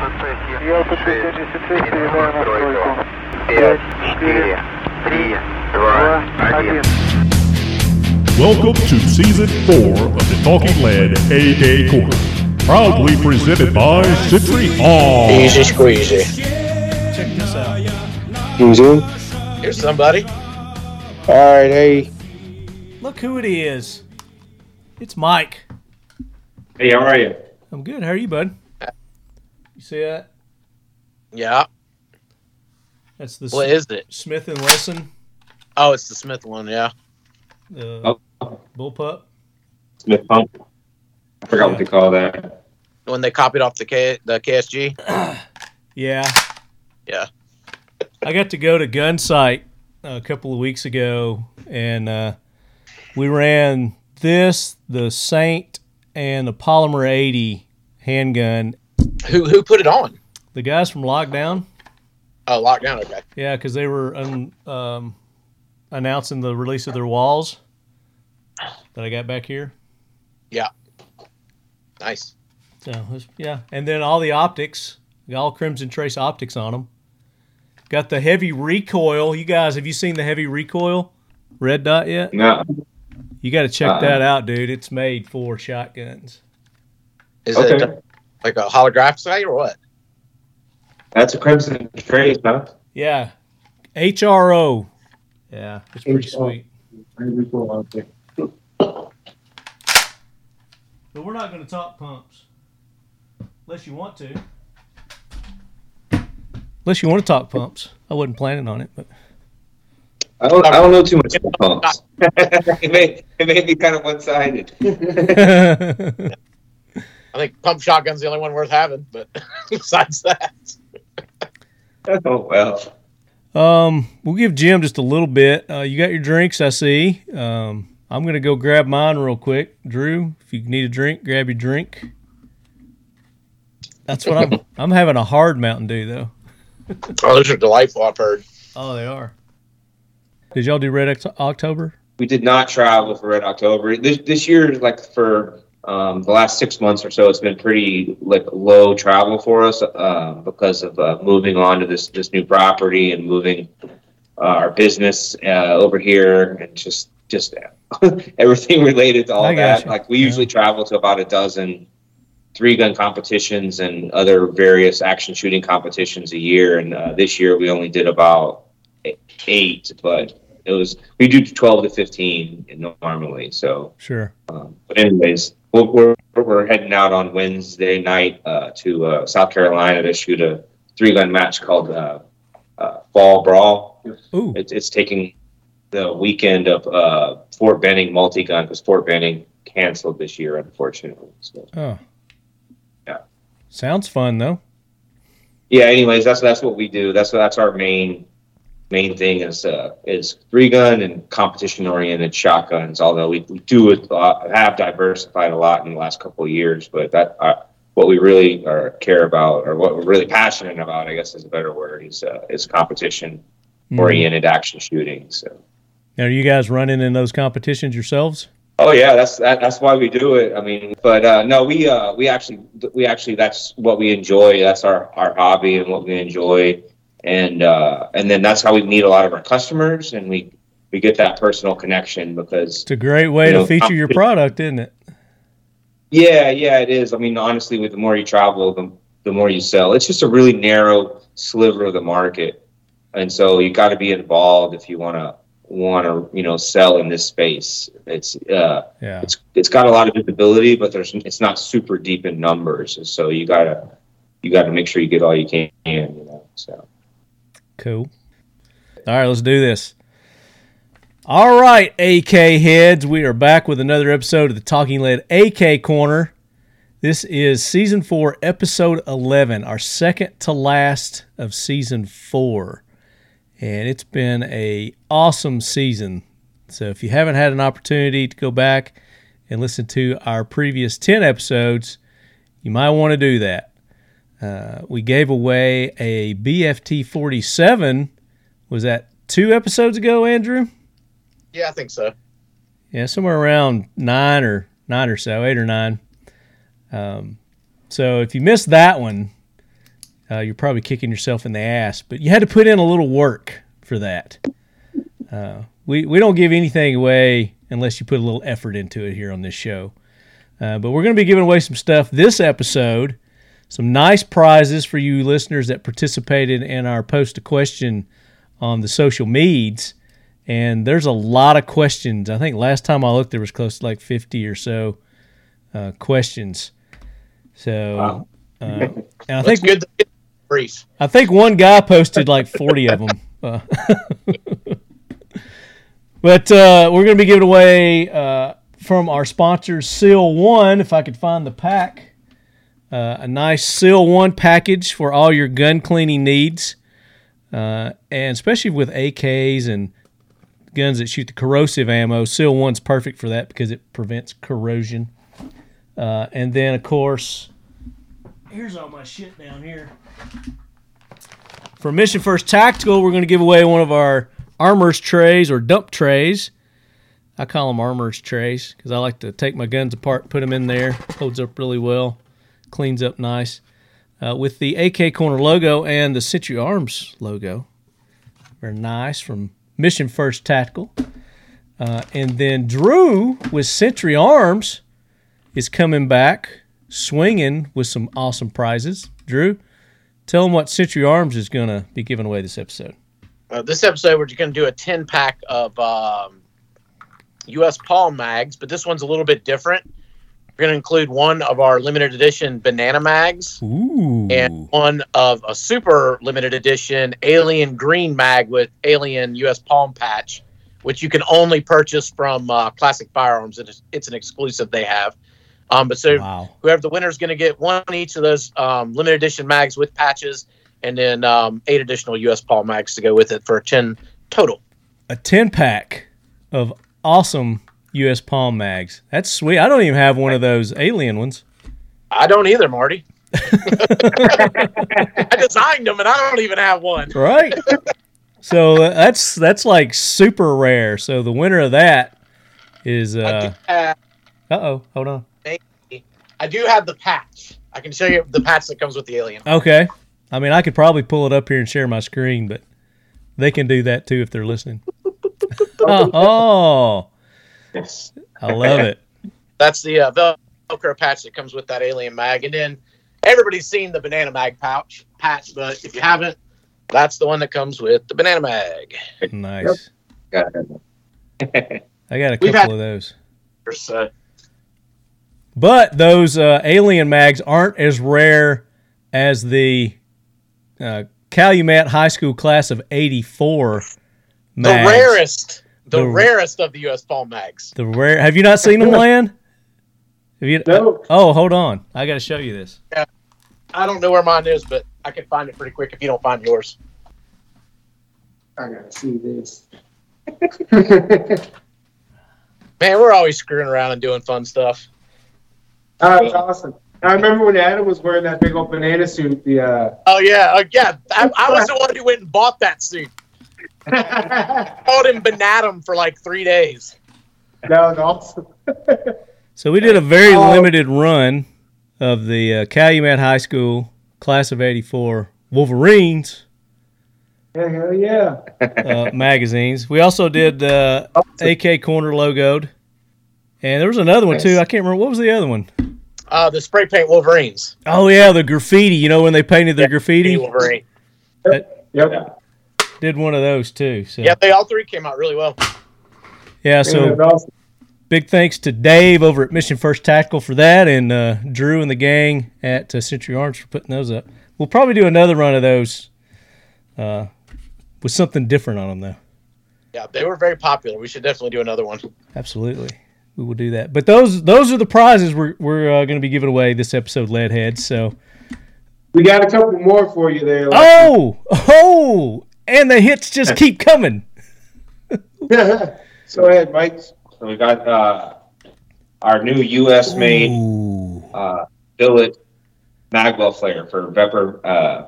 Евротоцессия. Я Евротоцессия, передаю на стройку. 5, 4, 3, 2, 1. Welcome to season 4 of the Talking Lead AK Corner, proudly presented by Century Arms. Easy squeezy. Check this out. Who's in? Here's somebody. Alright, hey. Look who it is. It's Mike. Hey, how are you? I'm good. How are you, bud? You see that? Yeah. That's the What is it? Smith and Wesson, Oh, it's the Smith one. Yeah. the Oh. bullpup. Smith Pump. I forgot what they call that. When they copied off the K the KSG. Yeah. Yeah. I got to go to Gunsite a couple of weeks ago, and uh, we ran this, the Saint, and the Polymer 80 handgun. Who who put it on? The guys from Lockdown. Oh, lockdown. Okay. Yeah, because they were un, um, announcing the release of their walls that I got back here. Yeah. Nice. So it's- yeah, and then all the optics, all Crimson Trace optics on them. Got the heavy recoil. You guys, have you seen the heavy recoil red dot yet? No. You got to check Uh-uh. that out, dude. It's made for shotguns. Is Okay. it like a holographic sight or what? That's a Crimson Trace, huh? Yeah, HRO. Yeah, it's pretty HRO. sweet. But we're not going to talk pumps, unless you want to. Unless you want to talk pumps, I wasn't planning on it, but I don't, I don't know too much about pumps. it, may, it may be kind of one sided. I think pump shotgun's the only one worth having. But besides that, oh, well. Um, we'll give Jim just a little bit. Uh, you got your drinks, I see. Um, I'm gonna go grab mine real quick. Drew, if you need a drink, grab your drink. That's what I'm. I'm having a hard Mountain Dew though. oh, those are delightful. I've heard. Oh, they are. Did y'all do Red October? We did not travel for Red October. This, this year, like for um, the last six months or so, it's been pretty like low travel for us uh, because of uh, moving on to this this new property and moving uh, our business uh, over here and just just everything related to all I that. Like we Yeah. usually travel to about a dozen three gun competitions and other various action shooting competitions a year, and uh, this year we only did about eight, but it was we do 12 to 15 normally so Sure. um, but anyways we're, we're, we're heading out on wednesday night uh, to uh, south carolina to shoot a three gun match called uh, uh, fall brawl Ooh. it's, it's taking the weekend of uh, fort benning multi-gun because fort benning canceled this year unfortunately so Oh. Yeah. Sounds fun though. yeah anyways that's that's what we do that's that's our main main thing is uh is three gun and competition oriented shotguns although we, we do it, uh, have diversified a lot in the last couple of years but that uh, what we really are, care about or what we're really passionate about i guess is a better word is uh, is competition Mhm. oriented action shooting so Are you guys running in those competitions yourselves? Oh yeah, that's that, that's why we do it. I mean, but uh, no, we uh, we actually we actually that's what we enjoy. That's our, our hobby and what we enjoy, and uh, and then that's how we meet a lot of our customers, and we we get that personal connection because It's a great way You to feature your product, isn't it? yeah, yeah, it is. I mean, honestly, with the more you travel, the the more you sell. It's just a really narrow sliver of the market, and so you got to be involved if you want to want to you know sell in this space. It's uh, Yeah. it's it's got a lot of visibility, but there's it's not super deep in numbers. So you gotta you gotta make sure you get all you can. You know. So Cool. All right, let's do this. All right, AK heads, we are back with another episode of the Talking Lead AK Corner. This is season four, episode 11, our second to last of season four. And it's been a awesome season. So if you haven't had an opportunity to go back and listen to our previous 10 episodes, you might want to do that. Uh, we gave away a BFT 47. Was that two episodes ago, Andrew? Yeah, I think so. Yeah, somewhere around nine or nine or so, eight or nine. Um, so if you missed that one, uh, you're probably kicking yourself in the ass. But you had to put in a little work for that. Uh, we we don't give anything away unless you put a little effort into it here on this show. Uh, but we're going to be giving away some stuff this episode. Some nice prizes for you listeners that participated in our post a question on the social medias. And there's a lot of questions. I think last time I looked, there was close to like 50 or so uh, questions. So, Wow. uh, and I think good brief. I think one guy posted like 40 of them. Uh, but uh, we're going to be giving away uh, from our sponsors, Seal One, if I could find the pack. Uh, a nice Seal One package for all your gun cleaning needs. Uh, and especially with AKs and guns that shoot the corrosive ammo, Seal One's perfect for that because it prevents corrosion. Uh, and then, of course, here's all my shit down here. For Mission First Tactical, we're going to give away one of our armor's trays or dump trays. I call them armor's trays because I like to take my guns apart, put them in there. Holds up really well, cleans up nice. Uh, with the AK Corner logo and the Century Arms logo. Very nice from Mission First Tactical. Uh, and then Drew with Century Arms is coming back swinging with some awesome prizes. Drew, tell them what Century Arms is going to be giving away this episode. Uh, this episode, we're just going to do a 10 pack of um, U.S. Palm mags, but this one's a little bit different. We're going to include one of our limited edition banana mags Ooh. and one of a super limited edition alien green mag with alien U.S. Palm patch, which you can only purchase from uh, Classic Firearms. It's, it's an exclusive they have. Um, but so wow. whoever the winner is going to get one each of those um, limited edition mags with patches, and then um, eight additional U.S. palm mags to go with it for a ten total. A 10 pack of awesome U.S. Palm mags. That's sweet. I don't even have one of those alien ones. I don't either, Marty. I designed them, and I don't even have one. Right? so uh, that's that's like super rare. So the winner of that is uh. Uh oh, hold on. I do have the patch. I can show you the patch that comes with the alien. Okay. I mean, I could probably pull it up here and share my screen, but they can do that too if they're listening. oh, Yes. I love it. That's the uh, Vel- Velcro patch that comes with that alien mag, and then everybody's seen the banana mag pouch patch, but if you haven't, that's the one that comes with the banana mag. Nice. Got it. I got a couple had- of those. So But those uh, alien mags aren't as rare as the uh, Calumet High School class of '84 the rarest, the, The- rarest of the U.S. Palm mags. The rare. Have you not seen them, Lan? Have you? No. Oh, hold on. I got to show you this. I don't know where mine is, but I can find it pretty quick if you don't find yours. I gotta see this. Man, we're always screwing around and doing fun stuff. Oh, that's awesome. I remember when Adam was wearing that big old banana suit. The uh, Oh yeah, uh, yeah. I, I was the one who went and bought that suit. That Called him Banatum for like three days. was awesome. So we did a very Oh. limited run of the uh, Calumet High School class of '84 Wolverines Yeah, hell yeah. uh, magazines. We also did uh, AK Corner logoed, and there was another one too. I can't remember what was the other one. Uh, the spray paint Wolverines. Oh yeah, the graffiti. You know when they painted the graffiti? Wolverine. Yep. Did one of those too. So Yeah, they all three came out really well. yeah. Yeah, So awesome. big thanks to Dave over at Mission First Tactical for that, and uh, Drew and the gang at uh, Century Arms for putting those up. We'll probably do another run of those uh, with something different on them though. Yeah, they were very popular. We should definitely do another one. Absolutely. We will do that. But those those are the prizes we're we're uh, going to be giving away this episode, Leadhead. So We got a couple more for you there. oh oh, and the hits just keep coming. Go ahead, Mike. So we got uh, our new U.S. made uh, billet magwell flare for Vepr uh,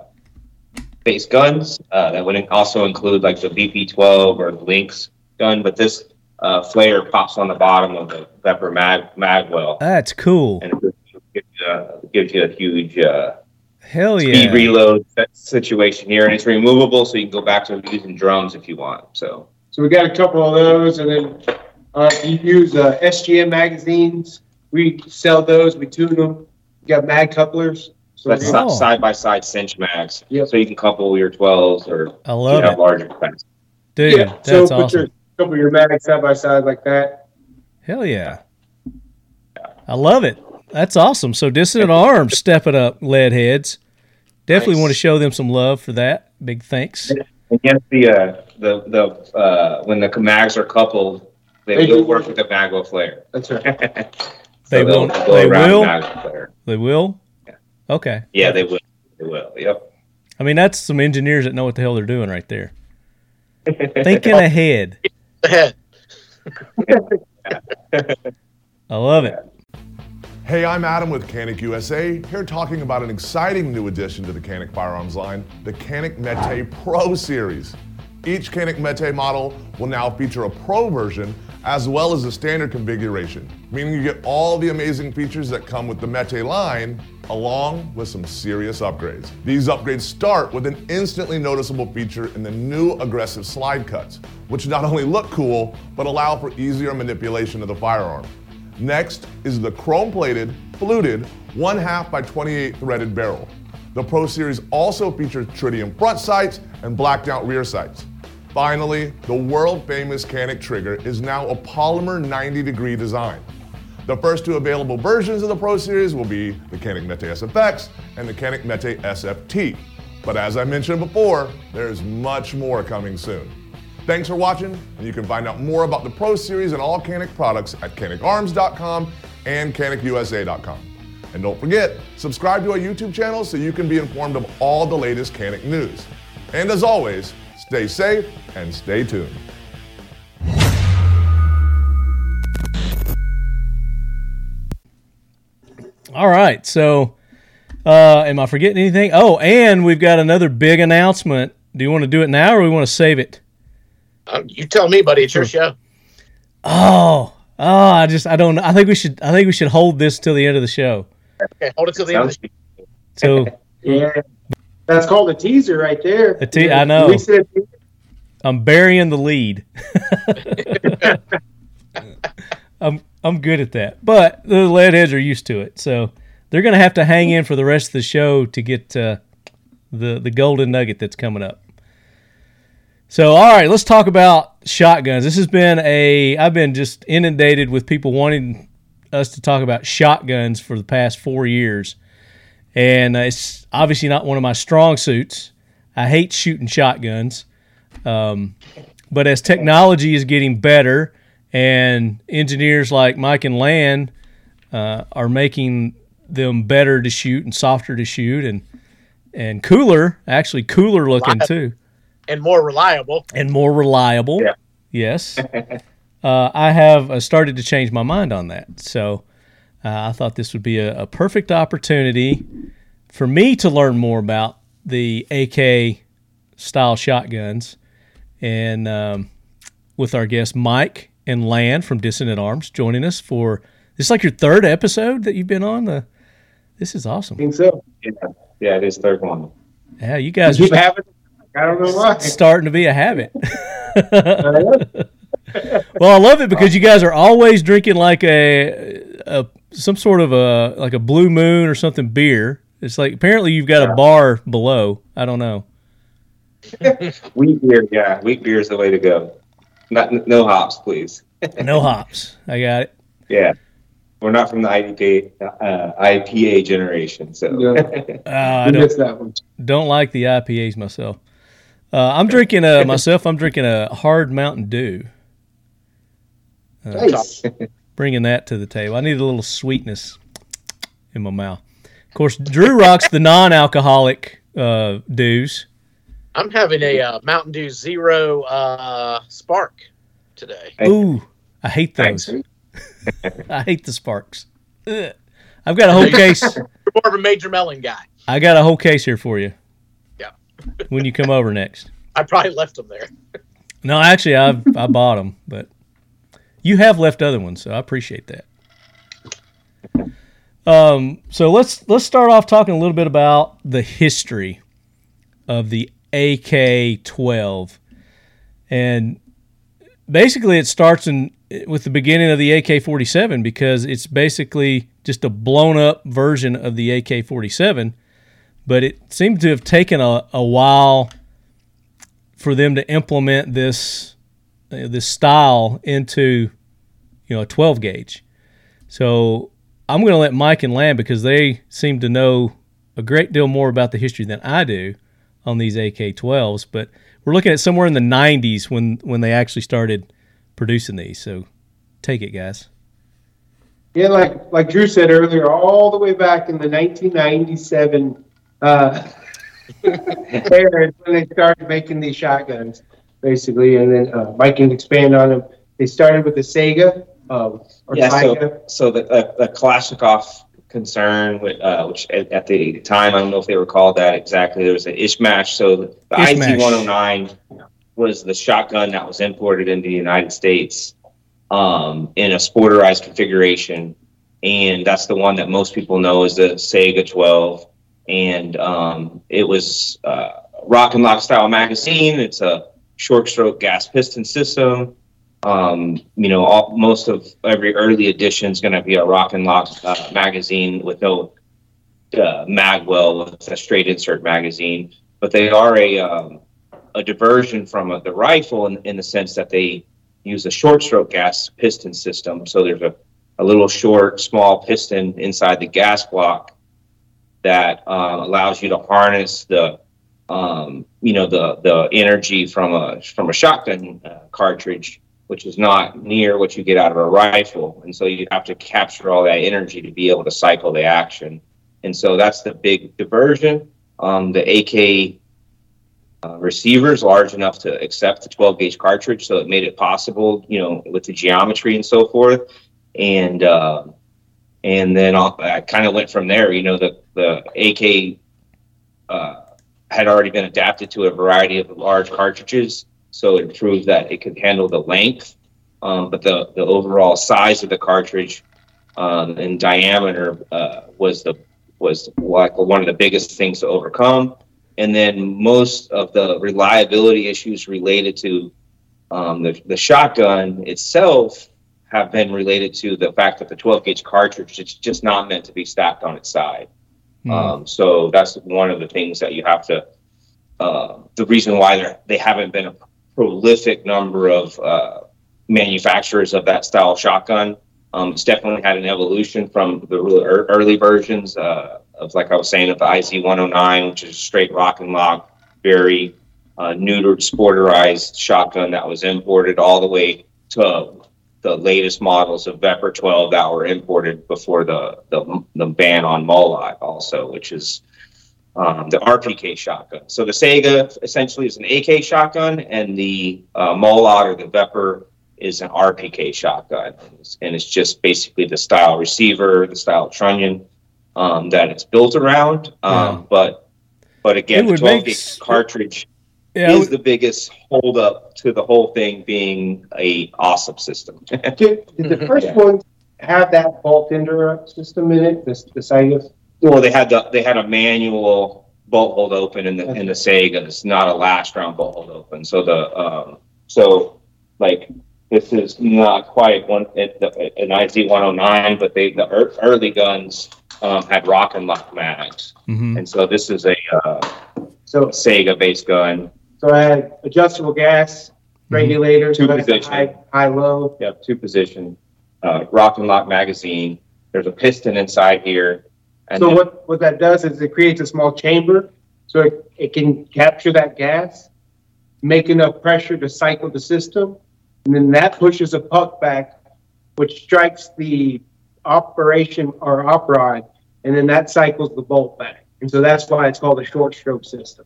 based guns. Uh, that would also include like the BP12 or the Lynx gun, but this uh, flare pops on the bottom of the Vepr mag magwell That's cool. and it gives you, uh, gives you a huge uh, Hell yeah. speed yeah. reload situation here, and it's removable, so you can go back to using drums if you want. So So we got a couple of those, and then uh, you use uh, SGM magazines. We sell those. We tune them. We got mag couplers. So that's Oh. side by side cinch mags. Yep. So you can couple your 12s or I love have it. larger capacity. Dude, yeah. that's so put your awesome. couple of your mags side by side like that. Hell yeah. I love it. That's awesome. So Dissident Arms stepping up, lead heads. Definitely Nice. want to show them some love for that. Big thanks. Against the uh, the the uh, when the mags are coupled, they, They will do work work. with the magwell flare. That's right. So They they'll will- go they around the will? magwell flare. They will? Okay. Yeah, they will. They will. Yep. I mean, that's some engineers that know what the hell they're doing right there. Thinking ahead. Ahead. I love it. Hey, I'm Adam with Canik USA, here talking about an exciting new addition to the Canik firearms line, the Canik Mete Pro Series. Each Canik Mete model will now feature a Pro version as well as a standard configuration, meaning you get all the amazing features that come with the Mete line, along with some serious upgrades. These upgrades start with an instantly noticeable feature in the new aggressive slide cuts, which not only look cool, but allow for easier manipulation of the firearm. Next is the chrome-plated, fluted, 1 half by 28 threaded barrel. The Pro Series also features tritium front sights and blacked out rear sights. Finally, the world-famous Canik trigger is now a polymer 90-degree design. The first two available versions of the Pro Series will be the Canik Mete SFX and the Canik Mete SFT. But as I mentioned before, there's much more coming soon. Thanks for watching, and you can find out more about the Pro Series and all Canik products at canikarms.com and canikusa.com. And don't forget, subscribe to our YouTube channel so you can be informed of all the latest Canik news. And as always, stay safe and stay tuned. All right. So, uh, am I forgetting anything? Oh, and we've got another big announcement. Do you want to do it now or we want to save it? Um, you tell me, buddy. It's your show. Oh, oh, I just, I don't. I think we should, I think we should hold this till the end of the show. Okay, hold it till the end of the show. So Yeah. That's called a teaser right there. A te- I know. We said I'm burying the lead. I'm I'm good at that, but the leadheads are used to it, so they're gonna have to hang in for the rest of the show to get uh, the the golden nugget that's coming up. So, all right, let's talk about shotguns. This has been a I've been just inundated with people wanting us to talk about shotguns for the past four years, and uh, it's obviously not one of my strong suits. I hate shooting shotguns. Um, but as technology is getting better and engineers like Mike and Lan uh, are making them better to shoot and softer to shoot and and cooler, actually cooler looking too, And more reliable. and more reliable. Yeah. Yes. uh, I have uh, started to change my mind on that. So uh, I thought this would be a, a perfect opportunity for me to learn more about the AK style shotguns. And um, with our guest Mike and Lan from Dissident Arms joining us for this is like your third episode that you've been on. The this is awesome. think so. Yeah, yeah, it is third one. Yeah, you guys Keep are having. I don't know why. starting to be a habit. Well, I love it because you guys are always drinking like a, a some sort of a like a blue moon or something beer. It's like apparently you've got a bar below. I don't know. Wheat beer, yeah, wheat beer is the way to go. Not no hops, please. No hops. I got it. Yeah, we're not from the IPA uh, IPA generation, so No. Uh, I I don't that one. don't like the IPAs myself. Uh, I'm drinking a myself. I'm drinking a hard Mountain Dew. Nice. Bringing that to the table. I need a little sweetness in my mouth. Of course, Drew rocks the non-alcoholic uh, dews. I'm having a uh, Mountain Dew Zero uh, Spark today. Ooh, I hate those. I hate the sparks. Ugh. I've got a whole case. You're more of a Major Melon guy. I got a whole case here for you. When you come over next. I probably left them there. No, actually, I I bought them, but you have left other ones, so I appreciate that. Um, so let's let's start off talking a little bit about the history of the AK-12, and basically it starts in with the beginning of the AK-47 because it's basically just a blown up version of the AK-47, but it seemed to have taken a, a while for them to implement this uh, this style into you know a 12 gauge. So I'm going to let Mike and Lan because they seem to know a great deal more about the history than I do on these AK-12s. But we're looking at somewhere in the 90s when when they actually started producing these. So take it, guys. Yeah, like like Drew said earlier, all the way back in the 1997 uh, era when they started making these shotguns, basically, and then uh, Mike can expand on them. They started with the Saiga, um, or Yeah, Saiga. so, so the, the, the Kalashnikov concern, with, uh, which at, at the time, I don't know if they were called that exactly, there was an Izhmash. So the, the Izhmash. IZ-109 was the shotgun that was imported into the United States um, in a sporterized configuration. And that's the one that most people know as the Saiga 12. And um, it was uh, rock and lock style magazine. It's a short stroke gas piston system. Um, you know, all, most of every early edition is going to be a rock and lock uh, magazine with no uh, magwell with a straight insert magazine, but they are a um, a diversion from the rifle in, in the sense that they use a short stroke gas piston system. So there's a, a little short, small piston inside the gas block that uh, allows you to harness the um, you know the the energy from a from a shotgun uh, cartridge which is not near what you get out of a rifle. And so you have to capture all that energy to be able to cycle the action. And so that's the big diversion. Um, the AK uh, receiver is large enough to accept the 12 gauge cartridge, so it made it possible, you know, with the geometry and so forth. And uh, and then I kind of went from there. You know, the the AK uh, had already been adapted to a variety of large cartridges, so it proved that it could handle the length, um, but the the overall size of the cartridge um, and diameter uh, was the was like one of the biggest things to overcome. And then most of the reliability issues related to um, the, the shotgun itself have been related to the fact that the 12 gauge cartridge is just not meant to be stacked on its side. Um, so that's one of the things that you have to. Uh, the reason why they they haven't been a prolific number of uh, manufacturers of that style shotgun. Um, it's definitely had an evolution from the really ear- early versions uh, of, like I was saying, of the IZ-109, which is a straight rock and lock, very uh, neutered, sporterized shotgun that was imported all the way to the latest models of Vepr 12 that were imported before the the, the ban on Molot, also, which is um, the RPK shotgun. So the Saiga essentially is an AK shotgun, and the uh, Molot or the Vepr is an RPK shotgun, and it's, just basically the style receiver, the style trunnion um, that it's built around. Um, Yeah. But but again, It the 12 make cartridge Yeah, is the biggest holdup to the whole thing being a awesome system. Did, did the first Yeah. one have that bolt interrupt system in it? The, the Saiga? Well, they had the they had a manual bolt hold open in the in the Saiga. It's not a last round bolt hold open. So the um so like this is not quite one it, the, an IZ one hundred nine, but they the ear- early guns um, had rock and lock mags, Mhm. and so this is a uh, So, Saiga based gun. So I had adjustable gas regulator, Two so I had position. high, high, low. You have two position, uh, rock and lock magazine. There's a piston inside here. And So then- what, what that does is it creates a small chamber, so it, it can capture that gas, make enough pressure to cycle the system, and then that pushes a puck back, which strikes the operation or op rod, and then that cycles the bolt back. And so that's why it's called a short stroke system.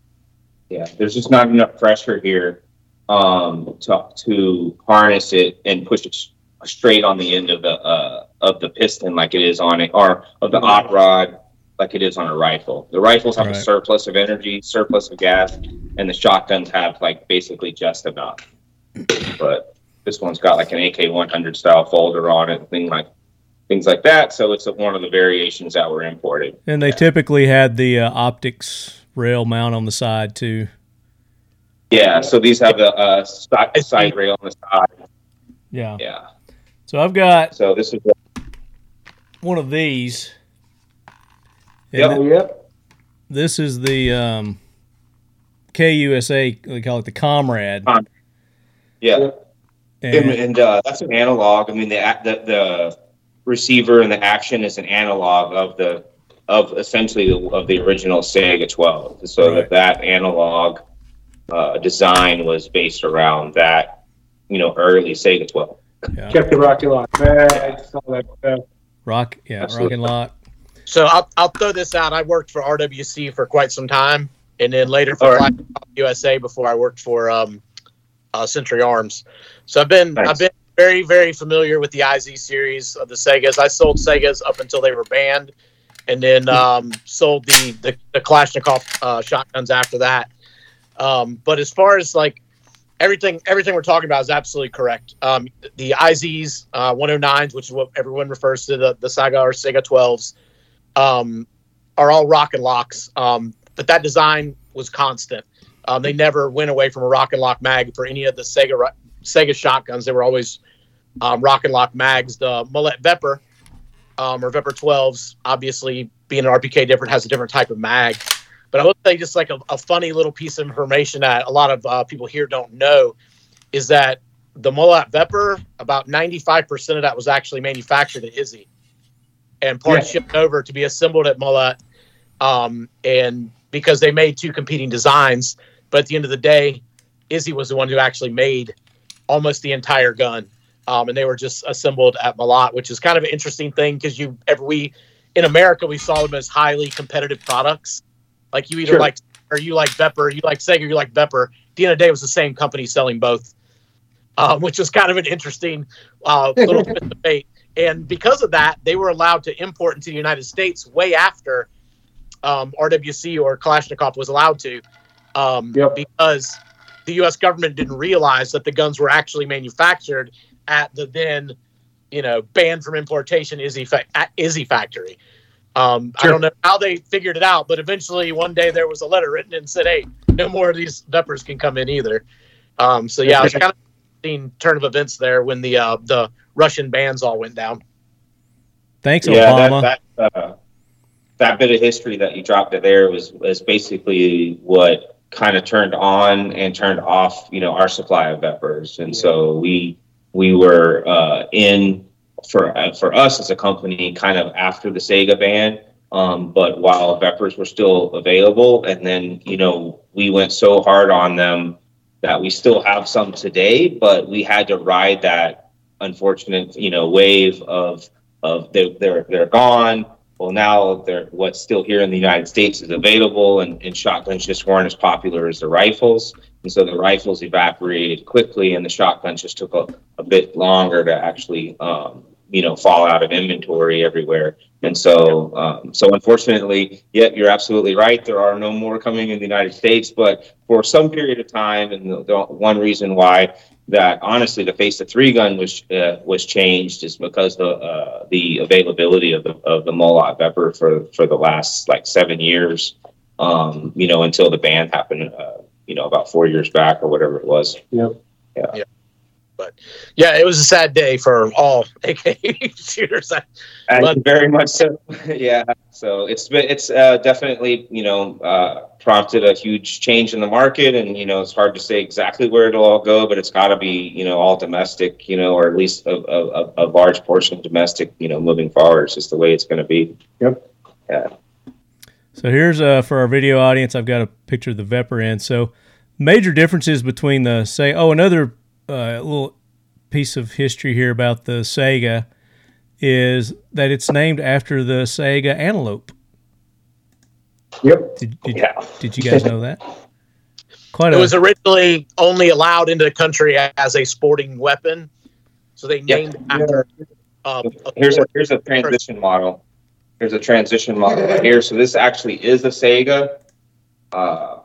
Yeah, there's just not enough pressure here um, to to harness it and push it straight on the end of the uh, of the piston like it is on it, or of the op rod like it is on a rifle. The rifles have Right. a surplus of energy, surplus of gas, and the shotguns have like basically just enough. But this one's got like an AK 100 style folder on it, thing like things like that. So it's one of the variations that were imported. And they typically had the uh, optics rail mount on the side too. Yeah, so these have a, uh, side, side rail on the side. Yeah. Yeah. So I've got So this is one of these. And Yep. th- Oh, yep. this is the um, KUSA. They call it the Comrade. Com- yeah. And, And, and uh, that's an analog. I mean, the, the the receiver and the action is an analog of the of essentially the, of the original Saiga 12. So Right. that that analog uh, design was based around that, you know, early Saiga 12. yeah, Kept the rocket lock. Man, I saw that stuff. rock, yeah, rock Absolutely. and lock. So I'll, I'll throw this out. I worked for RWC for quite some time, and then later for All right. Black Ops USA before I worked for um, uh, Century Arms. So I've been Nice. I've been very very familiar with the IZ series of the Saigas. I sold Saigas up until they were banned, and then um, sold the the, the Kalashnikov uh, shotguns after that. Um, but as far as like everything everything we're talking about is absolutely correct. Um, the IZs, uh, 109s, which is what everyone refers to the the Saiga or Saiga 12s, um, are all rock and locks. Um, but that design was constant. Um, they never went away from a rock and lock mag for any of the Saiga Saiga shotguns. They were always um, rock and lock mags. The Molot Vepr um, or Vepr 12s, obviously being an RPK different, has a different type of mag. But I would say just like a, a funny little piece of information that a lot of uh, people here don't know is that the Molot Vepr, about 95% of that was actually manufactured at Izzy and parts shipped over to be assembled at Molot. Um, and because they made two competing designs, but at the end of the day, Izzy was the one who actually made almost the entire gun. Um, and they were just assembled at Molot, which is kind of an interesting thing because you ever we in America we saw them as highly competitive products. Like you either Sure. like or you like Vepr, you like Saiga, you like Vepr. At the end of the day, it was the same company selling both, um, which was kind of an interesting uh, little bit of debate. And because of that, they were allowed to import into the United States way after um, RWC or Kalashnikov was allowed to, um, Yep. because the U.S. government didn't realize that the guns were actually manufactured at the then, you know, banned from importation Izzy fa- at Izzy factory. Um, I don't know how they figured it out, but eventually one day there was a letter written and said, "Hey, no more of these Veprs can come in either." Um, so yeah, it was kind of an interesting turn of events there when the uh, the Russian bans all went down. Thanks, yeah, Obama. that that, uh, that bit of history that you dropped it there was was basically what kind of turned on and turned off, you know, our supply of Veprs, and so we we were uh, in for uh, for us as a company kind of after the Saiga ban. Um, but while Veprs were still available, and then you know we went so hard on them that we still have some today, but we had to ride that unfortunate you know wave of of they, they're they're gone. Well, now they're what's still here in the United States is available, and, and shotguns just weren't as popular as the rifles, and so the rifles evaporated quickly, and the shotguns just took a, a bit longer to actually um, you know fall out of inventory everywhere. And so, um, so unfortunately, yep, you're absolutely right. There are no more coming in the United States, but for some period of time, and the, the one reason why that honestly the face of three gun was uh, was changed is because the uh, the availability of the of the Molot for for the last like seven years, um, you know, until the ban happened, uh, you know, about four years back or whatever it was. Yep. Yeah, yeah. But yeah, it was a sad day for all AK shooters. And But- very much so. yeah. So it's been it's uh, definitely you know uh, prompted a huge change in the market, and you know it's hard to say exactly where it'll all go, but it's got to be you know all domestic, you know, or at least a, a, a- a large portion of domestic, you know, moving forward. It's just the way it's going to be. Yep. Yeah. So here's uh, for our video audience. I've got a picture of the Vepr in. So major differences between the say. Oh, another uh, little piece of history here about the Saiga is that it's named after the Saiga Antelope. Yep. Did, did, Yeah. did you guys know that? Quite It a was originally only allowed into the country as a sporting weapon, so they Yep. named it after. Uh, a Here's a here's a transition model. Here's a transition model right here. So this actually is a Saiga uh,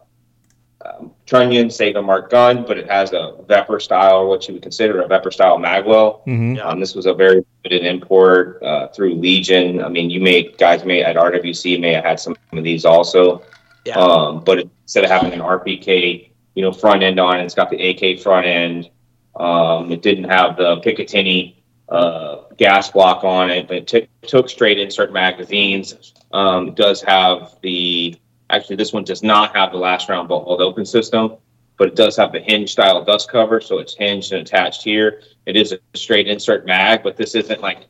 um, Trunnion Saiga Mark gun, but it has a Vepr style, or what you would consider a Vepr style magwell. Mhm. Um, this was a very limited import uh, through Legion. I mean, you may guys may at RWC may have had some of these also. Yeah. Um, but instead of having an RPK, you know, front end on it, it's got the AK front end. Um, it didn't have the Picatinny uh, gas block on it, but it took took straight insert magazines. Um, does have the actually this one does not have the last round bolt open system, but it does have the hinge style dust cover, so it's hinged and attached here. It is a straight insert mag, but this isn't like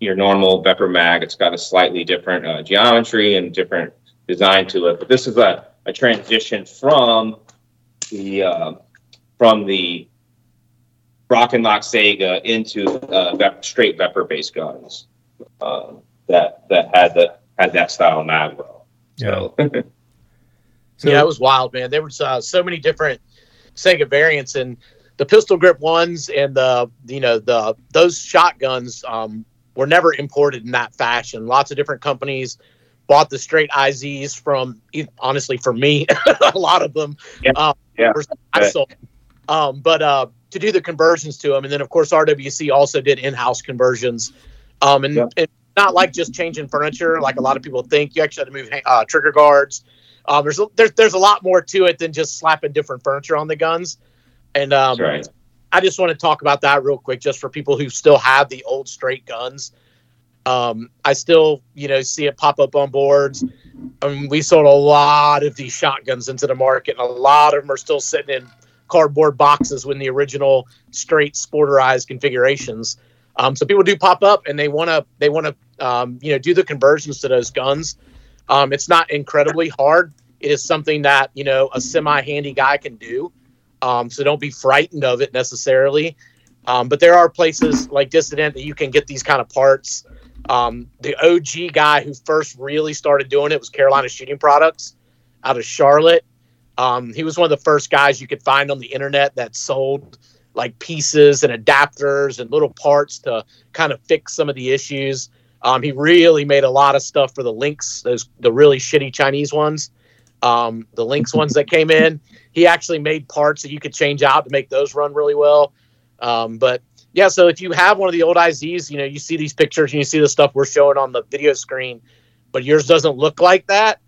your normal Vepr mag. It's got a slightly different uh, geometry and different design to it. But this is a, a transition from the uh, from the Rock and Lock Saiga into uh, Vep- straight Vepr based guns um, that that had the had that style mag row. So So, yeah, it was wild, man. There was uh, so many different Saiga variants, and the pistol grip ones and the you know the those shotguns um, were never imported in that fashion. Lots of different companies bought the straight IZs from. Honestly, for me, a lot of them. Yeah, um, yeah, I sold. Um, but uh, to do the conversions to them, and then of course RWC also did in-house conversions, um, and, Yeah. and not like just changing furniture like a lot of people think. You actually had to move uh, trigger guards. Um, there's a, there's there's a lot more to it than just slapping different furniture on the guns. And um, right. I just want to talk about that real quick, just for people who still have the old straight guns. Um, I still, you know, see it pop up on boards. I mean, we sold a lot of these shotguns into the market, and a lot of them are still sitting in cardboard boxes with the original straight sporterized configurations. Um, so people do pop up, and they want to they want to um, you know do the conversions to those guns. Um, it's not incredibly hard. It is something that you know a semi-handy guy can do. Um, so don't be frightened of it necessarily. Um, but there are places like Dissident that you can get these kind of parts. Um, the OG guy who first really started doing it was Carolina Shooting Products out of Charlotte. Um, he was one of the first guys you could find on the internet that sold like pieces and adapters and little parts to kind of fix some of the issues. Um, he really made a lot of stuff for the Lynx, those the really shitty Chinese ones, um, the Lynx ones that came in. He actually made parts that you could change out to make those run really well. Um, but yeah, so if you have one of the old IZs, you know, you see these pictures and you see the stuff we're showing on the video screen, but yours doesn't look like that.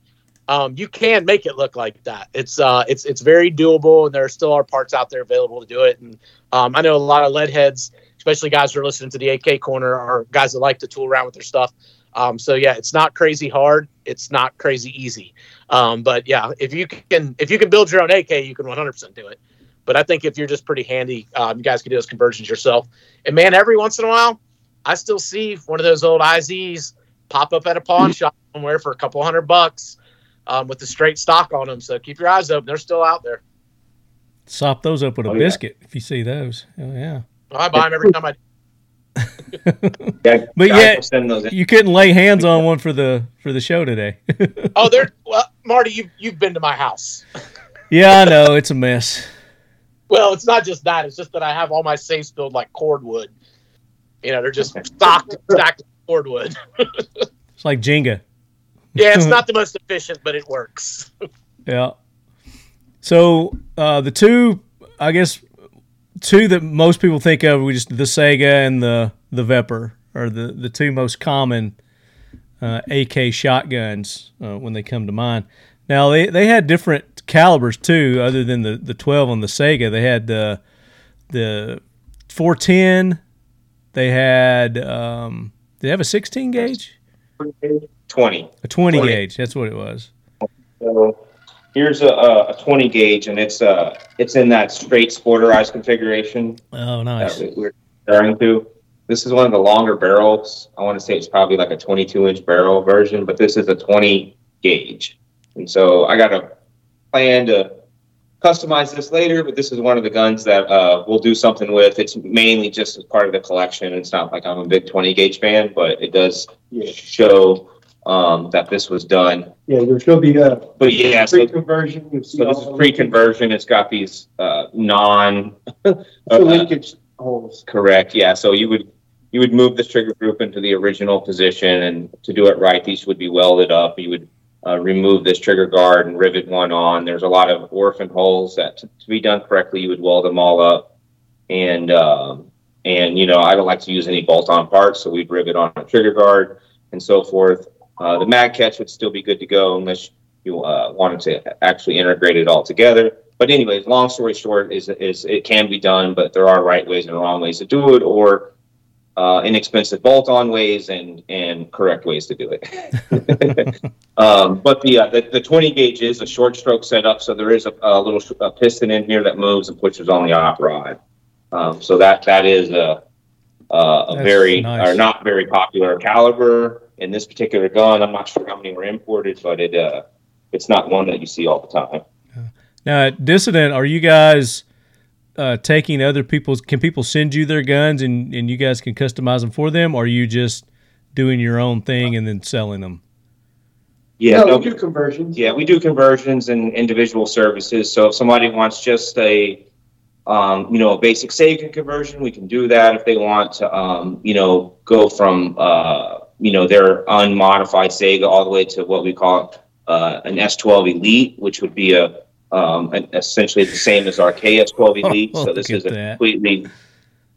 Um, you can make it look like that. It's uh, it's it's very doable, and there still are parts out there available to do it. And um, I know a lot of lead heads, especially guys who are listening to the AK corner, are guys that like to tool around with their stuff. Um, so yeah, it's not crazy hard. It's not crazy easy. Um, but yeah, if you can if you can build your own AK, you can 100% do it. But I think if you're just pretty handy, um, you guys can do those conversions yourself. And man, every once in a while, I still see one of those old IZs pop up at a pawn shop somewhere for a couple hundred bucks um, with the straight stock on them. So keep your eyes open; they're still out there. sop those up with a Oh, yeah. biscuit if you see those. Oh, yeah. I buy them every time I. Yeah, But yet- will send those in. You couldn't lay hands on one for the for the show today. Oh, they're well, Marty. You you've been to my house. yeah, I know it's a mess. Well, it's not just that. It's just that I have all my safes filled like cordwood. You know, they're just stocked, stacked cordwood. It's like Jenga. Yeah, it's not the most efficient, but it works. Yeah. So uh, the two, I guess, two that most people think of, we just the Saiga and the the Vepr are the the two most common uh, AK shotguns uh, when they come to mind. Now they, they had different calibers too, other than the, the 12 on the Saiga. They had the the 410. They had um, did they have a 16 gauge? Twenty. A 20, 20. gauge. That's what it was. So here's a, a, a 20 gauge, and it's uh it's in that straight sporterized configuration Oh, that nice. we- we're referring to. This is one of the longer barrels. I want to say it's probably like a 22 inch barrel version, but this is a 20 gauge. And so I got a plan to customize this later, but this is one of the guns that uh, we'll do something with. It's mainly just as part of the collection. It's not like I'm a big 20 gauge fan, but it does show um, that this was done. Yeah, there should be a But yeah, so pre-conversion. You see so this all is the pre-conversion. It's got these uh, non the uh, linkage holes. correct. Yeah, so you would you would move this trigger group into the original position, and to do it right, these would be welded up. You would uh, remove this trigger guard and rivet one on. There's a lot of orphan holes that, to, to be done correctly, you would weld them all up, and um, and you know I don't like to use any bolt-on parts, so we'd rivet on a trigger guard and so forth. Uh, the mag catch would still be good to go unless you uh, wanted to actually integrate it all together. But anyways, long story short is is it can be done, but there are right ways and wrong ways to do it, or uh, inexpensive bolt-on ways and and correct ways to do it. um, but the, uh, the the 20 gauge is a short stroke setup, so there is a, a little sh- a piston in here that moves and pushes on the op rod. Um, so that that is a a, a very nice. or not very popular caliber in this particular gun. I'm not sure how many were imported, but it uh, it's not one that you see all the time. Now, at Dissident, are you guys uh, taking other people's? Can people send you their guns and, and you guys can customize them for them? Or are you just doing your own thing and then selling them? Yeah, no, no, we do conversions. Yeah, we do conversions and individual services. So if somebody wants just a, um, you know, a basic Saiga conversion, we can do that. If they want to, um, you know, go from, uh, you know, their unmodified Saiga all the way to what we call uh, an S12 Elite, which would be a, um, an- essentially the same as our KS12 Elite. so this is a that. completely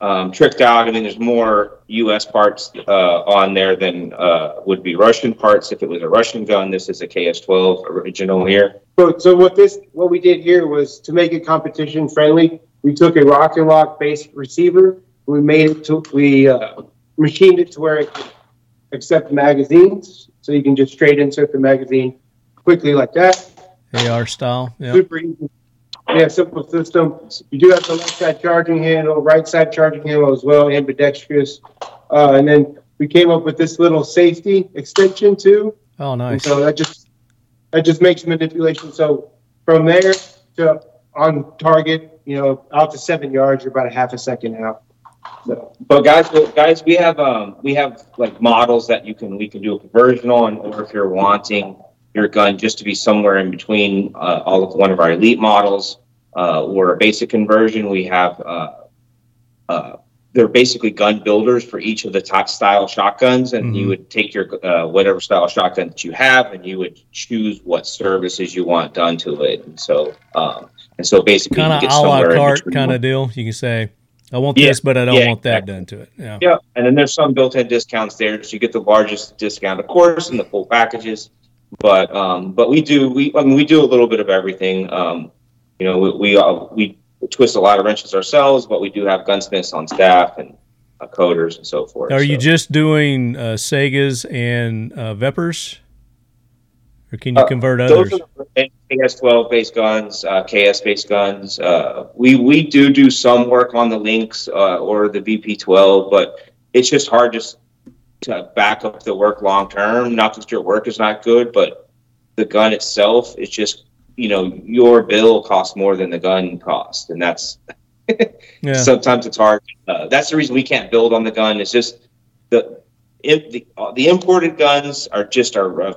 um, tricked out. I mean, there's more U.S. parts uh, on there than uh, would be Russian parts. If it was a Russian gun, this is a KS12 original here. So, so what this, what we did here was to make it competition friendly. We took a rock and lock based receiver. We made it to, we uh, machined it to where it accept magazines, so you can just straight insert the magazine quickly like that. AR style. Yeah. Super easy. We have simple system. You do have the left side charging handle, right side charging handle as well, ambidextrous. Uh, and then we came up with this little safety extension too. Oh, And nice. so that just that just makes manipulation. So from there to on target, you know, out to seven yards, you're about a half a second out. So But guys, guys, we have um, we have like models that you can we can do a conversion on, or if you're wanting your gun just to be somewhere in between uh, all of one of our elite models uh, or a basic conversion, we have uh, uh, they're basically gun builders for each of the top style shotguns, and you Mhm. would take your uh, whatever style shotgun that you have, and you would choose what services you want done to it, and so um, and so basically Kind of a la carte kind of deal. You can say, I want Yeah. this, but I don't Yeah, want that exactly. done to it. Yeah. Yeah, and then there's some built-in discounts there, so you get the largest discount, of course, in the full packages. But um, but we do we I mean we do a little bit of everything. Um, you know, we we, uh, we twist a lot of wrenches ourselves, but we do have gunsmiths on staff and uh, coders and so forth. Are you just doing uh, Saigas and uh, Veprs? Or can you Uh, convert Those others? are KS12 based guns, uh, KS based guns. Uh, we we do do some work on the Lynx uh, or the VP12, but it's just hard just to back up the work long term. Not that your work is not good, but the gun itself is just you know your bill costs more than the gun cost, and that's Yeah. sometimes it's hard. Uh, that's the reason we can't build on the gun. It's just the the, the imported guns are just our uh,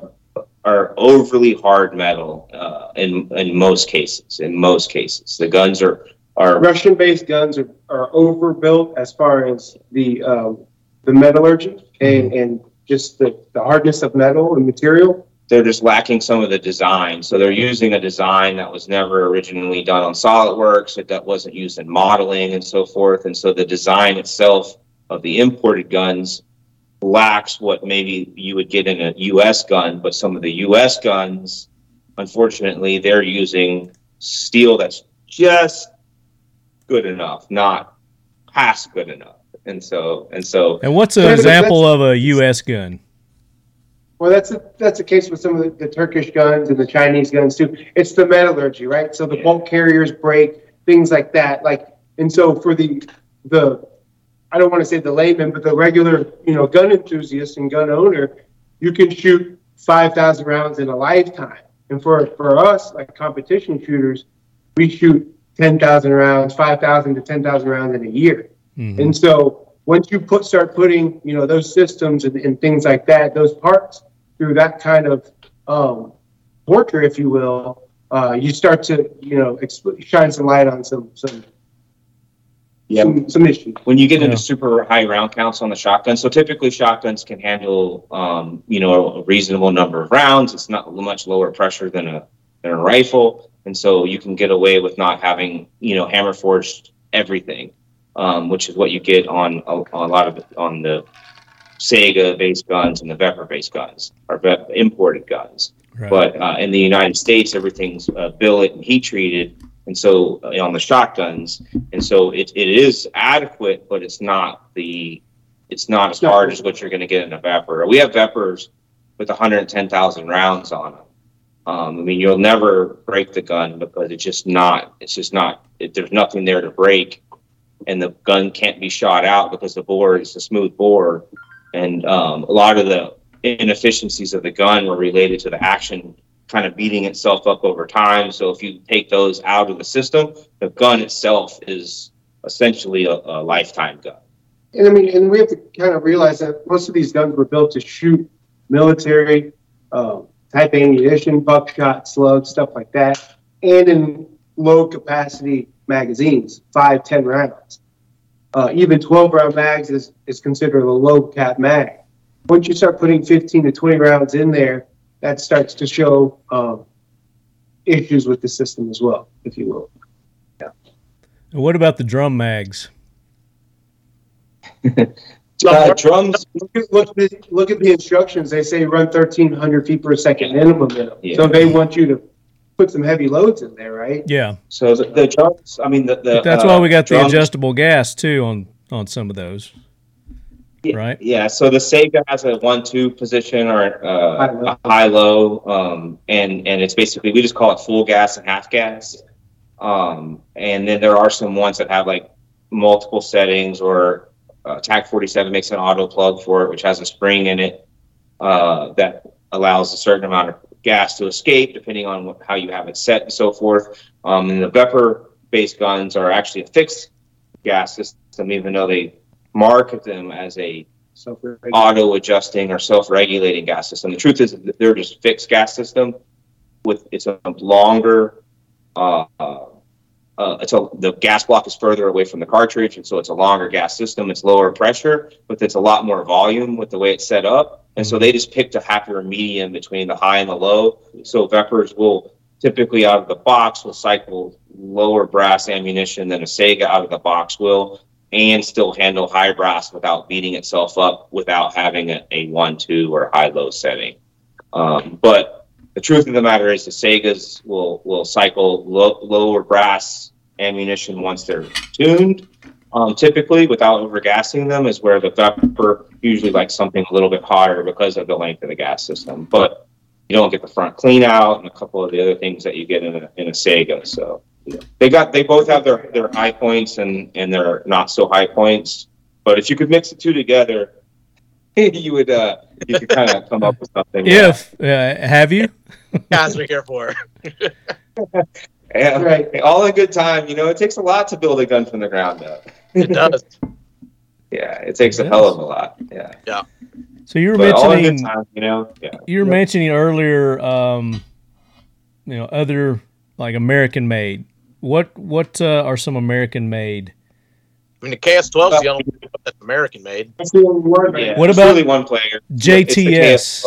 are overly hard metal uh, in in most cases. In most cases, the guns are are Russian based guns are, are overbuilt as far as the um, the metallurgy and, and just the, the hardness of metal and material. they're just lacking some of the design. So they're using a design that was never originally done on SolidWorks, that- that wasn't used in modeling and so forth. And so the design itself of the imported guns lacks what maybe you would get in a US gun, but some of the US guns, unfortunately, they're using steel that's just good enough, not past good enough. And so, and so And what's an Wait a minute, example of a U.S. gun? Well, that's a, that's the case with some of the, the Turkish guns and the Chinese guns too. It's the metallurgy, right? So the Yeah. bolt carriers break, things like that. Like, and so for the the, I don't want to say the layman, but the regular, you know, gun enthusiast and gun owner, you can shoot five thousand rounds in a lifetime. And for for us, like competition shooters, we shoot ten thousand rounds, five thousand to ten thousand rounds in a year. Mhm. And so once you put start putting, you know, those systems and, and things like that, those parts through that kind of um, torture, if you will, uh, you start to, you know, exp- shine some light on some some yeah, some, some issues. when you get Yeah. into super high round counts on the shotgun, so typically shotguns can handle, um, you know, a reasonable number of rounds. It's not much lower pressure than a than a rifle, and so you can get away with not having, you know, hammer forged everything. um, which is what you get on a, on a lot of on the Saiga based guns and the Vepr based guns, or Vep- imported guns. Right. But uh, in the United States, everything's uh, billet and heat treated, and so uh, on the shotguns, and so it, it is adequate, but it's not the it's not as hard as what you're going to get in a Vepr. We have Veprs with 110,000 rounds on them. Um, I mean, you'll never break the gun because it's just not. It's just not. It, there's nothing there to break, and the gun can't be shot out because the bore is a smooth bore, and um, a lot of the inefficiencies of the gun were related to the action kind of beating itself up over time. So if you take those out of the system, the gun itself is essentially a, a lifetime gun. And I mean, and we have to kind of realize that most of these guns were built to shoot military um, type ammunition, buckshot, slugs, stuff like that, and in low capacity magazines, five, ten rounds. Uh, even 12 round mags is, is considered a low cap mag. Once you start putting 15 to 20 rounds in there, that starts to show um, issues with the system as well, if you will. Yeah. And what about the drum mags? Uh, drums, Look at, look, at the, look at the instructions. They say run 1,300 feet per second minimum. minimum. Yeah. So they want you to put some heavy loads in there, right? Yeah, so the, the drums, I mean, the, the that's uh, why we got the adjustable gas too on on some of those. Yeah, right? Yeah, so the Saiga has a one-two position or uh, High-low. a high-low, um, and and it's basically we just call it full gas and half gas. Um, and then there are some ones that have like multiple settings, or uh, TAC 47 makes an auto plug for it, which has a spring in it uh, that allows a certain amount of gas to escape, depending on what, how you have it set and so forth. Um, and the Vepr-based guns are actually a fixed gas system, even though they market them as a auto adjusting or self regulating gas system. The truth is they're just fixed gas system with it's a longer uh, uh, it's a the gas block is further away from the cartridge, and so it's a longer gas system. It's lower pressure, but it's a lot more volume with the way it's set up. And so they just picked a happier medium between the high and the low. So Veprs will typically out of the box will cycle lower brass ammunition than a Saiga out of the box will, and still handle high brass without beating itself up without having a, a one two or high low setting. Um, but the truth of the matter is the Saigas will will cycle low, lower brass ammunition once they're tuned. Um, typically, without overgassing them, is where the Vepr usually likes something a little bit hotter because of the length of the gas system. But you don't get the front clean out and a couple of the other things that you get in a, in a Saiga. So they got they both have their, their high points and, and their not so high points. But if you could mix the two together, you would uh, you could kind of come up with something. If uh, have you? Guys are here for. Yeah, Right. all in good time. You know, it takes a lot to build a gun from the ground up. It does. Yeah, it takes a It hell of a lot. Yeah, Yeah. So you were but all in good mentioning time. You know, yeah. you were mentioning earlier, um, you know, other like American made. What what uh, are some American made? I mean, the KS12 is the only one that's American made. That's the only one. yeah. What there's about really one player? JTS?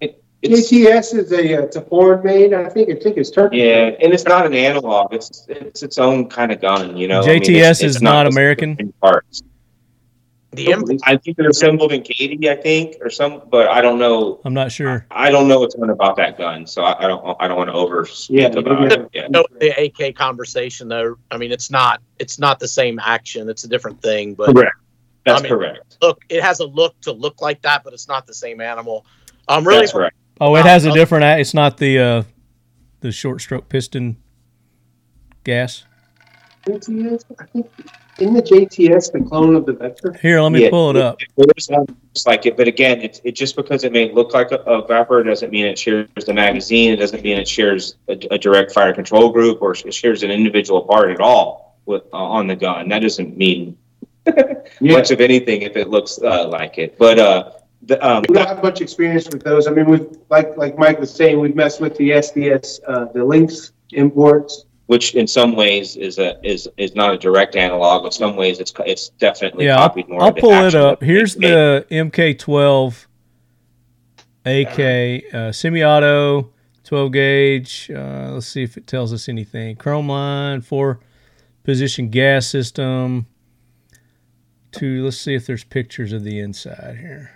It, it's, JTS is a uh, it's a foreign made. I think I think it's Turkish. yeah, and it's not an analog. It's it's its own kind of gun. You know, I mean, JTS it's- is it's not just American? in Parts. The imp- I think they're assembled in Katy, I think, or some, but I don't know. I'm not sure. I don't know a ton about that gun, so I, I don't. I don't want to over Yeah, about it. Yeah. no, the AK conversation though. I mean, it's not it's not the same action. It's a different thing. But Correct. That's I mean, correct. look, it has a look to look like that, but it's not the same animal. Um, really, That's right. Oh, it has a uh, different. It's not the uh, the short stroke piston gas. I think in the JTS the clone of the Vector. Here, let me Yeah, pull it up. It looks like it, but again, it, it just because it may look like a, a Vepr doesn't mean it shares the magazine. It doesn't mean it shares a, a direct fire control group or it shares an individual part at all with uh, on the gun. That doesn't mean much of anything if it looks uh, like it. But uh, the, um, We don't have much experience with those. I mean, we've like like Mike was saying, we've messed with the SDS, uh, the Lynx imports. Which in some ways is a is is not a direct analog. But in some ways, it's it's definitely Yeah, I'll, copied more. I'll of the pull it up. Here's AK. the MK12 AK uh, semi-auto 12 gauge. Uh, let's see if it tells us anything. Chrome line, four position gas system. To let's see if there's pictures of the inside here.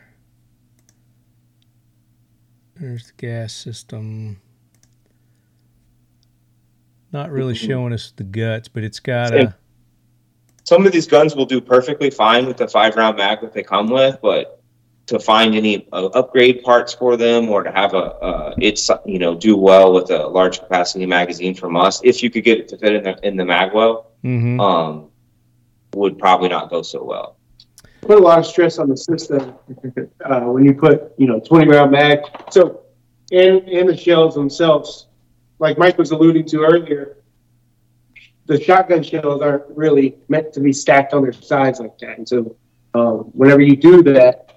There's the gas system. Not really showing us the guts, but it's got a. Some of these guns will do perfectly fine with the five round mag that they come with, but to find any uh, upgrade parts for them or to have a uh, it's you know do well with a large capacity magazine from us, if you could get it to fit in the in the magwell, Mhm. um, would probably not go so well. put a lot of stress on the system uh, when you put you know 20 round mag. So in in the shells themselves, like Mike was alluding to earlier, the shotgun shells aren't really meant to be stacked on their sides like that. And so um, whenever you do that.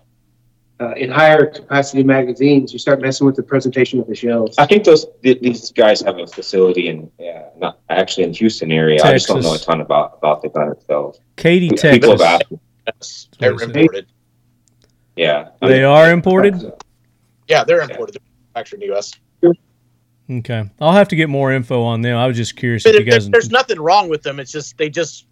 Uh, in higher capacity magazines, you start messing with the presentation of the shells. I think those th- these guys have a facility in yeah, not actually in Houston area. I just don't know a ton about about the gun itself. Katy, People Texas. have asked, they're what I said. imported. yeah. I They are imported. Yeah, they're imported. They're manufactured in the U.S. Okay, I'll have to get more info on them. I was just curious But if you there- guys. there's nothing wrong with them. It's just they just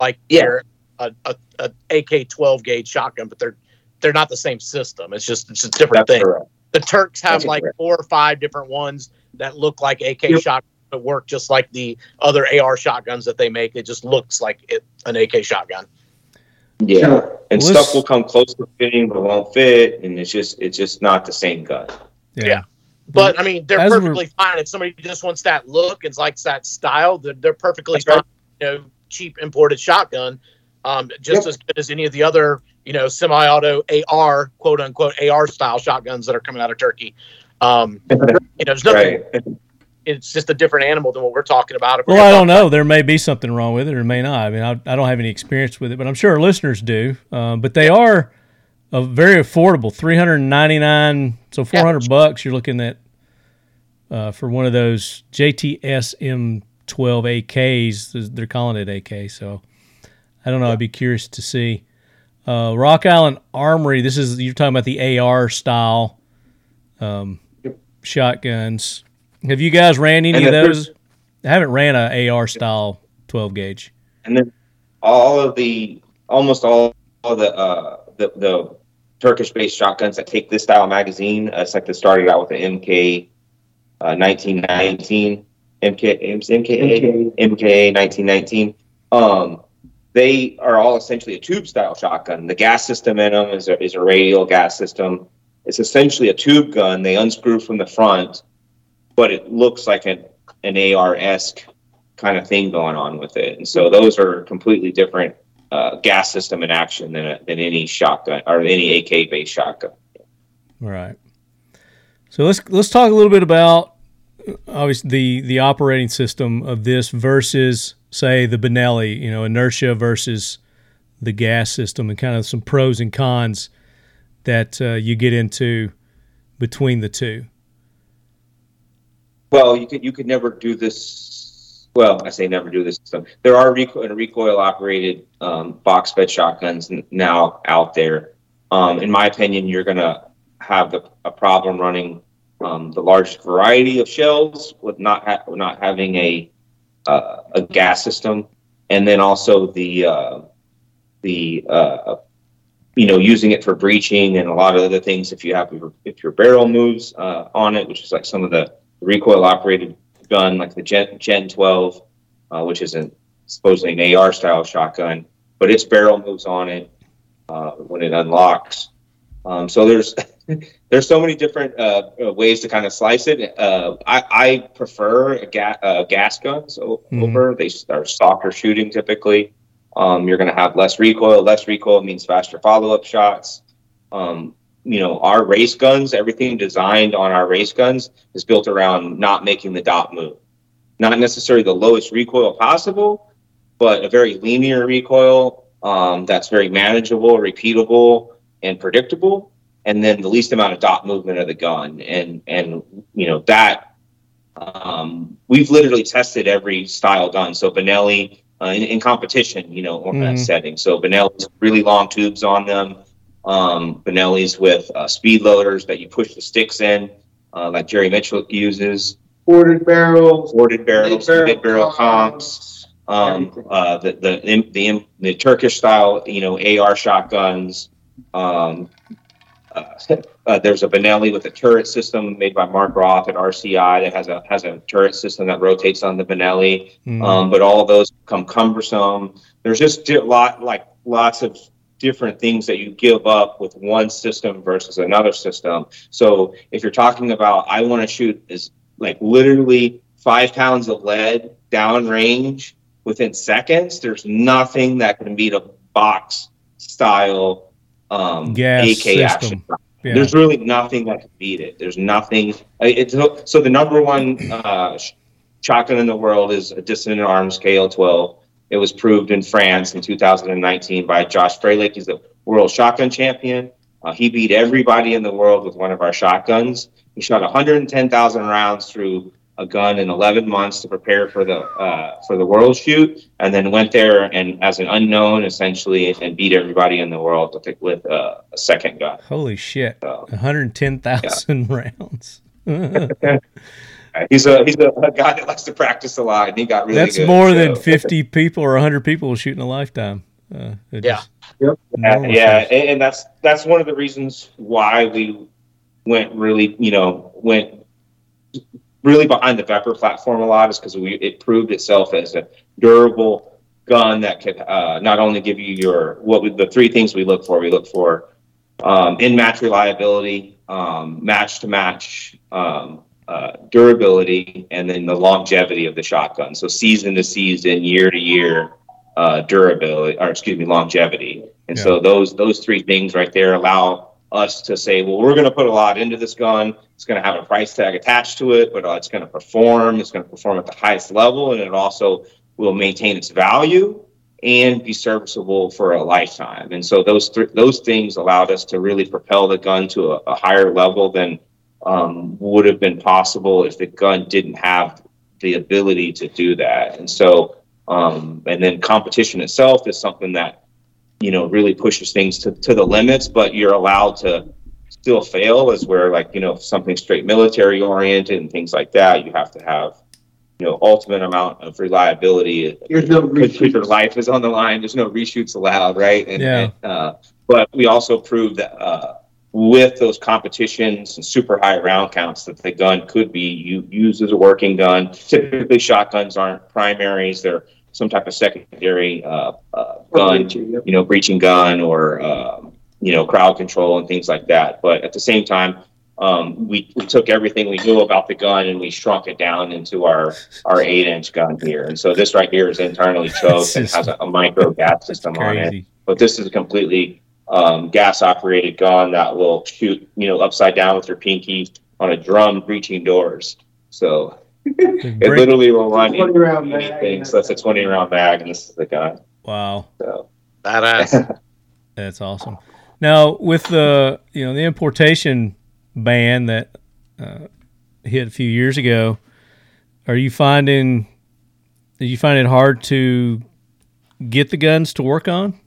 like Yeah. they're a, a, a AK-12 gauge shotgun, but they're they're not the same system. It's just it's a different that's thing. correct. The Turks have That's like correct. four or five different ones that look like AK Yep. shotguns that work just like the other AR shotguns that they make. It just looks like it, an AK shotgun. Yeah. Sure. and Well, stuff will come close to fitting but won't fit and it's just it's just not the same gun Yeah. But I mean, they're As perfectly fine. If somebody just wants that look and likes that style, they're, they're perfectly fine. right. You know, cheap imported shotgun, um, just Yep. as good as any of the other, you know, semi-auto AR, quote unquote AR style shotguns that are coming out of Turkey. Um, you know, there's nothing. right It's just a different animal than what we're talking about. Well, I don't know. There may be something wrong with it, or may not. I mean, I, I don't have any experience with it, but I'm sure our listeners do. Um, but they are uh, very affordable. Three hundred ninety nine, so four hundred bucks. You're looking at uh, for one of those JTS M12 AKs. They're calling it AK. So I don't know. I'd be curious to see. Uh, Rock Island Armory. This is you're talking about the AR style um, shotguns. Have you guys ran any And of those? I haven't ran a AR style 12 gauge. and then all of the almost all the uh the, the turkish based shotguns that take this style magazine uh, it's like they started out with the mk uh, 1919 mk mka mka 1919 um they are all essentially a tube style shotgun. The gas system in them is a, is a radial gas system. It's essentially a tube gun they unscrew from the front but it looks like an an ar-esque kind of thing going on with it. And so those are completely different uh, gas system in action than, a, than any shotgun or any AK based shotgun. All right. So let's let's talk a little bit about uh, obviously the the operating system of this versus say the Benelli, you know, inertia versus the gas system, and kind of some pros and cons that uh, you get into between the two. Well, you could you could never do this. Well, I say never do this. There are recoil, recoil operated um, box fed shotguns now out there. Um, in my opinion, you're going to have the, a problem running um, the largest variety of shells with not ha- not having a uh, a gas system, and then also the uh, the uh, you know using it for breaching and a lot of other things. If you have if your barrel moves uh, on it, which is like some of the recoil operated gun, like the Gen, Gen 12, uh, which is supposedly an AR style shotgun, but its barrel moves on it uh, when it unlocks. Um, so there's there's so many different uh, uh, ways to kind of slice it. Uh, I, I prefer ga- uh, gas guns Mhm. over. They are softer shooting typically. Um, you're going to have less recoil. Less recoil means faster follow up shots. Um, you know, our race guns, everything designed on our race guns is built around not making the dot move. Not necessarily the lowest recoil possible, but a very linear recoil um, that's very manageable, repeatable, and predictable. And then the least amount of dot movement of the gun. And, and you know, that um, we've literally tested every style gun. So Benelli uh, in, in competition, you know, on that Mhm. setting. So Benelli's really long tubes on them. Um, Benelli's with uh, speed loaders that you push the sticks in, uh, like Jerry Mitchell uses. Boarded barrels, Boarded barrels, Mid-barrel barrel comps. Um, Everything. uh, the, the, the, the Turkish style, you know, AR shotguns. Um, uh, uh, there's a Benelli with a turret system made by Mark Roth at RCI that has a has a turret system that rotates on the Benelli. Mm. Um, but all of those become cumbersome. There's just a lot like lots of different things that you give up with one system versus another system. So if you're talking about I want to shoot is like literally five pounds of lead downrange within seconds, there's nothing that can beat a box style um, Gas AK system. action. Yeah. There's really nothing that can beat it. There's nothing. It's so the number one uh, sh- shotgun in the world is a Dissident Arms KL12. It was proved in France in 2019 by Josh Froelich. He's the world shotgun champion. Uh, he beat everybody in the world with one of our shotguns. He shot 110,000 rounds through a gun in 11 months to prepare for the uh, for the world shoot, and then went there and as an unknown essentially and beat everybody in the world with, with uh, a second gun. Holy shit! So, 110,000 rounds. He's a he's a, a guy that likes to practice a lot, and he got really That's good. more so- than 50 people or 100 people will shoot in a lifetime. Uh, Yeah. Yep. Yeah, yeah, and, and that's that's one of the reasons why we went really, you know, went really behind the Vepr platform a lot is because we it proved itself as a durable gun that could uh, not only give you your what we, the three things we look for. We look for um, in match reliability, um, match to match. Um, uh, durability and then the longevity of the shotgun. So season to season, year to year, uh, durability, or excuse me, longevity. And so those those three things right there allow us to say, well, we're going to put a lot into this gun. It's going to have a price tag attached to it, but uh, it's going to perform. It's going to perform at the highest level, and it also will maintain its value and be serviceable for a lifetime. And so those th- those things allowed us to really propel the gun to a, a higher level than um, would have been possible if the gun didn't have the ability to do that. And so, um, and then competition itself is something that, you know, really pushes things to, to the limits, but you're allowed to still fail as where like, you know, something straight military oriented and things like that, you have to have, you know, ultimate amount of reliability. There's no Because your life is on the line. There's no reshoots allowed, right? And, Yeah. and, uh, but we also proved that, uh, with those competitions and super high round counts that the gun could be used as a working gun. Typically, shotguns aren't primaries; they're some type of secondary uh, uh, gun, you know, breaching gun or um, you know, crowd control and things like that. But at the same time, um, we, we took everything we knew about the gun and we shrunk it down into our our eight inch gun here. And so this right here is internally choked and has a, a micro gas system on it but this is a completely um, gas operated gun that will shoot you know upside down with your pinky on a drum breaching doors so it literally will run 20 round mag, anything so that's a 20 round mag and this is the gun Wow. so Badass. That's awesome. Now, with the you know the importation ban that uh, hit a few years ago, are you finding? Do you find it hard to get the guns to work on?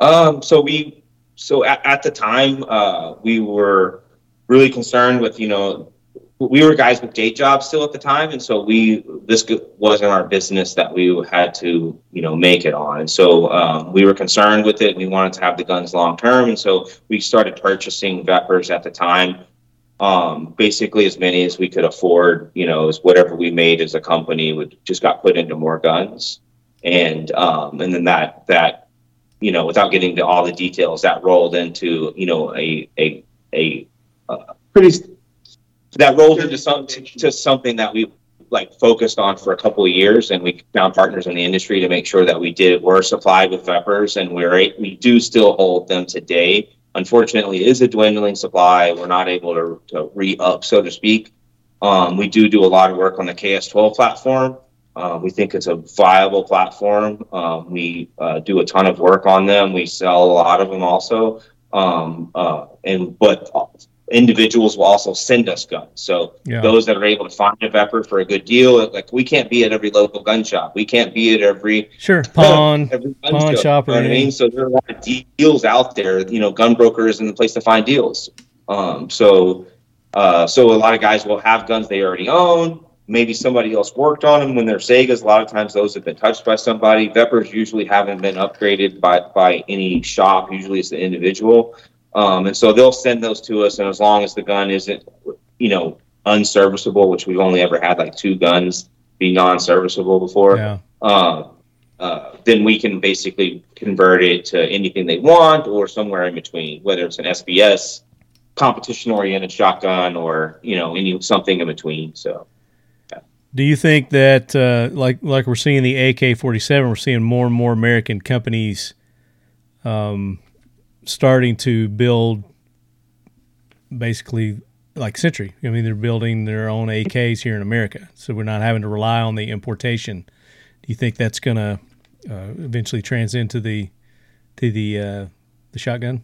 Um, so we, so at, at the time, uh, we were really concerned with, you know, we were guys with day jobs still at the time. And so we, this wasn't our business that we had to, you know, make it on. And so, um, we were concerned with it. We wanted to have the guns long term. And so we started purchasing Veprs at the time. Um, basically as many as we could afford, you know, as whatever we made as a company would just got put into more guns. And, um, and then that, that, you know, without getting to all the details, that rolled into, you know, a a a Pretty, that rolled into some to something that we like focused on for a couple of years, and we found partners in the industry to make sure that we did were supplied with Veprs, and we're we do still hold them today. Unfortunately, it is a dwindling supply. We're not able to, to re up, so to speak. Um, we do do a lot of work on the KS12 platform. Uh, we think it's a viable platform. Um, we uh, do a ton of work on them. We sell a lot of them also. Um, uh, and but individuals will also send us guns. So Yeah. those that are able to find a Vepr for a good deal, like we can't be at every local gun shop. We can't be at every Sure, pawn. every pawn show, shop or you know what I mean? So there are a lot of deals out there. You know, gun brokers isn't the place to find deals. Um, so, uh, so a lot of guys will have guns they already own. Maybe somebody else worked on them when they're Saigas. A lot of times those have been touched by somebody. Veprs usually haven't been upgraded by, by any shop. Usually it's the individual. Um, and so they'll send those to us. And as long as the gun isn't, you know, unserviceable, which we've only ever had like two guns be non-serviceable before, Yeah. um, uh, then we can basically convert it to anything they want or somewhere in between, whether it's an SBS, competition-oriented shotgun, or you know any something in between. So Do you think that uh, like like we're seeing the AK forty seven, we're seeing more and more American companies um, starting to build basically like Century. I mean, they're building their own AKs here in America, so we're not having to rely on the importation. Do you think that's going to uh, eventually transcend to the to the uh, the shotgun?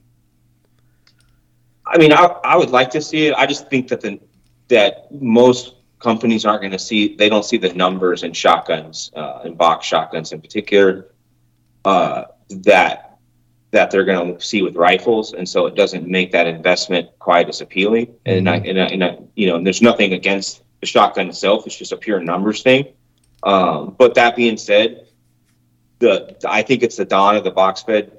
I mean, I, I would like to see it. I just think that the that most companies aren't going to see. They don't see the numbers in shotguns, uh, in box shotguns in particular, uh, that that they're going to see with rifles, and so it doesn't make that investment quite as appealing. And I, and I, and I, you know, and there's nothing against the shotgun itself. It's just a pure numbers thing. Um, but that being said, the I think it's the dawn of the box fed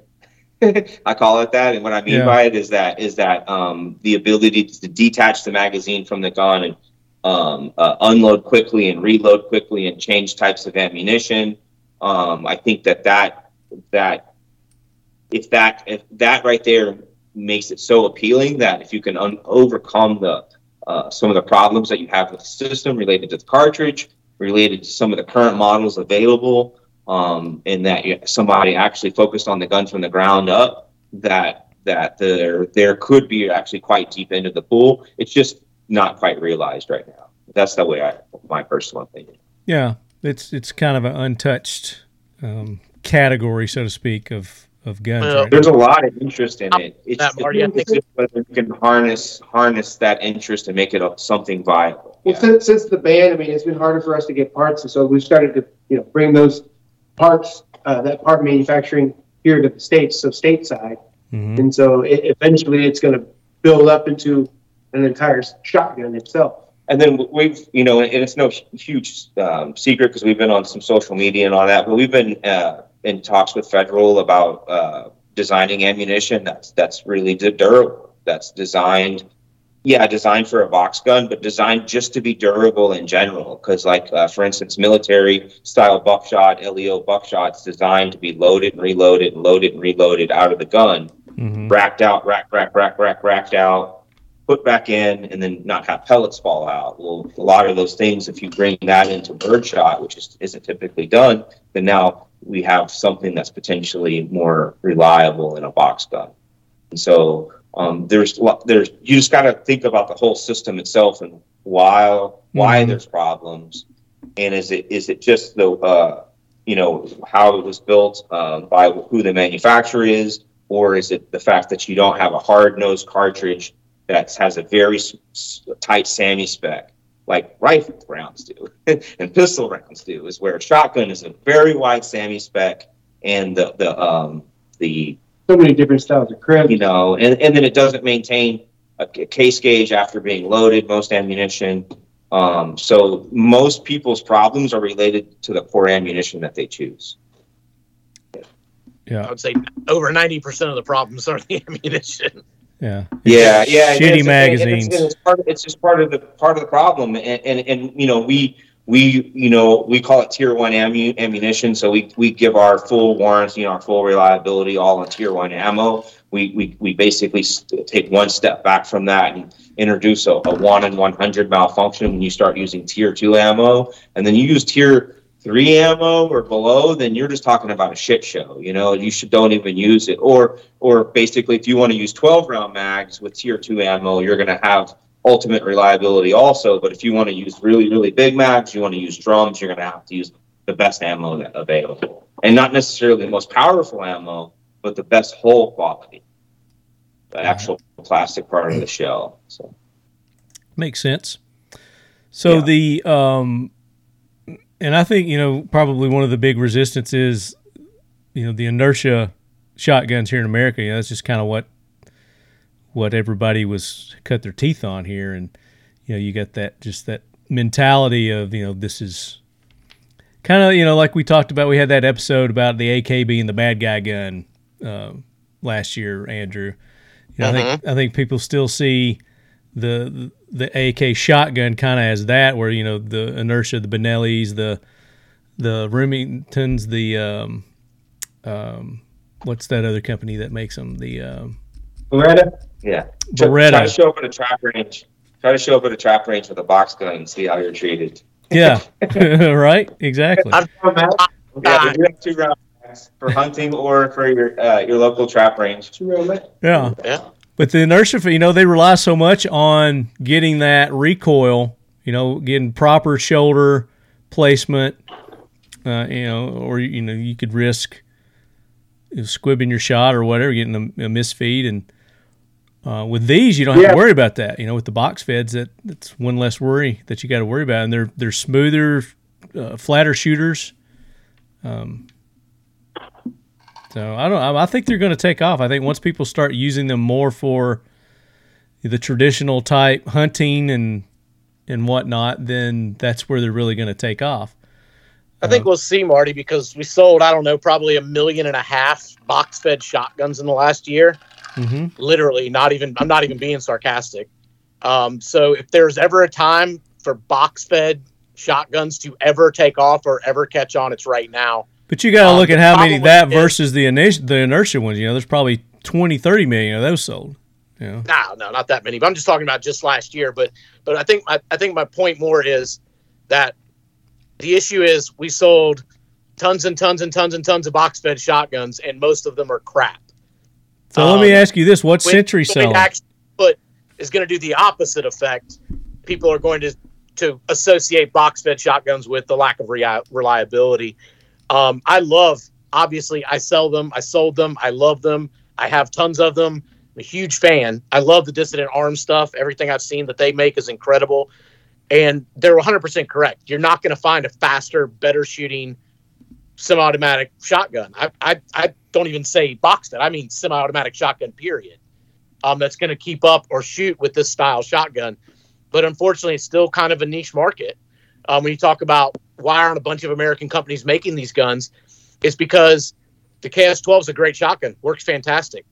I call it that, and what I mean Yeah. by it is that is that um, the ability to detach the magazine from the gun and um, uh, unload quickly and reload quickly and change types of ammunition. Um, I think that that that if that if that right there makes it so appealing that if you can un- overcome the uh, some of the problems that you have with the system related to the cartridge, related to some of the current models available, um, and that somebody actually focused on the gun from the ground up, that that there there could be actually quite deep into the pool. It's just not quite realized right now. That's the way I my personal opinion. Yeah, it's it's kind of an untouched um, category, so to speak, of of guns. Well, right? There's a lot of interest in it. It's That, Marty, I it's think- just whether you can harness harness that interest and make it a, something viable. Well, Yeah. since, since the ban, I mean, it's been harder for us to get parts, and so we've started to, you know, bring those parts, uh, that part manufacturing here to the states, so stateside. Mhm. And so it, eventually it's going to build up into an entire shotgun itself. And then we've, you know, and it's no huge um, secret because we've been on some social media and all that, but we've been uh, in talks with federal about uh, designing ammunition that's that's really durable. That's designed, yeah, designed for a box gun, but designed just to be durable in general. Because, like, uh, for instance, military style buckshot, LEO buckshot's designed to be loaded and reloaded and loaded and reloaded out of the gun Mhm. racked out, rack, rack, rack, rack, racked out, put back in, and then not have pellets fall out. Well, a lot of those things, if you bring that into birdshot, which is, isn't typically done, then now we have something that's potentially more reliable in a box gun. And so um, there's there's you just got to think about the whole system itself and why why Mhm. there's problems, and is it is it just the uh, you know how it was built uh, by who the manufacturer is, or is it the fact that you don't have a hard nosed cartridge that has a very s- s- tight SAAMI spec like rifle rounds do and pistol rounds do? Is where a shotgun is a very wide SAAMI spec and the the um, the So many different styles of crib. you know, and, and then it doesn't maintain a, case gauge after being loaded, most ammunition. Um, so most people's problems are related to the poor ammunition that they choose. Yeah. I would say over 90% of the problems are the ammunition. Yeah, Yeah, yeah. and Shitty it's- and it's- magazines. it's, part, it's just part of the part of the problem, and, and and you know we we you know we call it tier one ammu- ammunition, so we we give our full warranty, our full reliability, all on tier one ammo. We we we basically take one step back from that and introduce a, a one in one hundred malfunction when you start using tier two ammo, and then you use tier three ammo or below, then you're just talking about a shit show. You know, you should don't even use it. Or or basically, if you want to use 12 round mags with tier two ammo, you're going to have ultimate reliability also. But if you want to use really really big mags, you want to use drums, you're going to have to use the best ammo that available, and not necessarily the most powerful ammo, but the best whole quality, the actual plastic part of the shell. So. makes sense. So Yeah. the um, and I think you know probably one of the big resistances, you know, the inertia shotguns here in America. You know, that's just kind of what what everybody was cut their teeth on here, and you know, you got that just that mentality of you know this is kind of you know like we talked about. We had that episode about the AK being the bad guy gun uh, last year, Andrew. You know, I think I think people still see the the AK shotgun kind of as that, where you know the inertia, the Benellis, the the Remingtons, the um, um, what's that other company that makes them? The um, Beretta, Yeah. Try, Beretta. try to show up at a trap range. Try to show up at a trap range with a box gun and see how you're treated. yeah, right, exactly. I'm- Yeah, we have two rounds for hunting or for your uh, your local trap range. Yeah. Yeah. But the inertia, you know, they rely so much on getting that recoil, you know, getting proper shoulder placement, uh, you know, or, you know, you could risk you know, squibbing your shot or whatever, getting a, a misfeed. And uh, with these, you don't have Yeah. to worry about that. You know, with the box feds, that that's one less worry that you got to worry about. And they're, they're smoother, uh, flatter shooters. Um, so I don't. I think they're going to take off. I think once people start using them more for the traditional type hunting and and whatnot, then that's where they're really going to take off. I think we'll see, Marty, because we sold, I don't know, probably a million and a half box fed shotguns in the last year. hmm Literally, not even, I'm not even being sarcastic. Um, so if there's ever a time for box fed shotguns to ever take off or ever catch on, it's right now. But you got to Um, look at how many that is- versus the inertia, the inertia ones. You know, there's probably 20, 30 million of those sold. Know, No, no, not that many. But I'm just talking about just last year. But but I think I, I think my point more is that the issue is we sold tons and tons and tons and tons of box fed shotguns, and most of them are crap. so let me Um, ask you this: What Century selling? put is going to do the opposite effect. People are going to to associate box fed shotguns with the lack of reliability. Um, I love, obviously, I sell them, I sold them, I love them, I have tons of them. I'm a huge fan. I love the Dissident Arms stuff. Everything I've seen that they make is incredible, and they're 100% correct. You're not going to find a faster, better shooting semi-automatic shotgun. I, I, I don't even say boxed it, I mean semi-automatic shotgun. Period um, that's going to keep up or shoot with this style shotgun. But unfortunately, it's still kind of a niche market. Um, when you talk about why aren't a bunch of American companies making these guns, it's because the KS12 is a great shotgun, works fantastic,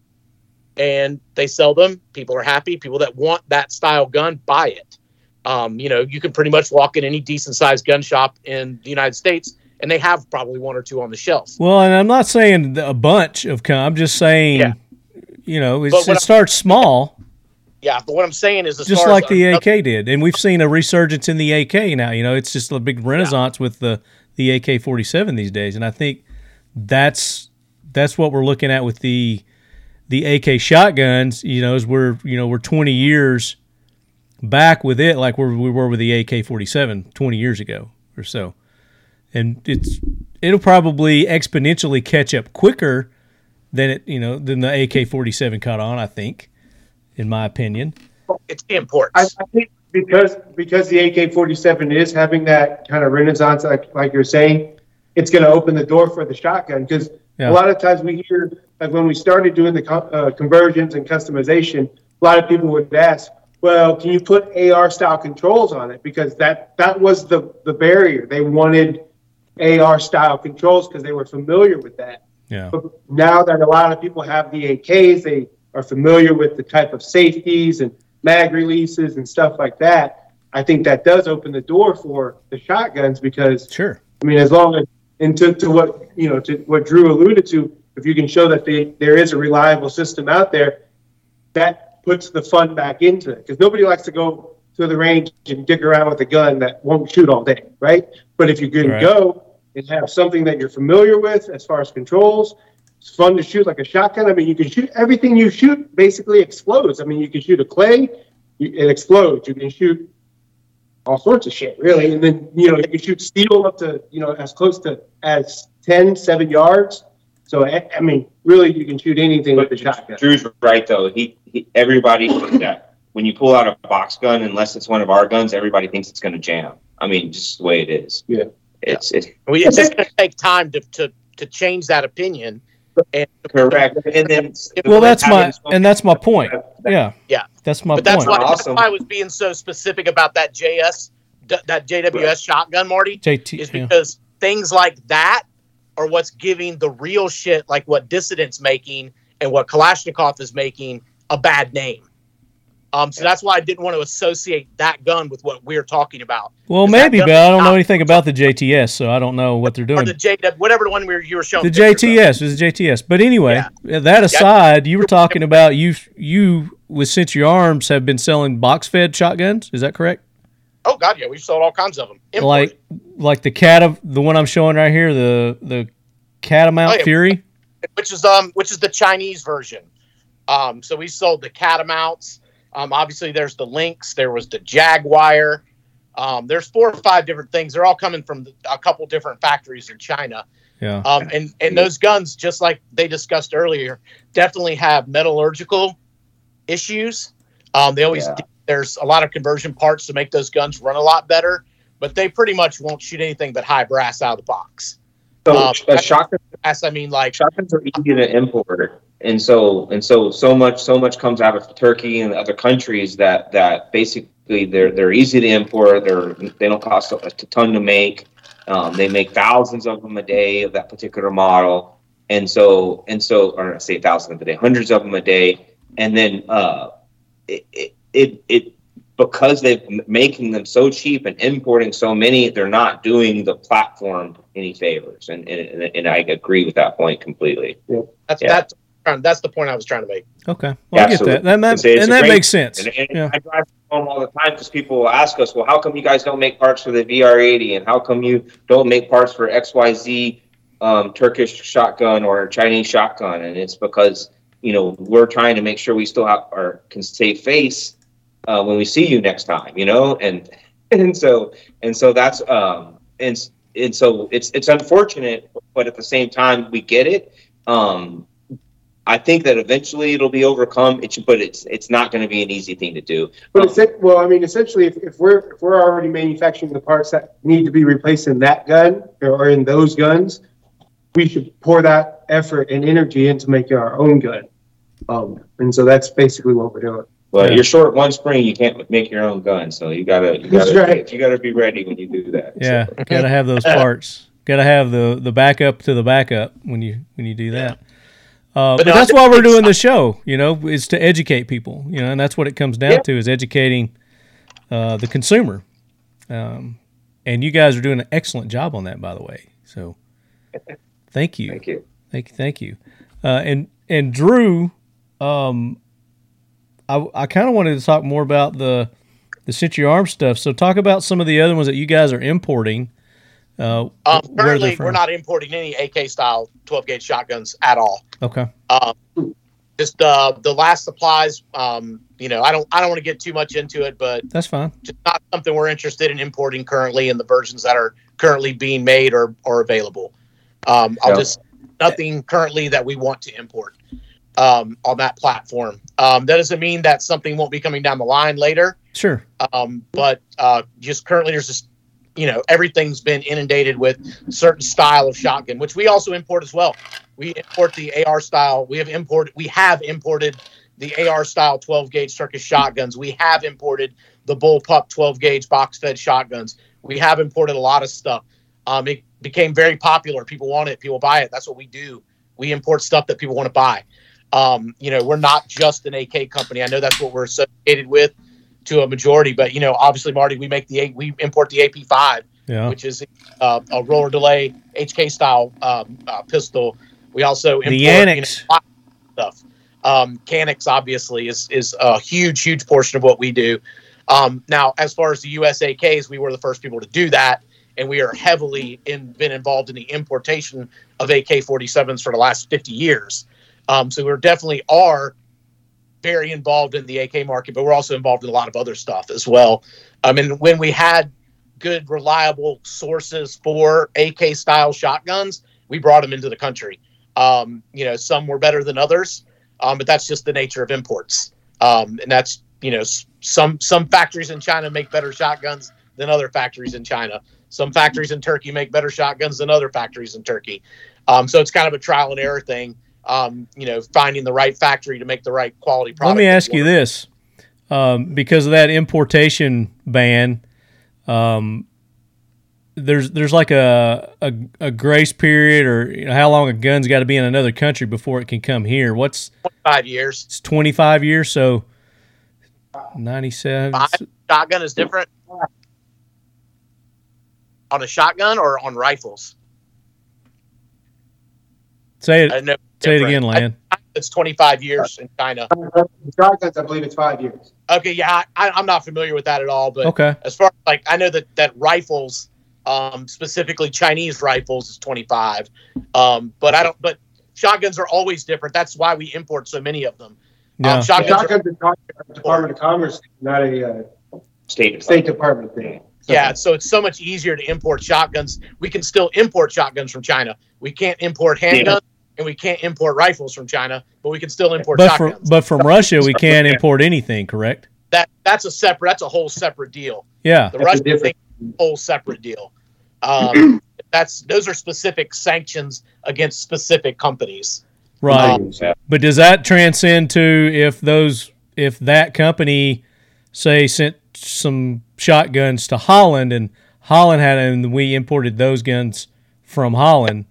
and they sell them. People are happy. People that want that style gun buy it. Um, you know, you can pretty much walk in any decent sized gun shop in the United States, and they have probably one or two on the shelf. Well, and I'm not saying a bunch of. com- I'm just saying, Yeah. you know, it's, it I- starts small, Yeah, but what I'm saying is, as just like the AK did, and we've seen a resurgence in the AK now. You know, it's just a big renaissance with the the AK-47 these days, and I think that's that's what we're looking at with the the AK shotguns. You know, as we're you know we're 20 years back with it, like we're, we were with the AK-47 20 years ago or so, and it's it'll probably exponentially catch up quicker than it you know than the AK-47 caught on. I think, in my opinion. it's the importance. I, I think because because the AK-47 is having that kind of renaissance, like like you're saying, it's going to open the door for the shotgun. Because Yeah. a lot of times we hear, like when we started doing the co- uh, conversions and customization, a lot of people would ask, "Well, can you put AR style controls on it?" Because that that was the the barrier. They wanted AR style controls because they were familiar with that. Yeah. But now that a lot of people have the AKs, they are familiar with the type of safeties and mag releases and stuff like that. I think that does open the door for the shotguns because Sure. I mean, as long as and to, to what you know to what Drew alluded to, if you can show that they, there is a reliable system out there, that puts the fun back into it because nobody likes to go to the range and dig around with a gun that won't shoot all day, right? But if you can Right. go and have something that you're familiar with as far as controls, it's fun to shoot like a shotgun. I mean, you can shoot everything you shoot basically explodes. I mean, you can shoot a clay, you- it explodes. You can shoot all sorts of shit, really. And then, you know, you can shoot steel up to, you know, as close to as 10, 7 yards. So, I, I mean, really, you can shoot anything with the shotgun. Drew's right though. He, he everybody thinks that when you pull out a box gun, unless it's one of our guns, everybody thinks it's going to jam. I mean, just the way it is. Yeah. It's it's We, it's just going to take time to, to, to change that opinion. And correct. And then Well, that's my and that's my point. Yeah. Yeah. That's my but that's point. why, that's why I was being so specific about that JS that JWS shotgun, Marty, JT. is yeah. because things like that are what's giving the real shit, like what Dissident's making and what Kalashnikov is making, a bad name. Um, so that's why I didn't want to associate that gun with what we're talking about. Well, maybe, but I don't know anything about the JTS, so I don't know what they're Or doing. the JW, whatever the one we were, you were showing. The. JTS is the JTS. But anyway, that aside, you were talking about you you with Century Arms have been selling box fed shotguns. Is that correct? Oh God, yeah, we've sold all kinds of them. Imported. Like like the cat of the one I'm showing right here, the the Catamount Oh, yeah. Fury. which is um which is the Chinese version. Um, so we sold the Catamounts. Um, obviously there's the Lynx. There was the Jaguar. Um, there's four or five different things. They're all coming from a couple different factories in China. Yeah. Um, and and those guns, just like they discussed earlier, definitely have metallurgical issues. Um, they always Yeah. there's a lot of conversion parts to make those guns run a lot better, but they pretty much won't shoot anything but high brass out of the box. So Um, a shotgun Brass, I mean, like shotguns are easy to import and so and so so much so much comes out of turkey and other countries that that basically they're they're easy to import they're they don't cost a, a ton to make um, they make thousands of them a day of that particular model and so and so or I say thousands of a day hundreds of them a day and then uh it it it, it because they're making them so cheap and importing so many, they're not doing the platform any favors. And and, and I agree with that point completely. That's Yeah. that's that's the point I was trying to make. Okay. Well, I get Absolutely. that. That, that It's it's and that great- makes sense. And, and Yeah. I drive home all the time because people will ask us, well, how come you guys don't make parts for the VR80? And how come you don't make parts for XYZ um, Turkish shotgun or Chinese shotgun? And it's because, you know, we're trying to make sure we still have our can save face uh, when we see you next time, you know? And, and so, and so that's, um, and, and so it's, it's unfortunate, but at the same time, we get it. Um, I think that eventually it'll be overcome. It's but it's it's not going to be an easy thing to do. But it's, it- well, I mean, essentially, if, if we're, if we're already manufacturing the parts that need to be replaced in that gun or in those guns, we should pour that effort and energy into making our own gun. Um, and so that's basically what we're doing. But Yeah. you're short one spring, you can't make your own gun, so you gotta you gotta right. you gotta be ready when you do that. Yeah, So, gotta have those parts. Gotta have the the backup to the backup when you when you do that. Uh, but But no, that's why we're doing the show, you know, is to educate people, you know, and that's what it comes down Yeah. to is educating uh, the consumer. Um, and you guys are doing an excellent job on that, by the way. So, thank you. thank you. Thank you, thank you. Uh, and and Drew, um, I I kind of wanted to talk more about the the Century Arm stuff. So talk about some of the other ones that you guys are importing. Uh, Um, currently, we're not importing any AK style 12 gauge shotguns at all. Okay. Um, just uh, the last supplies. Um, you know, I don't I don't want to get too much into it, but That's fine. just not something we're interested in importing currently in the versions that are currently being made or or available. Um, I'll Yeah. just nothing currently that we want to import um, on that platform. Um, that doesn't mean that something won't be coming down the line later. Sure. um, but uh, just currently there's just you know everything's been inundated with certain style of shotgun which we also import as well. We import the ar style. We have imported we have imported the ar style 12 gauge turkish shotguns. We have imported the bullpup 12 gauge box fed shotguns. We have imported a lot of stuff. Um, it became very popular. People want it. People buy it. That's what we do. We import stuff that people want to buy. Um, you know we're not just an ak company. I know that's what we're associated with to a majority. But you know, obviously, Marty, we make the we import the AP5, Yeah. which is uh, a roller delay HK style um, uh, pistol. We also import The you know, Annex. lot of stuff. Um, Caniks obviously is is a huge huge portion of what we do. Um, now, as far as the US AKs, we were the first people to do that, and we are heavily in, been involved in the importation of AK-47s for the last 50 years. Um, so we're definitely are very involved in the AK market, but we're also involved in a lot of other stuff as well. I mean, when we had good, reliable sources for AK style shotguns, we brought them into the country. Um, you know, some were better than others, um, but that's just the nature of imports. Um, and that's you know, some some factories in China make better shotguns than other factories in China. Some factories in Turkey make better shotguns than other factories in Turkey. Um, so it's kind of a trial and error thing. Um, you know, finding the right factory to make the right quality product. Let me ask you this: um, because of that importation ban, um, there's there's like a, a a grace period or you know, how long a gun's got to be in another country before it can come here. What's Five years. it's 25 years, so 97. Five. Shotgun is different. On a shotgun or on rifles? Say it. didn't know. Say it again, Lan. I- It's 25 years in China. Shotguns, I believe it's five years. Okay, yeah, I, I'm not familiar with that at all, but Okay. as far as like I know that that rifles, um, specifically Chinese rifles, is 25. Um, but I don't. But shotguns are always different. That's why we import so many of them. Yeah. Um, shotguns. Are, Shotguns are Department of Commerce, not a uh, State. State Department thing. yeah, so it's so much easier to import shotguns. We can still import shotguns from China. We can't import handguns. And we can't import rifles from China, but we can still import But from shotguns. but from Russia, we can't import anything, correct? that that's a separate. That's a whole separate deal. Yeah. The That's a Russian thing, whole separate deal. Um, that's those are specific sanctions against specific companies. Right. Yeah. But does that transcend to if those if that company say sent some shotguns to Holland and Holland had and we imported those guns from Holland?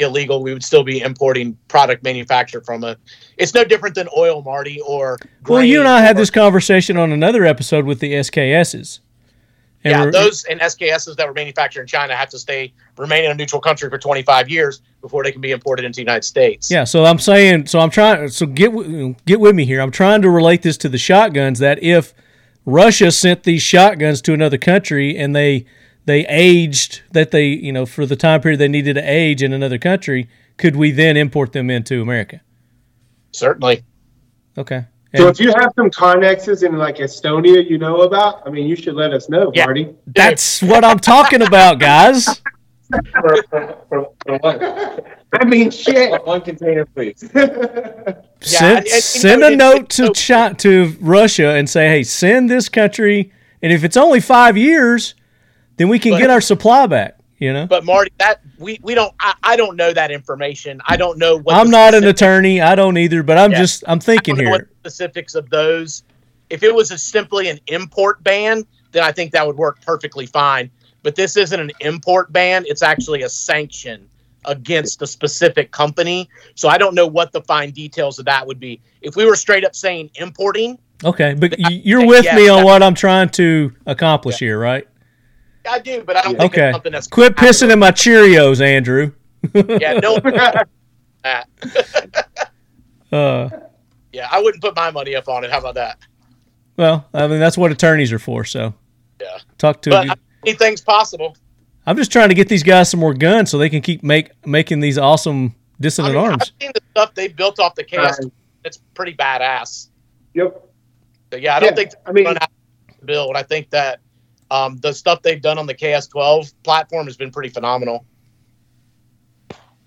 Illegal, we would still be importing product manufactured from a. It's no different than oil, Marty, or. Well, you and I had this conversation on another episode with the SKSs. And Yeah, those and SKSs that were manufactured in China have to stay remain in a neutral country for 25 years before they can be imported into the United States. Yeah, so I'm saying, so I'm trying, so get get with me here. I'm trying to relate this to the shotguns. That if Russia sent these shotguns to another country and they they aged that they you know for the time period they needed to age in another country, could we then import them into America? certainly. Okay. So if you have some connexes in like Estonia you know about, I mean, you should let us know, Yeah. Marty. that's what I'm talking about, guys. For, for, for, for one, I mean, shit. one container, please. send and- and, send know, a it- note it's to so- Chi- to Russia and say, hey, send this country, and if it's only five years, then we can But- get our supply back. You know. But Marty, that we we don't. I, I don't know that information. I don't know what. I'm not an attorney. I don't either, but I'm Yeah. just I'm I thinking here. what specifics of those. If it was simply an import ban, then I think that would work perfectly fine. But this isn't an import ban; it's actually a sanction against a specific company. So I don't know what the fine details of that would be. If we were straight up saying importing, Okay, but you're with yeah, me on what I'm trying to accomplish here, right? I do, but I don't think Okay. it's something that's Quit pissing in my Cheerios, Andrew. Yeah, no. Uh, Yeah, I wouldn't put my money up on it. How about that? well, I mean that's what attorneys are for. So Yeah. talk to. But anything's possible. I'm just trying to get these guys some more guns so they can keep make making these awesome I Dissident mean, arms. I've seen the stuff they built off the cast. Right. It's pretty badass. Yep. So, yeah, I don't Yeah, think I mean- run out build. I think that um, the stuff they've done on the KS12 platform has been pretty phenomenal.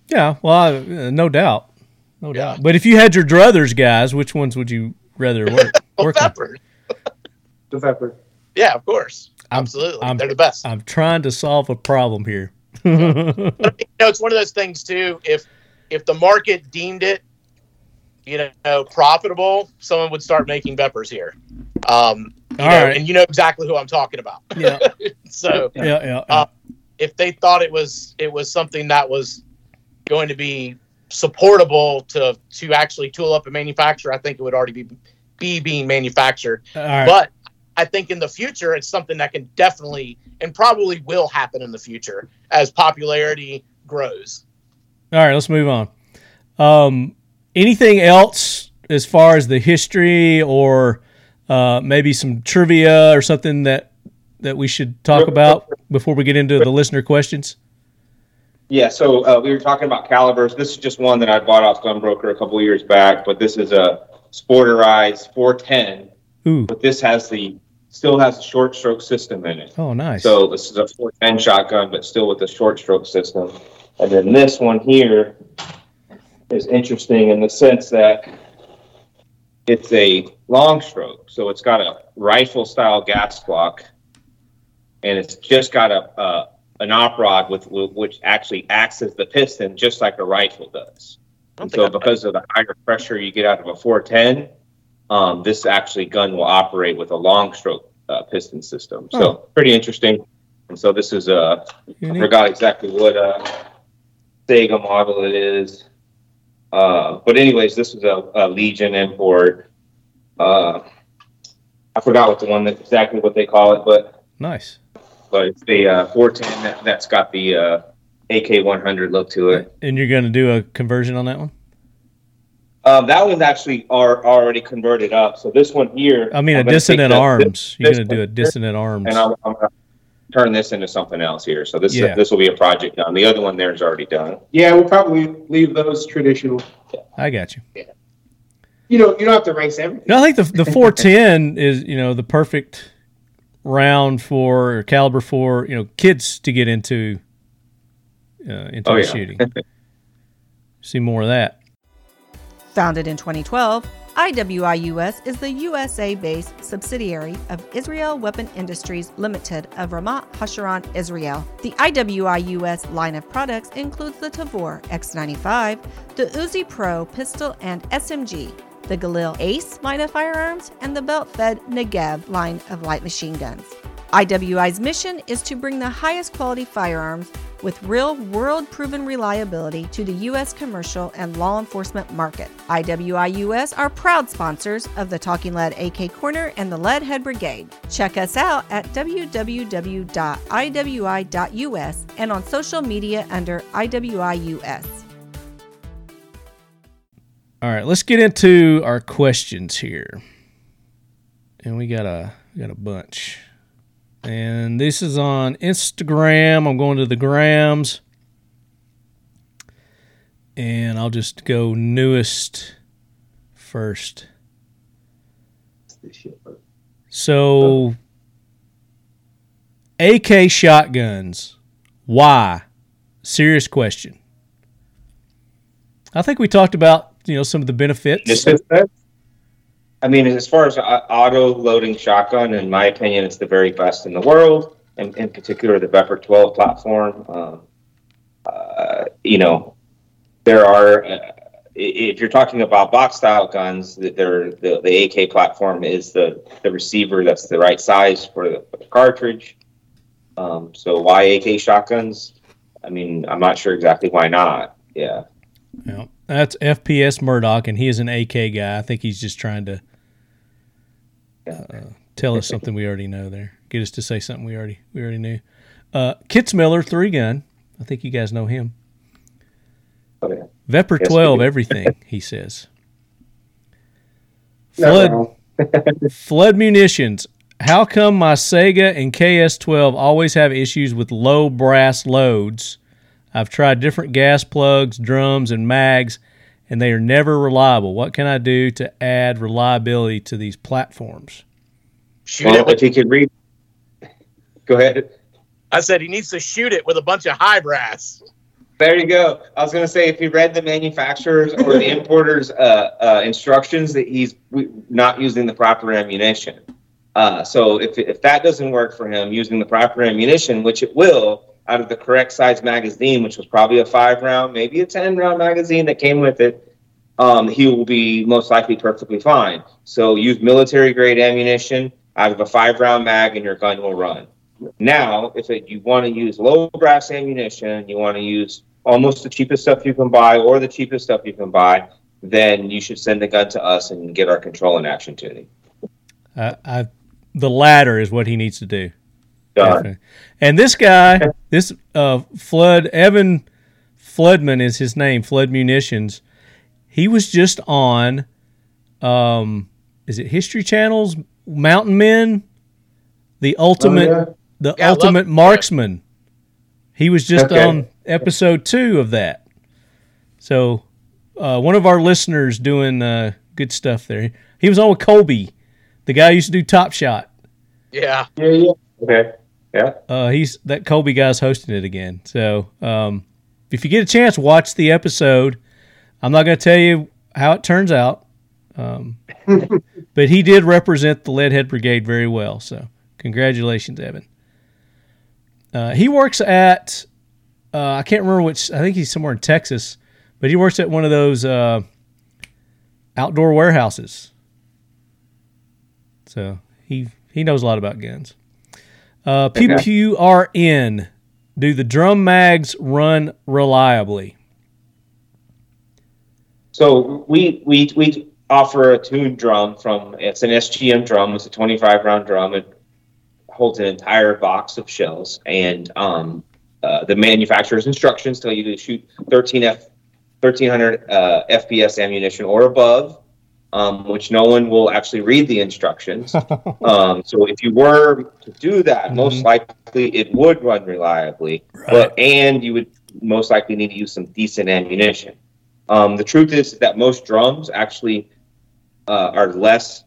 Yeah, well, I, uh, no doubt, no Yeah. doubt. But if you had your druthers, guys, which ones would you rather work? Well, work on? Vepr. The Vepr. Yeah, of course. I'm- Absolutely. I'm- They're the best. I'm trying to solve a problem here. you know, it's one of those things too. If if the market deemed it, you know, profitable, someone would start making Veprs here. Um, you All know, right. and you know exactly who I'm talking about. yeah, So yeah, yeah. yeah. Uh, if they thought it was it was something that was going to be supportable to to actually tool up and manufacture, I think it would already be be being manufactured. All right. But I think in the future, it's something that can definitely and probably will happen in the future as popularity grows. All right, let's move on. Um, anything else as far as the history or uh, maybe some trivia or something that that we should talk about before we get into the listener questions? Yeah, so uh, we were talking about calibers. This is just one that I bought off Gunbroker a couple years back, but this is a Sporterized 410, Ooh, but this has the still has a short stroke system in it. oh, nice. So this is a 410 shotgun, but still with the short stroke system. And then this one here is interesting in the sense that it's a long stroke. So it's got a rifle style gas block, and it's just got a, a an op rod with, which actually acts as the piston, just like a rifle does. Don't So I- because of the higher pressure you get out of a 410, um, this actually gun will operate with a long stroke uh, piston system. So pretty interesting. And so this is uh, I forgot exactly what uh, Saiga model it is. Uh, but anyways, this is a, a Legion import. Uh, I forgot what the one that exactly what they call it, but Nice. but it's the uh, 410 that, that's got the uh, AK 100 look to it. And you're going to do a conversion on that one? Um, that one's actually are already converted up. So this one here, I mean, I'm a Dissident Arms. You're going to do a Dissident Arms. and I'm, I'm gonna turn this into something else here. So this Yeah. this will be a project done. The other one there is already done. Yeah, we'll probably leave those traditional. I got you. Yeah. You know, you don't have to race everything. No, I think the the 410 is you know the perfect round for or caliber for you know kids to get into uh, into Oh yeah. shooting. See more of that. Founded in 2012, IWIUS is the USA based subsidiary of Israel Weapon Industries Limited of Ramat Hasharon, Israel. The IWIUS line of products includes the Tavor X95, the Uzi Pro pistol and SMG, the Galil Ace line of firearms, and the belt fed Negev line of light machine guns. IWI's mission is to bring the highest quality firearms with real world proven reliability to the U.S. commercial and law enforcement market. IWIUS are proud sponsors of the Talking Lead AK Corner and the Lead Head Brigade. Check us out at www.iwi.us and on social media under IWIUS. All right, let's get into our questions here, and we got a we got a bunch. And this is on Instagram. I'm going to the grams. And I'll just go newest first. So, AK shotguns. Why? Serious question. I think we talked about you know some of the benefits. Is- I mean, as far as auto loading shotgun, in my opinion, it's the very best in the world, and in particular the Vepr 12 platform. Um, uh, you know, there are, uh, if you're talking about box style guns, the, the AK platform is the, the receiver that's the right size for the, for the cartridge. Um, so why AK shotguns? I mean, I'm not sure exactly why not. Yeah. Yeah, that's FPS Murdoch, and he is an AK guy. I think he's just trying to uh, tell us something we already know. There, get us to say something we already we already knew. Uh, Kitzmiller, three gun. I think you guys know him. Oh, yeah. Vepr Yes, twelve, everything he says. Flood flood munitions. How come my Saiga and KS12 always have issues with low brass loads? I've tried different gas plugs, drums, and mags, and they are never reliable. What can I do to add reliability to these platforms? Shoot Well, it with, if you could read, go ahead. I said he needs to shoot it with a bunch of high brass. There you go. I was gonna say if he read the manufacturer's or the importer's uh, uh, instructions that he's not using the proper ammunition. Uh, so if if that doesn't work for him, using the proper ammunition, which it will, out of the correct size magazine, which was probably a five round, maybe a ten round magazine that came with it, um, he will be most likely perfectly fine. So use military grade ammunition out of a five round mag, and your gun will run. Now, if it, you want to use low brass ammunition, you want to use almost the cheapest stuff you can buy or the cheapest stuff you can buy, then you should send the gun to us and get our control and action tuning. I, I, the latter is what he needs to do. Done. Definitely. And this guy, this uh, Flood Evan Floodman is his name. Flood Munitions. He was just on, um, is it History Channel's Mountain Men, the ultimate, yeah? the Yeah, ultimate marksman. He was just Okay. on episode two of that. So, uh, one of our listeners doing uh, good stuff there. He was on with Colby, the guy who used to do Top Shot. Yeah. Yeah, yeah. Okay. Yeah. Uh, he's that Colby guy's hosting it again. So um, if you get a chance, watch the episode. I'm not going to tell you how it turns out, um, but he did represent the Leadhead Brigade very well. So congratulations, Evan. Uh, he works at uh, I can't remember which. I think he's somewhere in Texas, but he works at one of those uh, outdoor warehouses. So he He knows a lot about guns. Uh, PPRN. Do the drum mags run reliably? So we we we offer a tuned drum from it's an SGM drum. It's a 25 round drum. It holds an entire box of shells, and um, uh, the manufacturer's instructions tell you to shoot 13 F 1300 uh, FPS ammunition or above, um, which no one will actually read the instructions. um, so if you were to do that, most likely it would run reliably, but and you would most likely need to use some decent ammunition. Um, the truth is that most drums actually uh, are less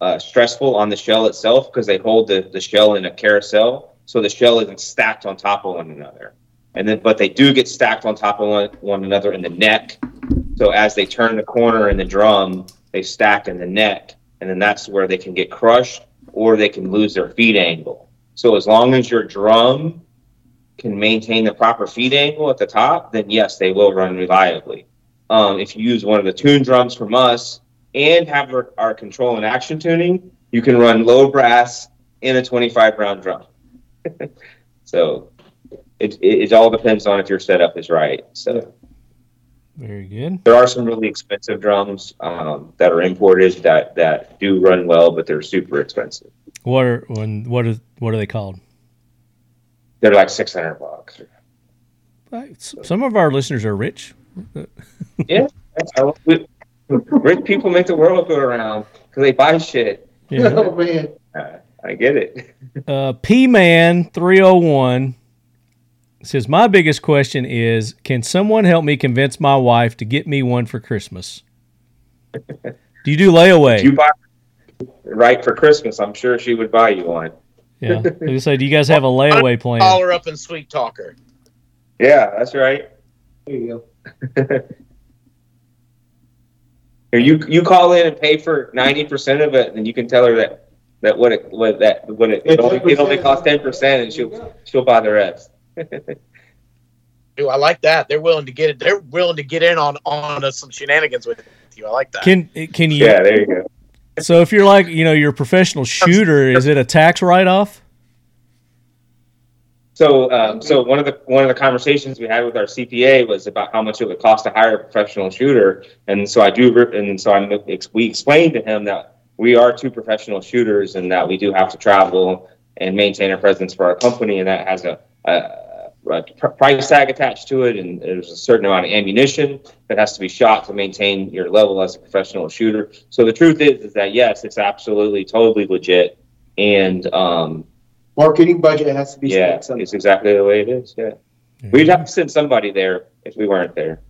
uh, stressful on the shell itself because they hold the, the shell in a carousel, so the shell isn't stacked on top of one another. And then, but they do get stacked on top of one, one another in the neck. So as they turn the corner in the drum, they stack in the neck, and then that's where they can get crushed or they can lose their feed angle. So as long as your drum can maintain the proper feed angle at the top, then yes, they will run reliably. Um, if you use one of the tune drums from us and have our, our control and action tuning, you can run low brass in a 25 round drum. so it, it, it all depends on if your setup is right. So Very good. there are some really expensive drums um, that are imported that, that do run well, but they're super expensive. What are when what are what are they called? They're like 600 bucks. Right, Some of our listeners are rich. Yeah. We- Rich people make the world go around because they buy shit. Yeah. Oh man. Uh, I get it. Uh, P Man three hundred one says my biggest question is can someone help me convince my wife to get me one for Christmas? Do you do layaway? You buy right for Christmas, I'm sure she would buy you one. yeah. I was say, do you guys have a layaway plan? Call her up and sweet talk her. Yeah, that's right. There you go. Or you you call in and pay for ninety percent of it, and you can tell her that that what it what that what it, it only, it only costs ten percent, and she'll she'll buy the rest. Ooh, I like that. They're willing to get it. They're willing to get in on on uh, some shenanigans with you. I like that. Can can you? Yeah, there you go. So if you're like you know you're a professional shooter, is it a tax write off? So, um, so one of the one of the conversations we had with our CPA was about how much it would cost to hire a professional shooter, and so I do, and so I'm, we explained to him that we are two professional shooters, and that we do have to travel and maintain a presence for our company, and that has a, a, a pr- price tag attached to it, and there's a certain amount of ammunition that has to be shot to maintain your level as a professional shooter. So the truth is, is that yes, it's absolutely totally legit, and um, Marketing budget has to be yeah, spent. somehow. it's exactly the way it is. Yeah. We'd have to send somebody there if we weren't there.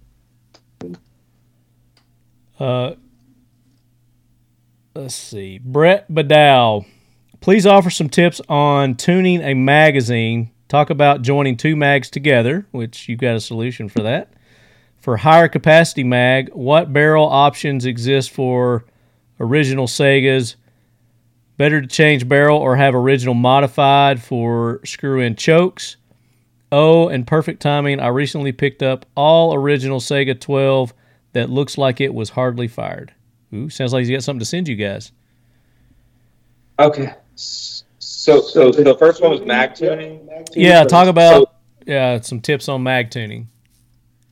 Uh, let's see. Brett Badow, please offer some tips on tuning a magazine. Talk about joining two mags together, which you've got a solution for that. For higher capacity mag, what barrel options exist for original Saigas? Better to change barrel or have original modified for screw in chokes. Oh, and perfect timing. I recently picked up all original Saiga 12 that looks like it was hardly fired. Ooh, sounds like he's got something to send you guys. Okay. S- So, so, so the first one was mag tuning. Yeah, talk So- about yeah some tips on mag tuning.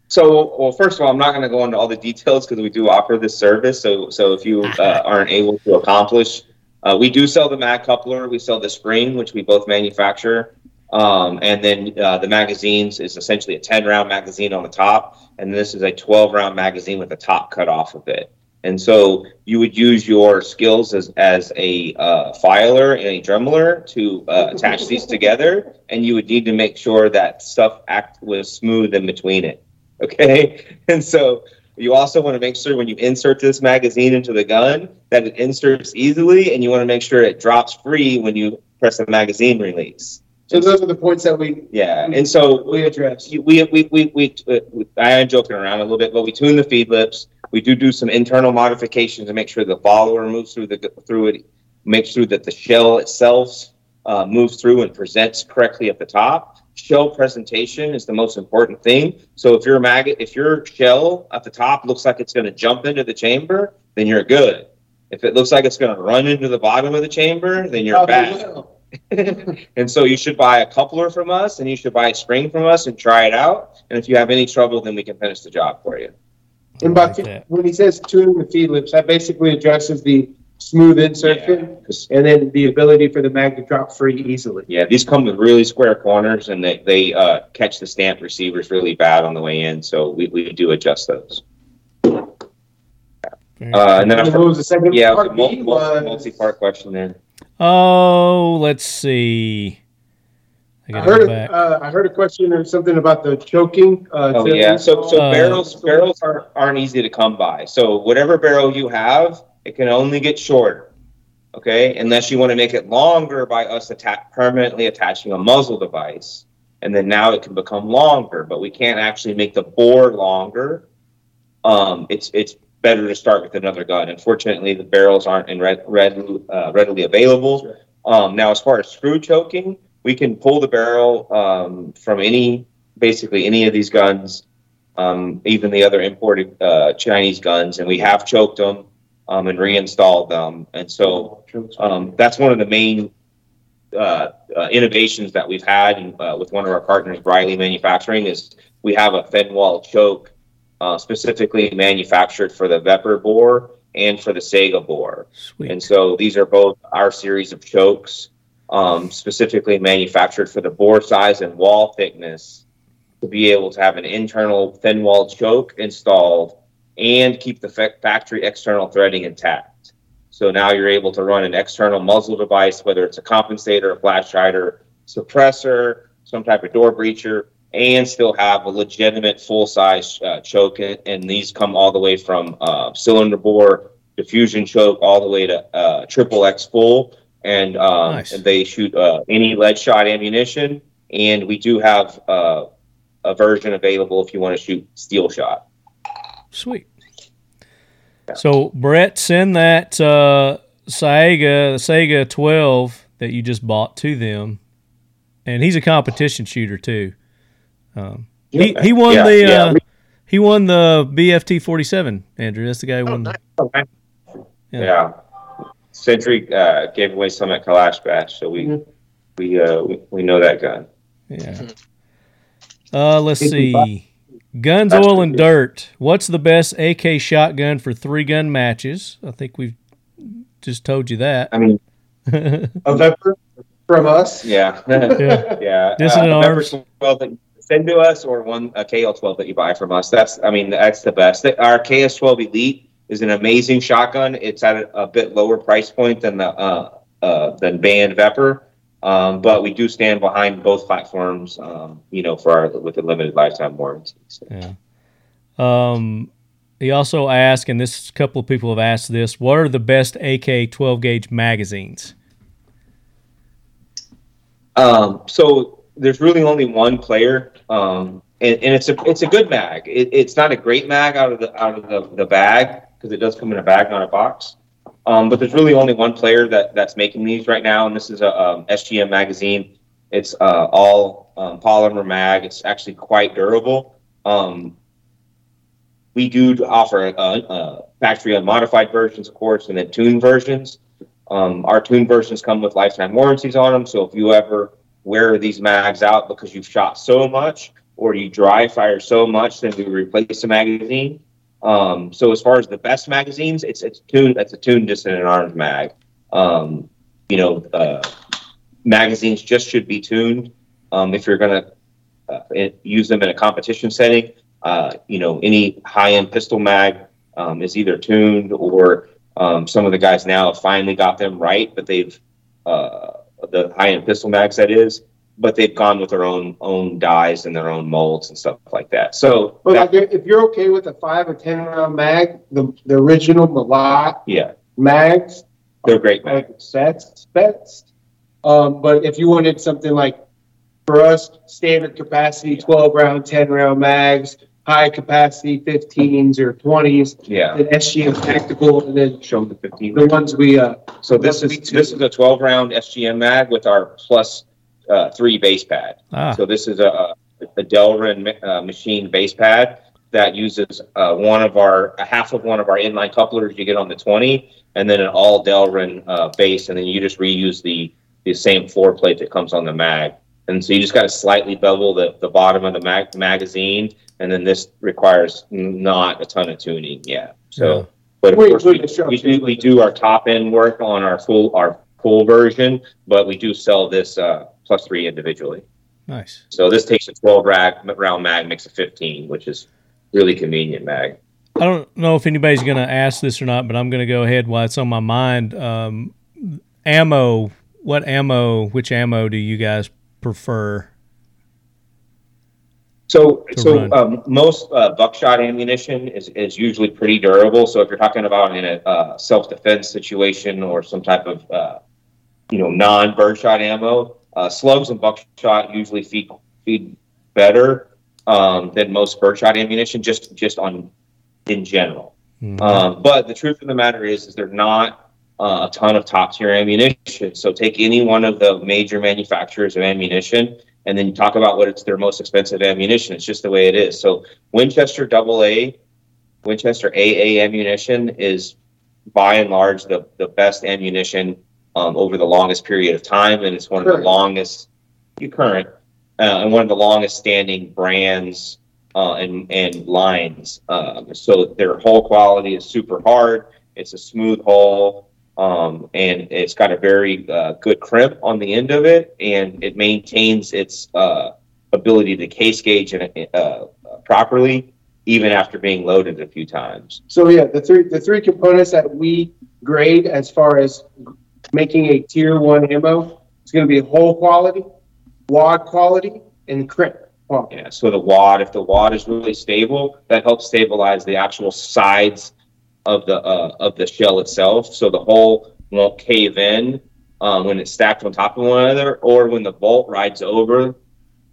So, well, first of all, I'm not going to go into all the details because we do offer this service. So, so if you uh, aren't able to accomplish, uh, we do sell the mag coupler. We sell the spring, which we both manufacture. Um, and then uh, the magazines is essentially a 10 round magazine on the top, and this is a 12 round magazine with the top cut off of it. And so you would use your skills as, as a uh, filer and a drummer to uh, attach these together, and you would need to make sure that stuff act was smooth in between it. Okay, and so you also want to make sure when you insert this magazine into the gun that it inserts easily, and you want to make sure it drops free when you press the magazine release. So those are the points that we, Yeah, and so we address. we, we, we, we, uh, I am joking around a little bit, but we tune the feed lips. We do do some internal modifications to make sure the follower moves through the through it, make sure that the shell itself uh, moves through and presents correctly at the top. Shell presentation is the most important thing. So if your maggot, if your shell at the top looks like it's going to jump into the chamber, then you're good. If it looks like it's going to run into the bottom of the chamber, then you're Probably bad. and so you should buy a coupler from us and you should buy a spring from us and try it out. And if you have any trouble, then we can finish the job for you. And I by like that. when he says tuning the feed lips, that basically addresses the smooth insertion 'Cause, and then the ability for the mag to drop free easily. yeah, these come with really square corners and they, they uh, catch the stamp receivers really bad on the way in. So we, we do adjust those. Uh, and then And our, what was the second yeah, it was a part? multi, multi-part question there. Oh, let's see. I I heard, a- uh, I heard a question or something about the choking. Uh, Oh to yeah, so so Uh, barrels barrels aren't aren't easy to come by. So whatever barrel you have, it can only get shorter. Okay, unless you want to make it longer by us atta- permanently attaching a muzzle device, and then now it can become longer. But we can't actually make the bore longer. Um, it's it's better to start with another gun. Unfortunately, the barrels aren't in red, red, uh, readily available. Um, now, as far as screw choking, we can pull the barrel um, from any basically any of these guns, um, even the other imported uh, Chinese guns, and we have choked them um, and reinstalled them. And so um, that's one of the main uh, uh, innovations that we've had and, uh, with one of our partners, Riley Manufacturing, is we have a thin wall choke uh, specifically manufactured for the Vepr bore and for the Saiga bore. Sweet. And so these are both our series of chokes, um, specifically manufactured for the bore size and wall thickness to be able to have an internal thin wall choke installed and keep the fa- factory external threading intact. So now you're able to run an external muzzle device, whether it's a compensator, a flash hider, suppressor, some type of door breacher, and still have a legitimate full size uh, choke. And these come all the way from uh, cylinder bore, diffusion choke, all the way to uh, triple X full. And, um, Nice. they shoot uh, any lead shot ammunition. And we do have uh, a version available if you want to shoot steel shot. Sweet. So Brett, send that uh, Saiga Saiga 12 that you just bought to them, and he's a competition shooter too. Um, he he won Yeah, the yeah, uh, he won the BFT 47. Andrew, that's the guy who won. the, Yeah. Yeah. Century uh, gave away some at Kalash Batch, so we we, uh, we we know that gun. yeah. Uh, let's see. Guns, That's oil, and good. dirt. What's the best AK shotgun for three gun matches? I think we've just told you that. I mean, A Vepr from us. yeah, Yeah. yeah. Dissident uh, arms. Twelve that you send to us, or one a KL12 that you buy from us. That's I mean that's the best. Our KS12 Elite is an amazing shotgun. It's at a, a bit lower price point than the uh, uh, than Band Vepr. Um, but we do stand behind both platforms, um, you know, for our with a limited lifetime warranty. So. Yeah. Um, he also asked, and this couple of people have asked this: What are the best AK 12 gauge magazines? Um, so there's really only one player, um, and, and it's a it's a good mag. It, it's not a great mag out of the out of the, the bag because it does come in a bag, not a box. Um, but there's really only one player that that's making these right now, and this is a um, SGM magazine. It's uh, all um, polymer mag. It's actually quite durable. Um, we do offer uh, uh, factory unmodified versions, of course, and then tuned versions. Um, our tuned versions come with lifetime warranties on them. So if you ever wear these mags out because you've shot so much or you dry fire so much, then we replace the magazine. Um, so as far as the best magazines, it's it's tuned. It's a tuned Dissident Arms mag. Um, you know, uh, magazines just should be tuned. Um, if you're gonna uh, use them in a competition setting, uh, you know, any high-end pistol mag um, is either tuned or um, some of the guys now have finally got them right, but they've uh, the high-end pistol mags that is, but they've gone with their own own dies and their own molds and stuff like that. So But that- like, if you're okay with a five or ten round mag, the the original Molot yeah, mags, they're great mags. sets, best. Um, but if you wanted something like for us, standard capacity, twelve round, ten round mags, high capacity, fifteens or twenties, Yeah, The SGM tactical, and then show them the 15. the ones we uh. So this is this is a 12 round SGM mag with our plus uh, three base pad. Ah, So this is a a Delrin uh, machine base pad. that uses uh, one of our a half of one of our inline couplers you get on the 20, and then an all Delrin uh, base, and then you just reuse the the same floor plate that comes on the mag. And so you just got to slightly bevel the, the bottom of the mag- magazine, and then this requires not a ton of tuning. Yeah. So, Yeah. but of We course we, we do we do our top end work on our full our full version, but we do sell this uh, plus three individually. Nice. So this takes a 12 rag, round mag, makes a 15, which is really convenient mag. I don't know if anybody's going to ask this or not, but I'm going to go ahead while it's on my mind. Um, ammo. What ammo? Which ammo do you guys prefer? So, so um, most uh, buckshot ammunition is, is usually pretty durable. So if you're talking about in a uh, self-defense situation or some type of, uh, you know, non-birdshot ammo, uh, slugs and buckshot usually feed feed better um, than most birdshot ammunition, just just on in general. Mhm. Um, but the truth of the matter is, is they're not uh, a ton of top tier ammunition. So take any one of the major manufacturers of ammunition, and then you talk about what it's their most expensive ammunition. It's just the way it is. So Winchester AA, Winchester AA ammunition is by and large the the best ammunition um, over the longest period of time, and it's one of the longest you current uh, and one of the longest standing brands uh, and and lines. Um, so their hull quality is super hard. It's a smooth hull, um, and it's got a very uh, good crimp on the end of it, and it maintains its uh, ability to case gauge and, uh, properly even after being loaded a few times. So yeah, the three the three components that we grade as far as making a tier one ammo It's going to be hull quality, wad quality, and crimp quality. Yeah, so the wad, if the wad is really stable, that helps stabilize the actual sides of the uh, of the shell itself, so the hole won't cave in um, when it's stacked on top of one another, or when the bolt rides over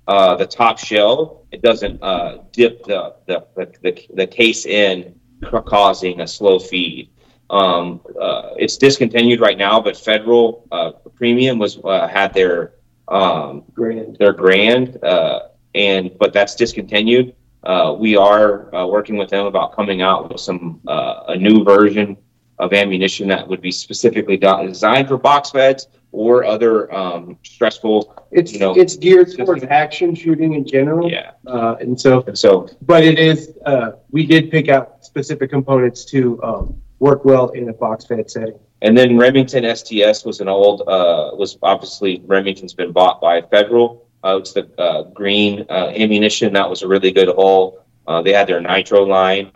uh, the top shell, it doesn't uh, dip the, the the the case in, causing a slow feed. Um, uh, it's discontinued right now, but Federal uh, Premium was uh, had their um, Grand. they're grand, uh, and but that's discontinued. Uh, we are uh, working with them about coming out with some uh, a new version of ammunition that would be specifically designed for box beds or other um, stressful. It's You know, it's geared towards action shooting in general. Yeah, Uh, and so, and so but it is uh, we did pick out specific components to um, work well in a box fed setting. and then Remington STS was an old uh, was obviously Remington's been bought by Federal. Uh, it's the uh, green uh, ammunition that was a really good hole. Uh, they had their nitro line.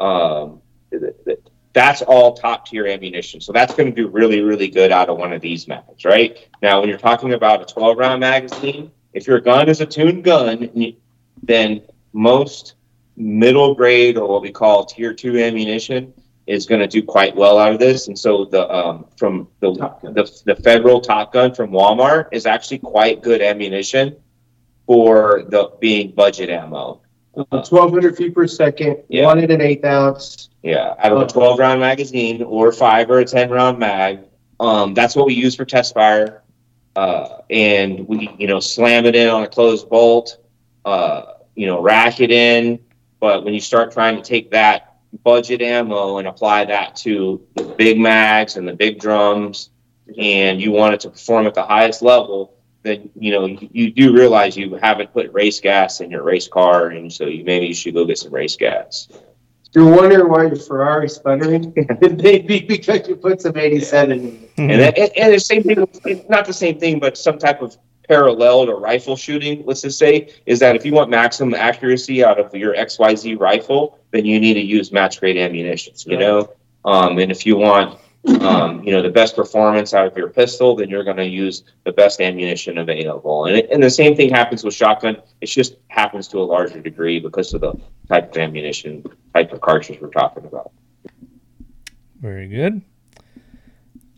Um, th- th- that's all top tier ammunition. So that's going to do really, really good out of one of these mags, right? Now, when you're talking about a 12 round magazine, if your gun is a tuned gun, then most middle grade or what we call tier two ammunition is going to do quite well out of this. And so the um, from the, the the federal Top Gun from Walmart is actually quite good ammunition for the being budget ammo. Twelve hundred feet per second, Yeah. one and an eighth ounce. Yeah, out of a 12 round magazine or five or a 10 round mag. Um, that's what we use for test fire. Uh, and we, you know, slam it in on a closed bolt, uh, you know, rack it in. But when you start trying to take that budget ammo and apply that to the big mags and the big drums, and you want it to perform at the highest level, then you know you, you do realize you haven't put race gas in your race car, and so you maybe you should go get some race gas. You're wondering why your Ferrari sputtering? It may be because you put some eighty-seven in it. And, that, and, and the same thing, not the same thing, but some type of parallel to rifle shooting, let's just say, is that if you want maximum accuracy out of your XYZ rifle, then you need to use match grade ammunition, you know? Um, and if you want, um, you know, the best performance out of your pistol, then you're going to use the best ammunition available. And, it, and the same thing happens with shotgun. It just happens to a larger degree because of the type of ammunition, type of cartridge we're talking about. Very good.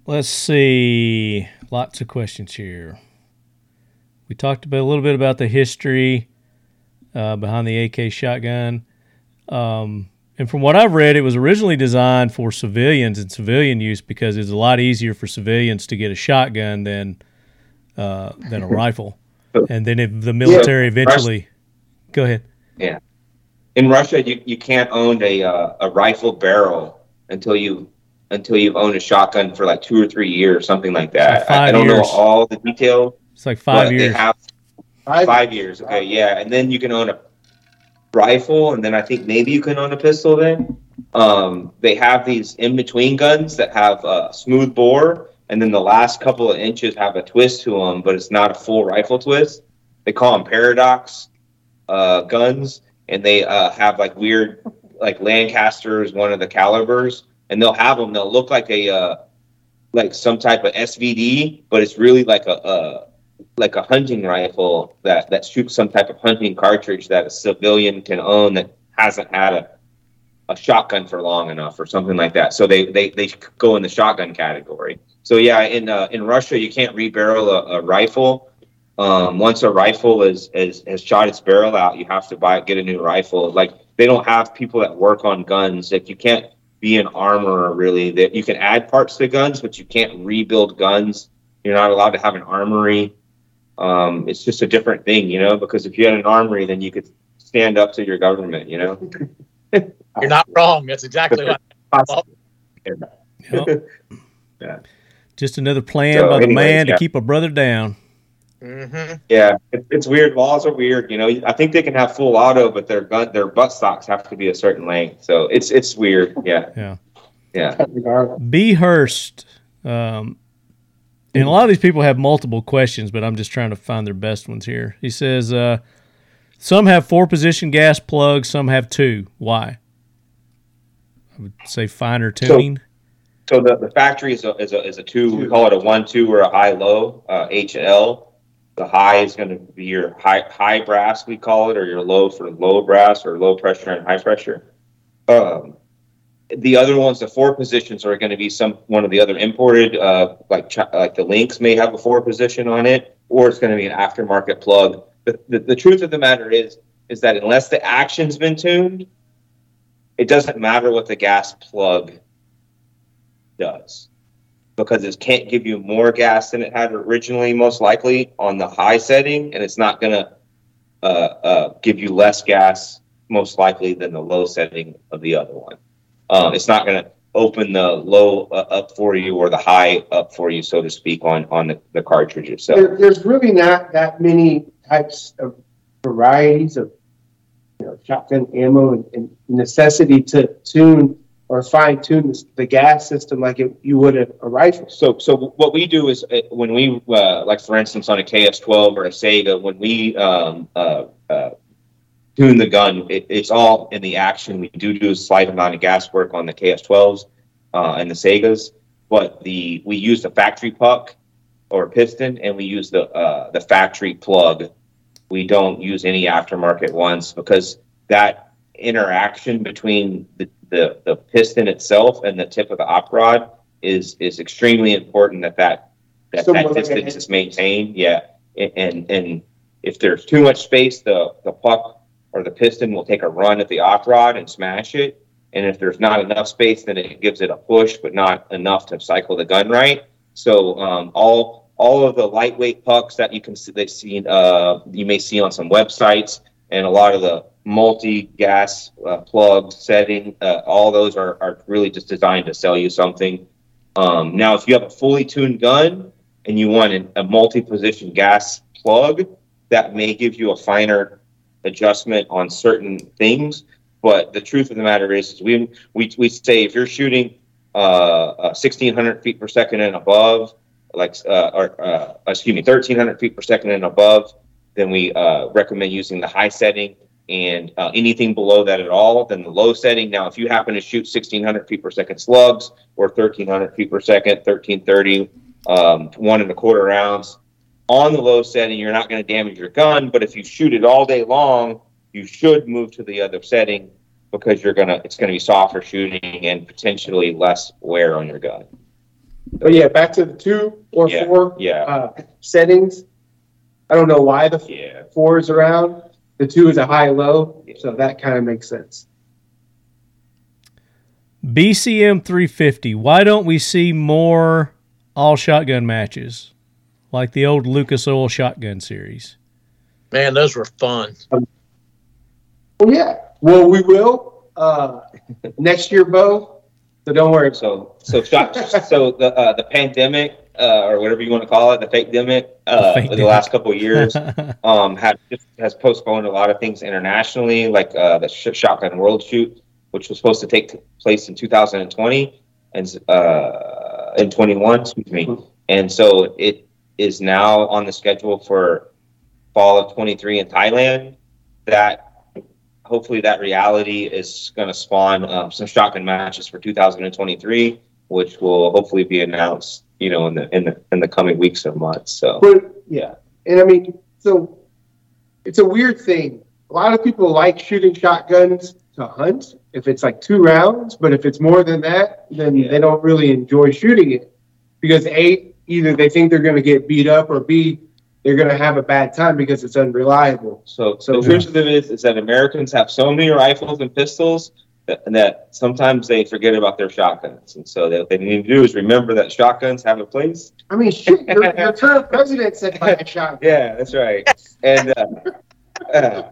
Let's see. Lots of questions here. We talked about a little bit about the history uh, behind the AK shotgun. Um, and from what I've read, it was originally designed for civilians and civilian use because it's a lot easier for civilians to get a shotgun than uh, than a rifle. And then if the military eventually, go ahead. Yeah, in Russia, you, you can't own a uh, a rifle barrel until you until you've owned a shotgun for like two or three years, something like that. like I, I don't know all the details. It's like five but years. They have Five- five years. Okay, yeah, and then you can own a rifle, and then I think maybe you can own a pistol. Then um, they have these in between guns that have a smooth bore, and then the last couple of inches have a twist to them, but it's not a full rifle twist. They call them paradox uh, guns, and they uh, have like weird, like Lancaster is one of the calibers, and they'll have them. They'll look like a uh, like some type of SVD, but it's really like a, a like a hunting rifle that that shoots some type of hunting cartridge that a civilian can own that hasn't had a a shotgun for long enough or something like that. So they they, they go in the shotgun category. So yeah, in uh, in Russia you can't rebarrel a, a rifle. Um, once a rifle is, is has shot its barrel out, you have to buy get a new rifle. Like they don't have people that work on guns. Like you can't be an armorer really. That you can add parts to guns, but you can't rebuild guns. You're not allowed to have an armory. Um, it's just a different thing, you know. Because if you had an armory, then you could stand up to your government, you know. You're not wrong. That's exactly what. Yep. Yeah. Just another plan So by the anyways, man to keep a brother down. hmm Yeah, it, it's weird. Laws are weird. You know, I think they can have full auto, but their gun, their butt stocks have to be a certain length. So it's it's weird. Yeah, Yeah. yeah. B. Hurst. Um, and a lot of these people have multiple questions, but I'm just trying to find their best ones here. He says, uh, some have four position gas plugs, some have two. Why? I would say finer tuning. So the, the factory is a, is a is a two. We call it a one two or a high low uh, H L. The high is going to be your high high brass we call it, or your low for low brass or low pressure and high pressure. Um, the other ones, the four positions, are going to be some one of the other imported, uh, like like the Lynx may have a four position on it, or it's going to be an aftermarket plug. The, the, the truth of the matter is is that unless the action's been tuned, it doesn't matter what the gas plug does because it can't give you more gas than it had originally, most likely on the high setting, and it's not going to uh, uh, give you less gas, most likely, than the low setting of the other one. Um, it's not going to open the low uh, up for you or the high up for you, so to speak, on on the, the cartridge itself. There, there's really not that many types of varieties of you know, shotgun ammo and, and necessity to tune or fine tune the, the gas system like it, you would a, a rifle. So, so what we do is uh, when we, uh, like for instance, on a KS12 or a Saiga, when we um, uh, uh, tune the gun, it, it's all in the action. We do do a slight amount of gas work on the KS12s uh, and the Saigas, but the we use the factory puck or piston, and we use the uh, the factory plug. We don't use any aftermarket ones because that interaction between the, the, the piston itself and the tip of the op rod is is extremely important that that that, So that more like a distance is maintained. Yeah, and and, and if there's too much space, the the puck or the piston will take a run at the op rod and smash it. And if there's not enough space, then it gives it a push, but not enough to cycle the gun right. So um, all all of the lightweight pucks that you can see, they see uh, you may see on some websites, and a lot of the multi-gas uh, plug setting, uh, all those are, are really just designed to sell you something. Um, now, if you have a fully tuned gun and you want an, a multi-position gas plug, that may give you a finer adjustment on certain things. But the truth of the matter is, is we, we, we say if you're shooting uh, uh, 1600 feet per second and above, like, uh, or, uh, excuse me, 1300 feet per second and above, then we uh, recommend using the high setting. And uh, anything below that at all, then the low setting. Now, if you happen to shoot 1600 feet per second slugs or 1300 feet per second, 1330, um, one and a quarter rounds, on the low setting, you're not going to damage your gun. But if you shoot it all day long, you should move to the other setting because you're gonna it's gonna be softer shooting and potentially less wear on your gun. Oh yeah, back to the two or Yeah, four yeah. uh, settings. I don't know why the Yeah. four is around. The two is a high low, so that kind of makes sense. BCM 350. Why don't we see more all shotgun matches like the old Lucas Oil shotgun series? Man, those were fun. Well, yeah, well, we will uh, next year, Bo. So don't worry. So so shot, so the uh, the pandemic uh, or whatever you want to call it, the fake demic, uh, The the last couple of years, um, had has postponed a lot of things internationally, like uh, the Sh- Shotgun World Shoot, which was supposed to take place in 2020 and uh, in 21, excuse me, and so it is now on the schedule for fall of 23 in Thailand. That hopefully that reality is going to spawn um, some shotgun matches for 2023, which will hopefully be announced, you know, in the in the in the coming weeks or months. So But yeah, and I mean, so it's a weird thing. A lot of people like shooting shotguns to hunt if it's like two rounds, but if it's more than that, then Yeah. they don't really enjoy shooting it because a either they think they're going to get beat up or b they're going to have a bad time because it's unreliable. So, So- the truth of it is, is that Americans have so many rifles and pistols that, that sometimes they forget about their shotguns. And so that what they need to do is remember that shotguns have a place. I mean, shit, your, your current president said buy a shotgun. Yeah, that's right. And uh, uh,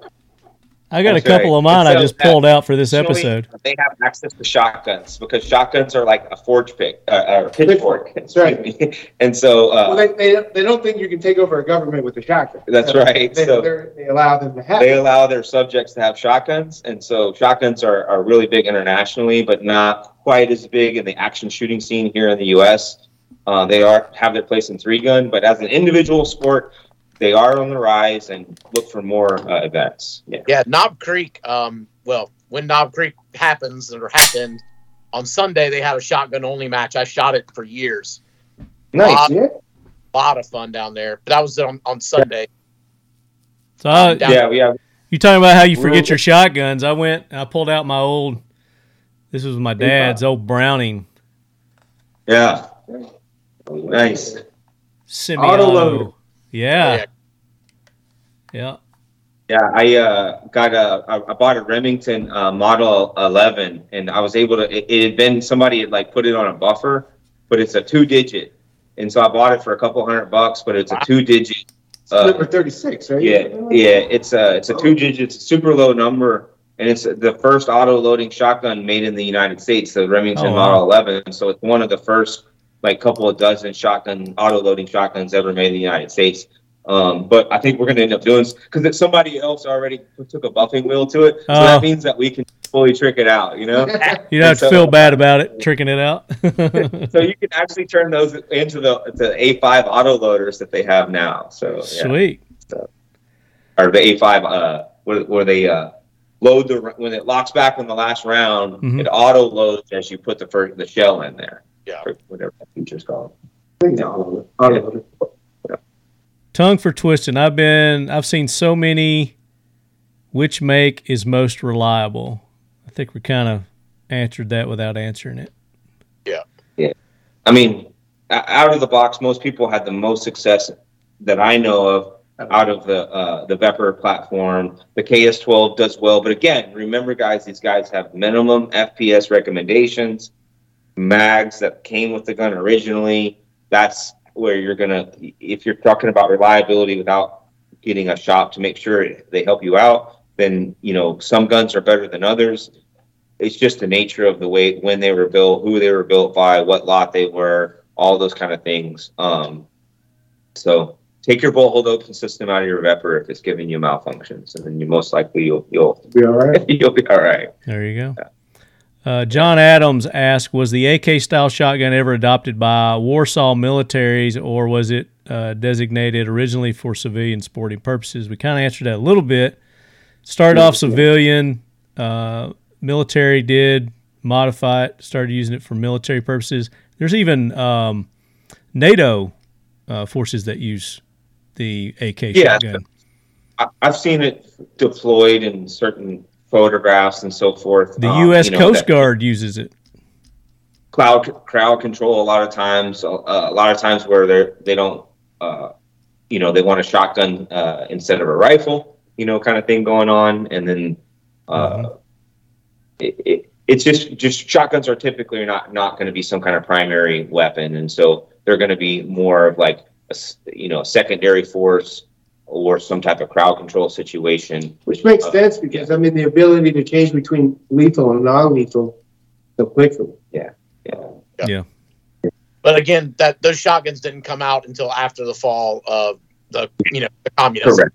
I got a couple right. of mine And I just pulled out for this episode. They have access to shotguns because shotguns are like a forge pick, uh, uh, pitchfork. That's right. me. And so uh, Well, they, they, they don't think you can take over a government with a shotgun. That's So right. They, So- they're- they allow them to have they it. allow their subjects to have shotguns, and so shotguns are, are really big internationally, but not quite as big in the action shooting scene here in the U.S. Uh, they are have their place in three gun, but as an individual sport, they are on the rise and look for more uh, events. Yeah. Yeah, Knob Creek. Um, well, when Knob Creek happens or happened on Sunday, they had a shotgun only match. I shot it for years. Nice. Yeah. A lot of fun down there. But that was on, on Sunday. So I, down- Yeah, we have. you talking about how you forget Rural- your shotguns? I went and I pulled out my old. This was my dad's old Browning Yeah. Nice. semi-auto. Autoloader. Yeah. Yeah. Yeah, I uh, got a. I bought a Remington uh, Model 11, and I was able to. It, it had been somebody had like put it on a buffer, but it's a two digit, and so I bought it for a couple hundred bucks. But it's a two digit. Number Uh, 36, right? yeah, yeah, it's a it's a two digit, super low number, and it's the first auto loading shotgun made in the United States, the Remington Oh, wow. Model 11. So it's one of the first like couple of dozen shotgun auto loading shotguns ever made in the United States. Um, but I think we're going to end up doing because somebody else already took a buffing wheel to it, so Oh. that means that we can fully trick it out. You know, You don't have to So- feel bad about it, tricking it out. so you can actually turn those into the the A5 auto loaders that they have now. So yeah. Sweet. or the A5 uh, where, where they uh, load the when it locks back on the last round, Mhm. it auto loads as you put the first the shell in there. Yeah. or whatever that feature's called. Autoloader. Tongue for twisting. I've been. I've seen so many. Which make is most reliable? I think we kind of answered that without answering it. Yeah. Yeah. I mean, out of the box, most people had the most success that I know of out of the uh, the Vepr platform. The KS12 does well, but again, remember, guys, these guys have minimum FPS recommendations, mags that came with the gun originally. That's where you're gonna, if you're talking about reliability without getting a shop to make sure they help you out, then you know some guns are better than others it's just the nature of the way when they were built, who they were built by, what lot they were, all those kind of things. Um, so take your bolt hold open system out of your Vepr if it's giving you malfunctions, and then you most likely you'll you'll Be all right. you'll be all right. There you go. Uh, John Adams asked, "Was the AK style shotgun ever adopted by Warsaw militaries, or was it uh, designated originally for civilian sporting purposes?" We kind of answered that a little bit. Started off civilian. Uh, military did modify it. Started using it for military purposes. There's even um, NATO uh, forces that use the AK Yeah. shotgun. I've seen it deployed in certain photographs and so forth. The Um, U.S. you know, Coast Guard uses it. cloud crowd control a lot of times uh, a lot of times where they're they don't uh, you know they want a shotgun uh, instead of a rifle you know kind of thing going on and then uh, it, it, it's just just shotguns are typically not not going to be some kind of primary weapon and so they're going to be more of like a, you know a secondary force or some type of crowd control situation. Which makes Uh, sense because, I mean, the ability to change between lethal and non-lethal so quickly. Yeah. Yeah. Yeah. But again, that those shotguns didn't come out until after the fall of the you know the communists. Correct.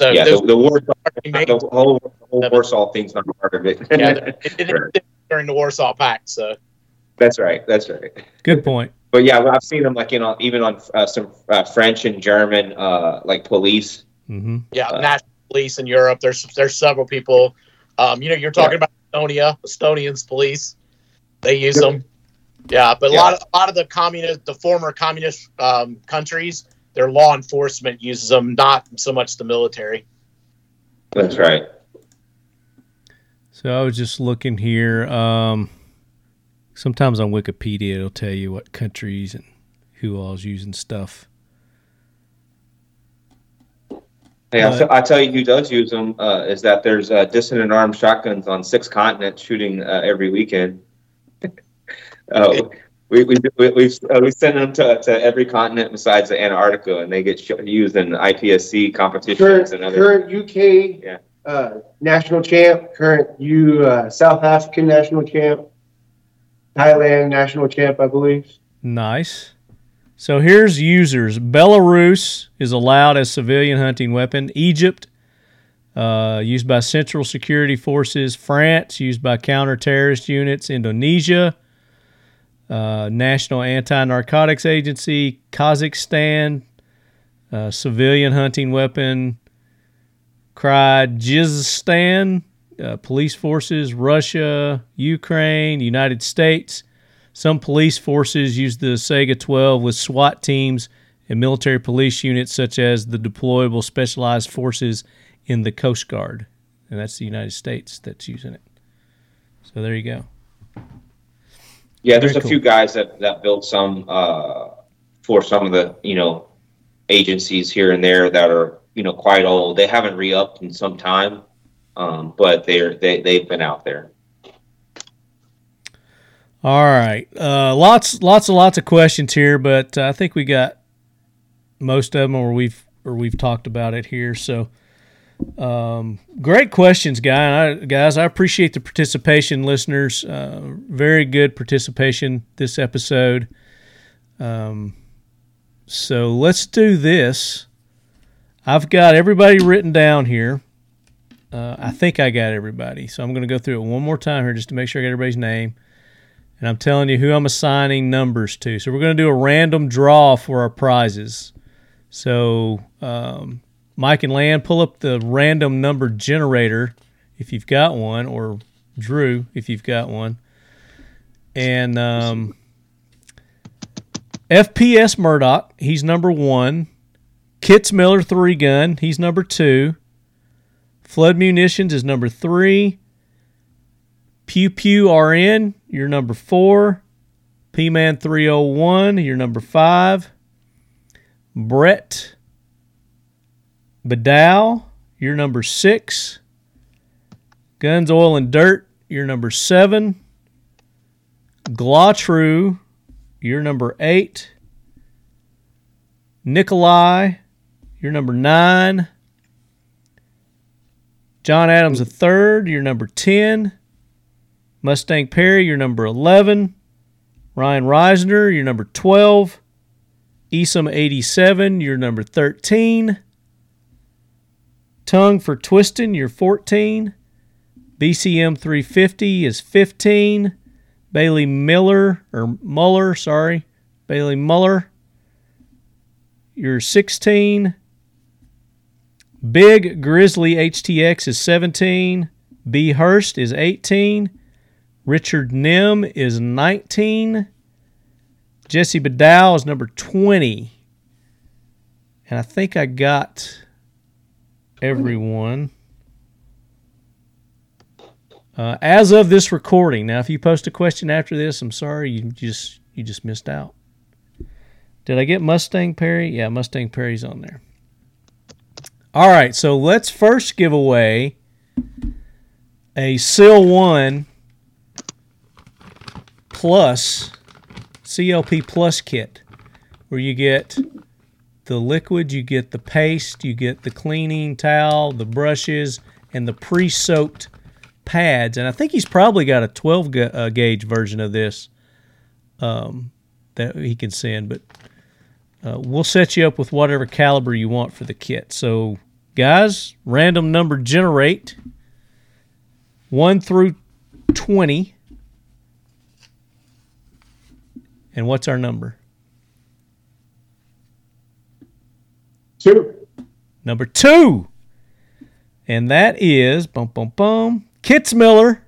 So yeah, the, the war, already the whole, the whole Warsaw thing's not part of it. yeah, it didn't exist during the Warsaw Pact. So that's right. That's right. Good point. But yeah, I've seen them like you know even on uh, some uh, French and German uh, like police. hmm yeah, Uh, national police in Europe. There's there's several people. Um, you know, you're talking about Estonia, Estonians police. They use them. Yeah, but a Yeah. lot of a lot of the communist, the former communist um, countries, their law enforcement uses them, not so much the military. That's right. So I was just looking here. Um, sometimes on Wikipedia it'll tell you what countries and who all's using stuff. Hey, I'll, But- t- I'll tell you who does use them uh, is that there's uh, Dissident armed shotguns on six continents shooting uh, every weekend. uh, we we we we, uh, we send them to, to every continent besides the Antarctica, and they get sh- used in IPSC competitions Current, and other. current UK Yeah. uh, national champ, current U uh, South African national champ, Thailand national champ, I believe. Nice. So here's users. Belarus is allowed as civilian hunting weapon. Egypt, uh, used by Central Security Forces. France, used by counter-terrorist units. Indonesia, uh, National Anti-Narcotics Agency. Kazakhstan, uh, civilian hunting weapon. Kyrgyzstan, uh, police forces. Russia, Ukraine, United States. Some police forces use the Saiga 12 with SWAT teams and military police units, such as the deployable specialized forces in the Coast Guard. And that's the United States that's using it. So there you go. Yeah, there's Very a cool. few guys that that built some uh, for some of the you know agencies here and there that are you know quite old. They haven't re-upped in some time, um, but they're they they've been out there. All right, uh, lots, lots, and lots of questions here, but I think we got most of them, or we've or we've talked about it here. So, um, great questions, guy, guys. I appreciate the participation, listeners. Uh, very good participation this episode. Um, so let's do this. I've got everybody written down here. Uh, I think I got everybody, so I'm going to go through it one more time here just to make sure I got everybody's name and I'm telling you who I'm assigning numbers to. So we're going to do a random draw for our prizes. So um, Mike and Lan, pull up the random number generator if you've got one, or Drew if you've got one. And um, FPS Murdoch, he's number one. Kits Miller three gun, he's number two. Flood Munitions is number three. Pew Pew RN, you're number four. P Man 301, you're number five. Brett Bedal, you're number six. Guns, Oil, and Dirt, you're number seven. Glautru, you're number eight. Nikolai, you're number nine. John Adams III, you're number 10. Mustang Perry, you're number 11. Ryan Reisner, you're number 12. Esom 87, you're number 13. Tongue for Twisting, you're 14. BCM 350 is 15. Bailey Miller, or Muller, sorry. Bailey Muller, you're 16. Big Grizzly HTX is 17. B Hurst is 18. Richard Nim is 19. Jesse Bedell is number 20. And I think I got everyone. Uh, as of this recording, now if you post a question after this, I'm sorry you just you just missed out. Did I get Mustang Perry? Yeah, Mustang Perry's on there. All right, so let's first give away a Seal 1 plus CLP plus kit where you get the liquid, you get the paste, you get the cleaning towel, the brushes, and the pre-soaked pads. And I think he's probably got a 12 ga- uh, gauge version of this um, that he can send. But uh, we'll set you up with whatever caliber you want for the kit. So, guys, random number generate one through 20. And what's our number? Two. Number two. And that is bum bum bum. Kitzmiller,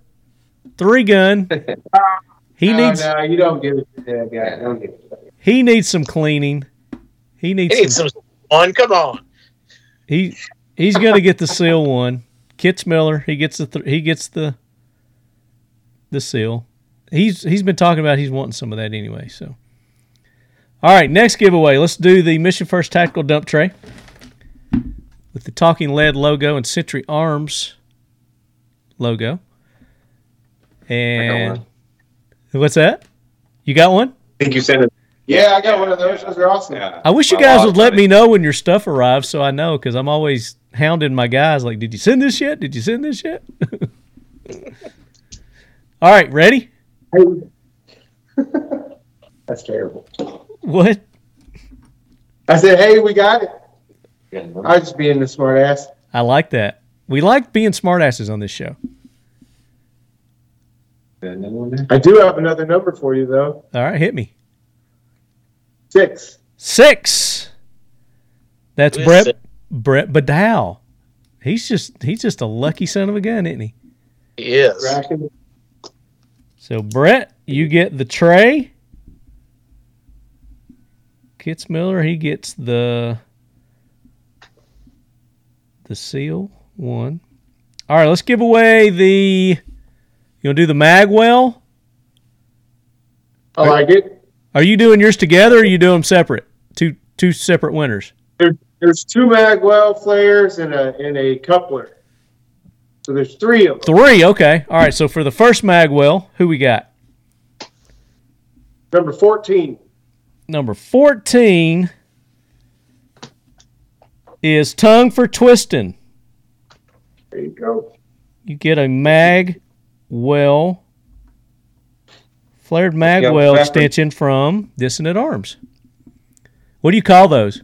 three gun. He No, needs no, you don't give it to that guy. Don't give it to that. he needs some cleaning. He needs He needs some, some fun. Come on. he he's gonna get the seal one. Kitzmiller, he gets the th- he gets the the seal. He's he's been talking about he's wanting some of that anyway. So, all right, next giveaway. Let's do the Mission First Tactical Dump Tray with the Talking Lead logo and Century Arms logo. And what's that? You got one? I think you sent it. Yeah, I got one of those. Those are awesome. Yeah. I wish you My guys would let me know when your stuff arrives so I know because I'm always hounding my guys like, did you send this yet? Did you send this yet? All right, ready? Hey. That's terrible. What? I said, hey, we got it. Yeah, no. I was just being the smart ass. I like that. We like being smartasses on this show. Another one there? I do have another number for you, though. All right, hit me. Six. Six. That's Brett six? Brett Badow. He's just he's just a lucky son of a gun, isn't he? He is. So Brett, you get the tray. Kitzmiller, he gets the the seal one. All right, let's give away the. You want to do the Magwell? I like it. Are you doing yours together? or Are you doing them separate? Two two separate winners. There, there's two Magwell flares and a and a coupler. So there's three of them. Three. Okay. All right. So for the first Magwell, who we got? Number 14. Number fourteen is tongue for twisting. There you go. You get a mag well flared mag Yeah, well extension from Dissident Arms. What do you call those?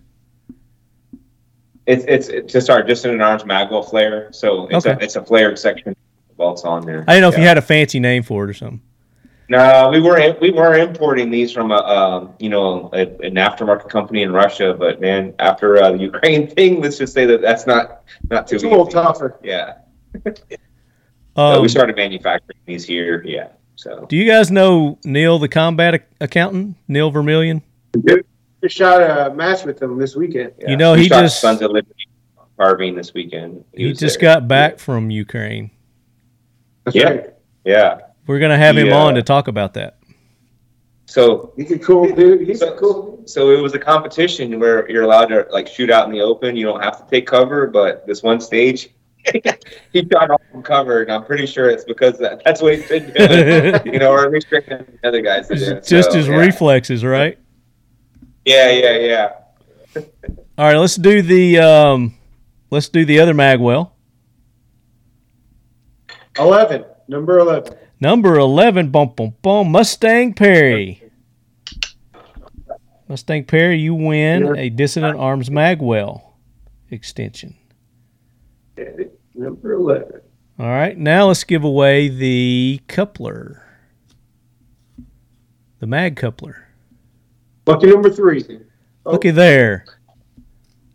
It's, it's it's just our Dissident Arms magwell flare. So it's Okay. a it's a flared section while it's on there. I didn't know if you had a fancy name for it or something. No, we were we were importing these from a um, you know a, an aftermarket company in Russia, but man, after uh, the Ukraine thing, let's just say that that's not not too It's a little tougher. Yeah, so Um, we started manufacturing these here. Yeah, so do you guys know Neil, the combat accountant, Neil Vermillion? Just shot a match with him this weekend. yeah. You know, We he just- Sons of Liberty carving this weekend. He was just there. got back from Ukraine. That's Yeah. right. Yeah, We're gonna have him uh, on to talk about that. so He's a cool dude. He's a cool. So it was a competition where you're allowed to like shoot out in the open. You don't have to take cover, but this one stage, he shot off from cover, and I'm pretty sure it's because that, that's what he's been doing. you know, or restricting the other guys to do. Just So, his yeah. reflexes, right? Yeah, yeah, yeah. All right, let's do the um, let's do the other Magwell. 11. Number 11. Number 11, bum, bum, bum, Mustang Perry. Mustang Perry, you win a Dissident Arms Magwell extension. Number 11. All right, now let's give away the coupler. The mag coupler. Lucky number three. Looky there.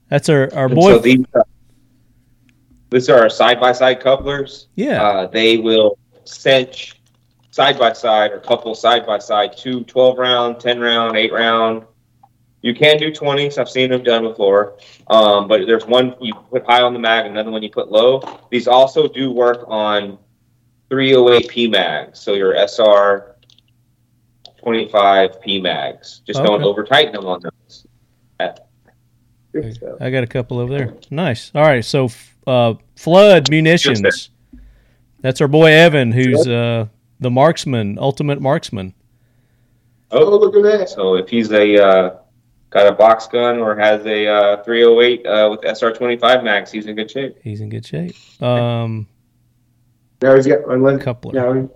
That's our, our And boy. So these, uh, these are side by side couplers. yeah. Uh, they will cinch side by side or couple side by side two 12 round, 10 round, 8 round. You can do 20s. I've seen them done before. Um, but there's one you put high on the mag, another one you put low. These also do work on 308P mags. So your SR 25P mags. Just don't over tighten them on those. I got a couple over there. Nice. All right, so uh, Flood Munitions. That's our boy Evan, who's uh, the marksman, ultimate marksman. oh, look at that. So if he's a uh, got a box gun or has a uh, 308 uh, with SR25 mags, he's in good shape. He's in good shape. Um, Now he's got unless Coupler. now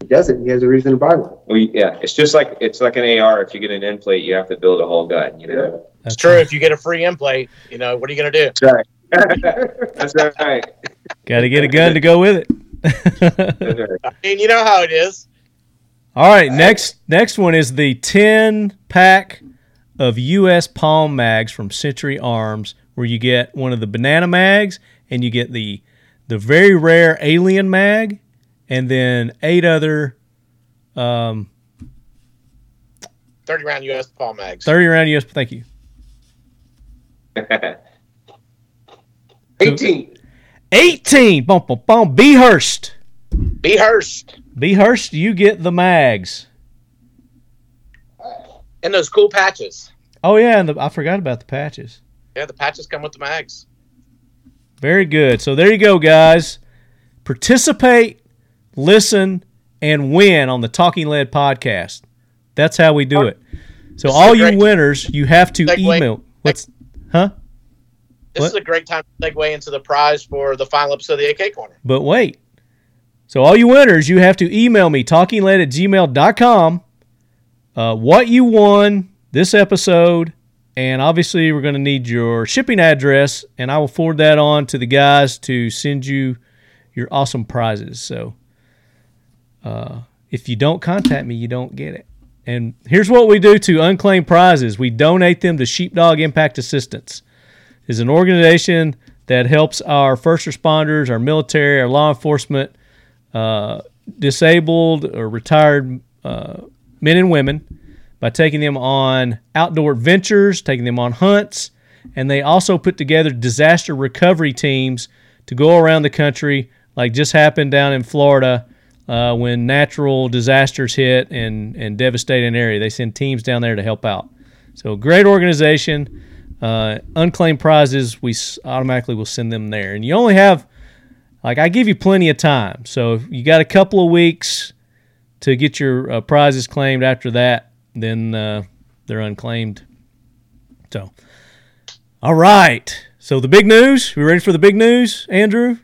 he doesn't. He has a reason to buy one. Well, yeah, it's just like it's like an AR. If you get an end plate, you have to build a whole gun. You know. that's It's true. If you get a free end plate, you know what are you gonna do? That's right. Got to get a gun to go with it. That's right. I mean, you know how it is. All right, next next one is the 10 pack of US Palm mags from Century Arms where you get one of the banana mags and you get the the very rare alien mag and then eight other um, Thirty round U.S. Palm mags. 30 round US thank you. 18. 18 bum, bum, bum. Behurst. Be Hurst Behurst, you get the mags. and those cool patches. Oh yeah, and the, I forgot about the patches. Yeah, the patches come with the mags. Very good. So there you go, guys. Participate, listen, and win on the Talking Lead podcast. That's how we do it. So all you great winners, you have to email. What's huh? This What? is a great time to segue into the prize for the final episode of the AK Corner. But wait. So all you winners, you have to email me, talkinglead at gmail.com, uh, what you won this episode. And obviously, we're going to need your shipping address, and I will forward that on to the guys to send you your awesome prizes. So uh, if you don't contact me, you don't get it. And here's what we do to unclaimed prizes we donate them to Sheepdog Impact Assistance is an organization that helps our first responders, our military, our law enforcement, uh, disabled or retired uh, men and women by taking them on outdoor adventures, taking them on hunts, and they also put together disaster recovery teams to go around the country, like just happened down in Florida uh, when natural disasters hit and, and devastate an area. They send teams down there to help out. So, great organization. Uh, unclaimed prizes, we automatically will send them there. And you only have, like, I give you plenty of time. So, if you got a couple of weeks to get your uh, prizes claimed after that, then uh, they're unclaimed. So, all right. So, the big news. We ready for the big news, Andrew?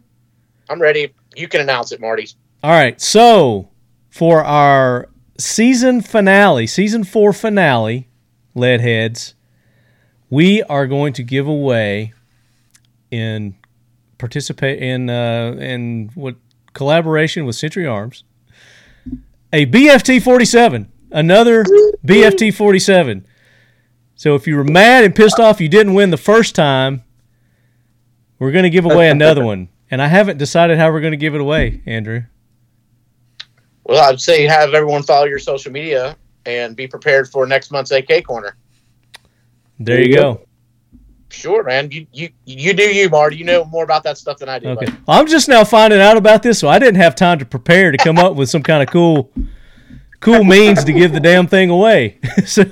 I'm ready. You can announce it, Marty. All right. So for our season finale, season four finale, Leadheads, we are going to give away in participate in uh, in what collaboration with Century Arms a BFT 47, another BFT 47. So if you were mad and pissed off you didn't win the first time, we're going to give away another one. And I haven't decided how we're going to give it away, Andrew. Well, I'd say have everyone follow your social media and be prepared for next month's AK Corner. There you go. Sure, man. You you you do you, Marty. You know more about that stuff than I do. Okay. buddy. I'm just now finding out about this, so I didn't have time to prepare to come up with some kind of cool, cool means to give the damn thing away. so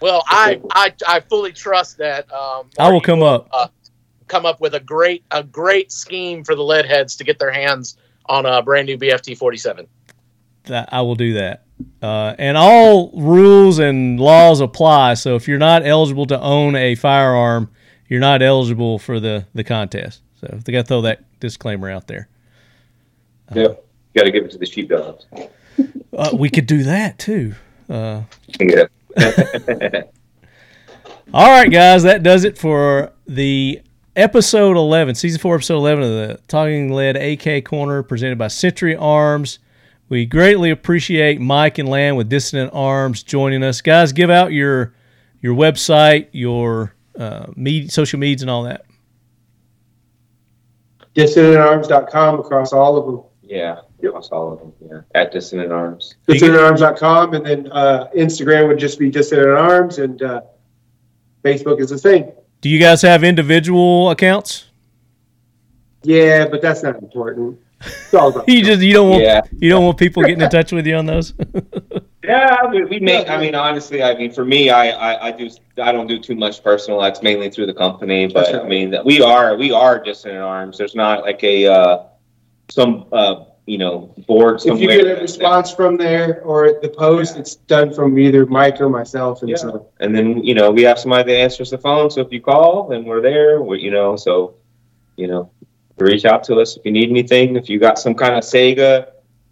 Well, I, I I fully trust that. Um, I will Marty come up. uh, come up with a great a great scheme for the lead heads to get their hands on a brand new BFT 47. That I will do that. Uh, and all rules and laws apply. So if you're not eligible to own a firearm, you're not eligible for the the contest. So they got to throw that disclaimer out there. Yep. Got to give it to the sheepdogs. Uh, we could do that too. Uh, Yeah. All right, guys, that does it for the episode 11, season 4, episode 11 of the Talking Lead AK Corner presented by Century Arms. We greatly appreciate Mike and Lan with Dissident Arms joining us. Guys, give out your your website, your uh, med- social medias, and all that. DissidentArms.com across all of them. yeah. Across all of them. Yeah. At Dissident Arms. DissidentArms.com, and then uh, Instagram would just be Dissident Arms, and uh, Facebook is the same. Do you guys have individual accounts? Yeah, but that's not important. It's all You just you don't want Yeah. you don't want people getting in touch with you on those. Yeah, we, we make. I mean, honestly, I mean, for me, I, I, I do. I don't do too much personal. That's mainly through the company. But right. I mean, we are we are Dissident Arms. There's not like a uh, some uh, you know, board If you somewhere. get a response from there or the post, it's done from either Mike or myself, and so. And then, you know, we have somebody that answers the phone. So if you call, then we're there. We, you know, so, you know, reach out to us if you need anything. If you got some kind of Saiga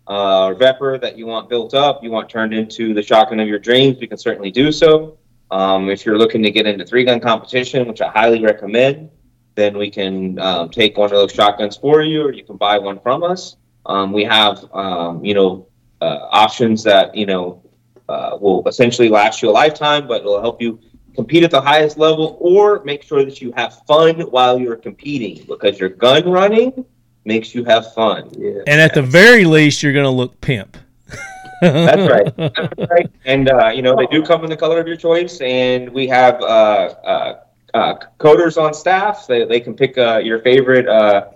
uh, Vepr that you want built up, you want turned into the shotgun of your dreams, we can certainly do so. Um, if you're looking to get into three gun competition, which I highly recommend, then we can um, take one of those shotguns for you, or you can buy one from us. Um, we have, um, you know, uh, options that you know uh, will essentially last you a lifetime, but it'll help you compete at the highest level or make sure that you have fun while you're competing because your gun running makes you have fun. Yeah. And at the very least, you're going to look pimp. That's right. That's right. And uh, you know they do come in the color of your choice, and we have uh, uh, uh, coders on staff. They, they can pick uh, your favorite, uh,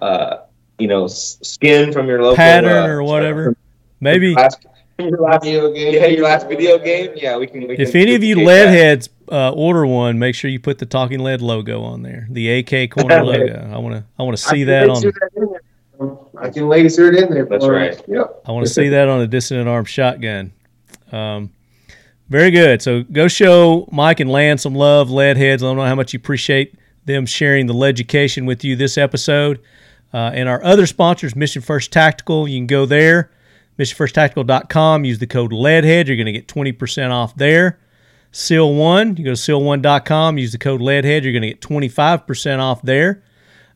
uh, you know, skin from your local Pattern uh, or whatever. Maybe Last, your last, Video game. yeah, your last video game. Yeah, we can. We if can any of you duplicate lead that. heads uh, order one, make sure you put the Talking Lead logo on there, the AK corner logo. I want to I want to see I that on that. I can laser it in there. That's right. Yep. I want to see that on a Dissident arm shotgun. Um, very good. So go show Mike and Lan some love, lead heads. Let them know how much you appreciate them sharing the education with you this episode. Uh, and our other sponsors, Mission First Tactical, you can go there, missionfirsttactical.com. Use the code LEADHEAD. You're going to get 20% off there. Seal One, you go to seal1.com, use the code LEADHEAD. You're going to get 25% off there.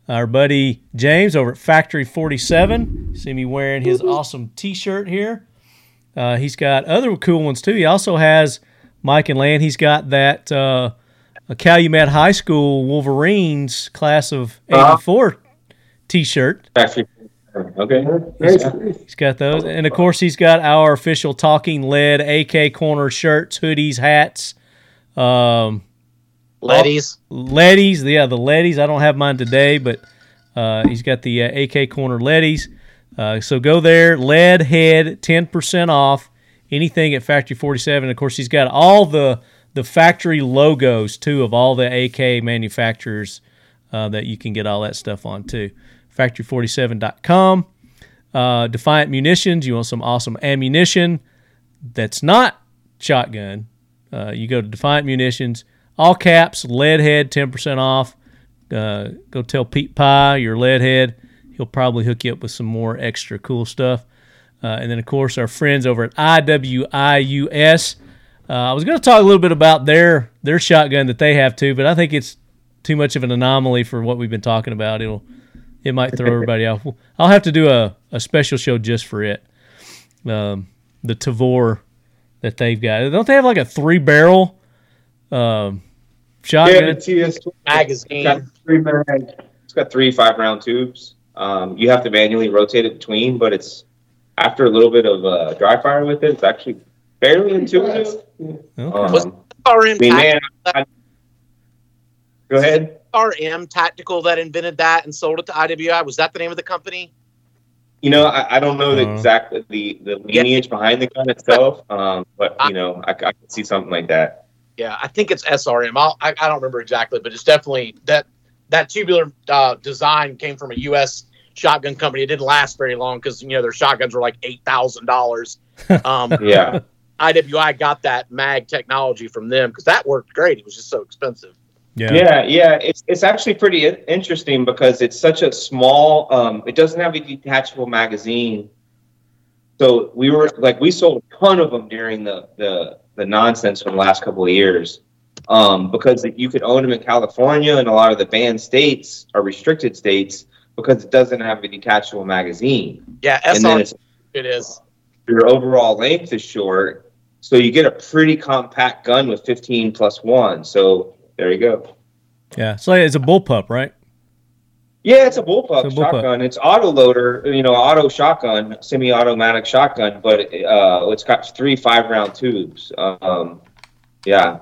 Our buddy James over at Factory 47, see me wearing his awesome t shirt here. Uh, he's got other cool ones too. He also has Mike and Lan. He's got that uh, a Calumet High School Wolverines class of '84 T-shirt. Factory. Okay. Nice. He's got those, and of course he's got our official Talking Lead AK Corner shirts, hoodies, hats, um, Letties. Letties. Yeah, the Letties. I don't have mine today, but uh, he's got the uh, AK Corner Letties. Uh, so go there, lead head, ten percent off anything at Factory Forty Seven. Of course, he's got all the the factory logos too of all the AK manufacturers uh, that you can get all that stuff on too. Factory47.com. Uh, Defiant Munitions. You want some awesome ammunition that's not shotgun. Uh, you go to Defiant Munitions, all caps, lead head, 10% off. Uh, go tell Pete Pie, your lead head. He'll probably hook you up with some more extra cool stuff. Uh, and then, of course, our friends over at IWIUS. Uh, I was going to talk a little bit about their their shotgun that they have too, but I think it's too much of an anomaly for what we've been talking about. It'll it might throw everybody off. I'll have to do a, a special show just for it. Um, the Tavor that they've got. Don't they have like a three barrel um, Yeah, shotgun? the TS Magazine. got three mag. It's got three five round tubes. Um, you have to manually rotate it between, but it's after a little bit of uh, dry fire with it, it's actually fairly intuitive. Okay. Um, RM, I mean, man, Tactical, I- go ahead. RM Tactical that invented that and sold it to IWI. Was that the name of the company? You know, I, I don't know the Uh. exact the the lineage behind the gun itself, um, but you know, I, I can see something like that. Yeah, I think it's SRM. I'll, I I don't remember exactly, but it's definitely that that tubular uh, design came from a U.S. shotgun company. It didn't last very long because you know their shotguns were like eight thousand dollars. Um, Yeah, IWI got that mag technology from them because that worked great. It was just so expensive. Yeah. yeah, yeah. It's it's actually pretty interesting because it's such a small. Um, it doesn't have a detachable magazine, so we were like we sold a ton of them during the the the nonsense from the last couple of years. Um, because you could own them in California and a lot of the banned states are restricted states because it doesn't have a detachable magazine. Yeah, and then it's it is. your overall length is short, so you get a pretty compact gun with 15 plus one. So there you go. Yeah. So it's a bullpup, right? Yeah, it's a bullpup It's a bullpup. shotgun. It's auto loader, you know, auto shotgun, semi-automatic shotgun, but uh, it's got three five-round tubes. Um, yeah,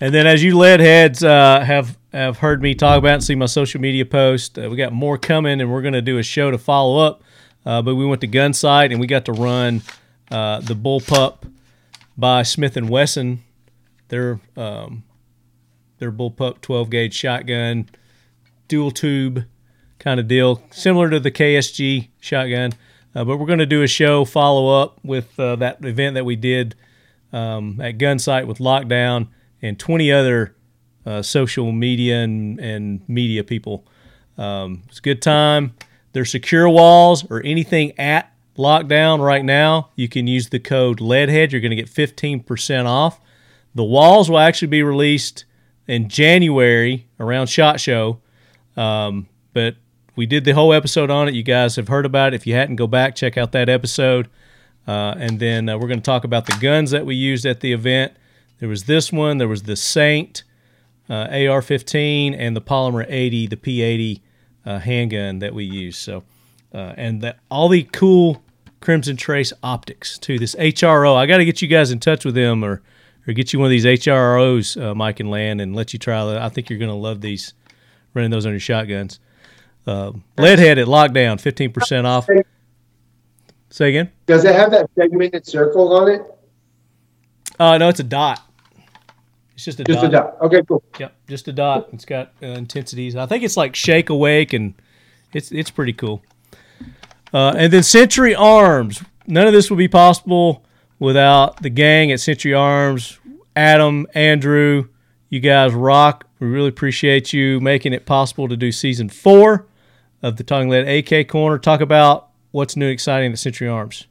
And then, as you lead heads uh, have have heard me talk about and see my social media post, uh, we got more coming, and we're going to do a show to follow up. Uh, but we went to Gunsite and we got to run uh, the Bullpup by Smith and Wesson. Their um, their Bullpup 12 gauge shotgun, dual tube kind of deal, similar to the KSG shotgun. Uh, but we're going to do a show follow up with uh, that event that we did um, at Gunsite with Lockdown and 20 other uh, social media and, and media people. Um, it's a good time. There's secure walls or anything at Lockdown right now. You can use the code LEADHEAD. You're going to get 15% off. The walls will actually be released in January around SHOT Show. Um, but we did the whole episode on it. You guys have heard about it. If you hadn't, go back, check out that episode. Uh, and then uh, we're going to talk about the guns that we used at the event. There was this one, there was the Saint uh, AR 15, and the Polymer 80, the P80 uh, handgun that we used. So, uh, and that, all the cool Crimson Trace optics to This HRO, I got to get you guys in touch with them or, or get you one of these HROs, uh, Mike and Lan, and let you try that. I think you're going to love these, running those on your shotguns. Uh, Leadhead at Lockdown, 15% off. Say again? Does it have that segmented circle on it? Uh, no, it's a dot. It's just a Just dot. a dot. Okay, cool. Yep, just a dot. It's got uh, intensities. I think it's like Shake Awake, and it's it's pretty cool. Uh, and then Century Arms. None of this would be possible without the gang at Century Arms. Adam, Andrew, you guys rock. We really appreciate you making it possible to do season four of the Talking Lead AK Corner. Talk about what's new and exciting at Century Arms.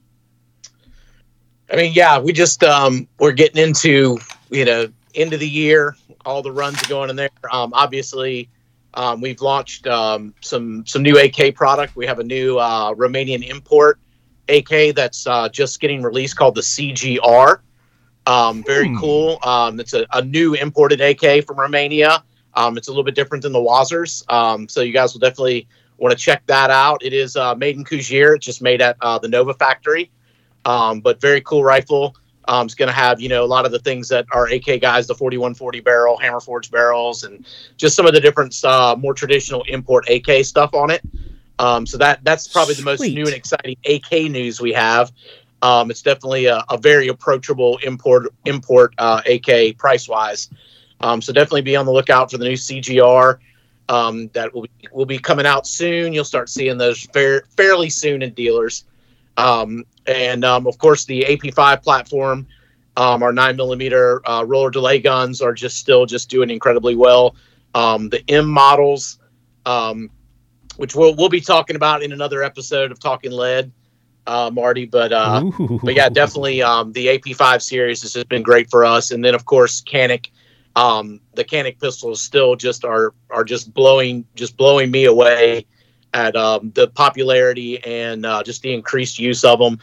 I mean, yeah, we just um, we're getting into you know end of the year. All the runs are going in there. Um, obviously, um, we've launched um, some some new AK product. We have a new uh, Romanian import AK that's uh, just getting released called the CGR. Um, very cool. Um, it's a, a new imported AK from Romania. Um, it's a little bit different than the WASRs. Um, so you guys will definitely want to check that out. It is uh, made in Cugir. It's just made at uh, the Nova factory. Um, but very cool rifle. Um, it's going to have, you know, a lot of the things that our AK guys, the 4140 barrel, hammer forged barrels, and just some of the different, uh, more traditional import AK stuff on it. Um, so that that's probably the most new and exciting AK news we have. Um, it's definitely a, a very approachable import import uh, AK price wise. Um, so definitely be on the lookout for the new CGR um, that will be, will be coming out soon. You'll start seeing those fair, fairly soon in dealers. Um, and um, of course, the AP5 platform, um, our nine millimeter uh, roller delay guns are just still just doing incredibly well. Um, the M models, um, which we'll we'll be talking about in another episode of Talking Lead, uh, Marty. But uh, Ooh. but yeah, definitely um, the AP5 series has just been great for us. And then of course, Canik, um, the Canik pistols still just are are just blowing just blowing me away at um, the popularity and uh, just the increased use of them.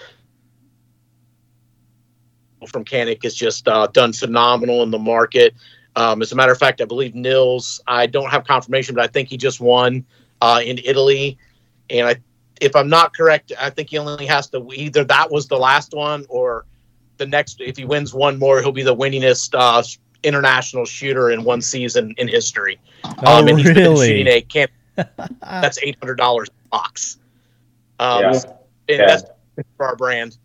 From Canik has just uh, done phenomenal in the market. Um, as a matter of fact, I believe Nils. I don't have confirmation, but I think he just won uh, in Italy, and I, if I'm not correct, I think he only has to either that was the last one or the next. If he wins one more, he'll be the winningest uh, international shooter in one season in history. Oh, Um, and he's been really? shooting a camp that's eight hundred dollars a box. Um, Yeah. and Yeah. that's for our brand.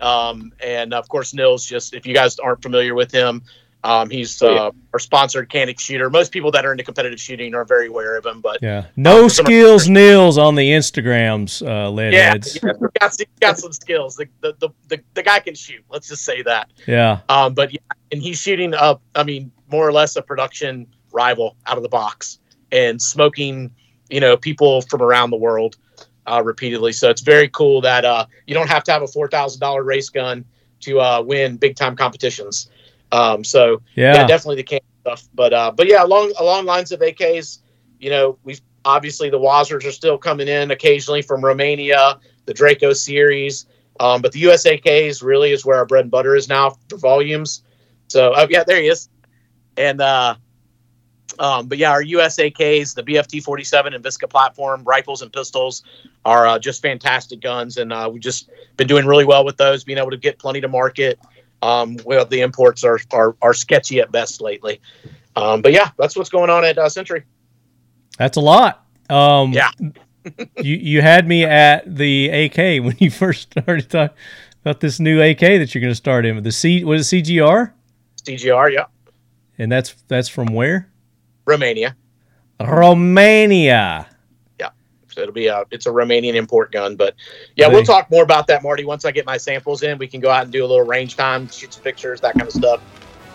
Um, and of course, Nils. Just if you guys aren't familiar with him, um, he's Oh, yeah. uh, our sponsored Canik shooter. Most people that are into competitive shooting are very aware of him, but Yeah. No Uh, some- skills nils on the Instagrams, uh, lead yeah, heads. he's got, he's got some skills. The, the, the, the, the guy can shoot. Let's just say that. Yeah. Um, but yeah, and he's shooting up. I mean, more or less a production rival out of the box and smoking, you know, people from around the world uh, repeatedly. So it's very cool that uh, you don't have to have a four thousand dollar race gun to uh, win big time competitions. Um, so yeah. Yeah. definitely the can stuff. But uh, but yeah, along along lines of AKs, you know, we've obviously the WASRs are still coming in occasionally from Romania, the Draco series. Um, but the US AKs really is where our bread and butter is now for volumes. So oh yeah, there he is. And uh, um, but yeah, our US AKs, the BFT 47 and VSKA platform rifles and pistols are uh, just fantastic guns, and uh, we've just been doing really well with those, being able to get plenty to market. Um, well, the imports are, are are sketchy at best lately. Um, but yeah, that's what's going on at uh, Century. That's a lot. Um, Yeah. you you had me at the AK when you first started talking about this new AK that you're going to start in with the C. Was it CGR? CGR, yeah, And that's that's from where? Romania. Romania. It'll be a it's a Romanian import gun, but yeah, we'll talk more about that, Marty. Once I get my samples in, we can go out and do a little range time, shoot some pictures, that kind of stuff.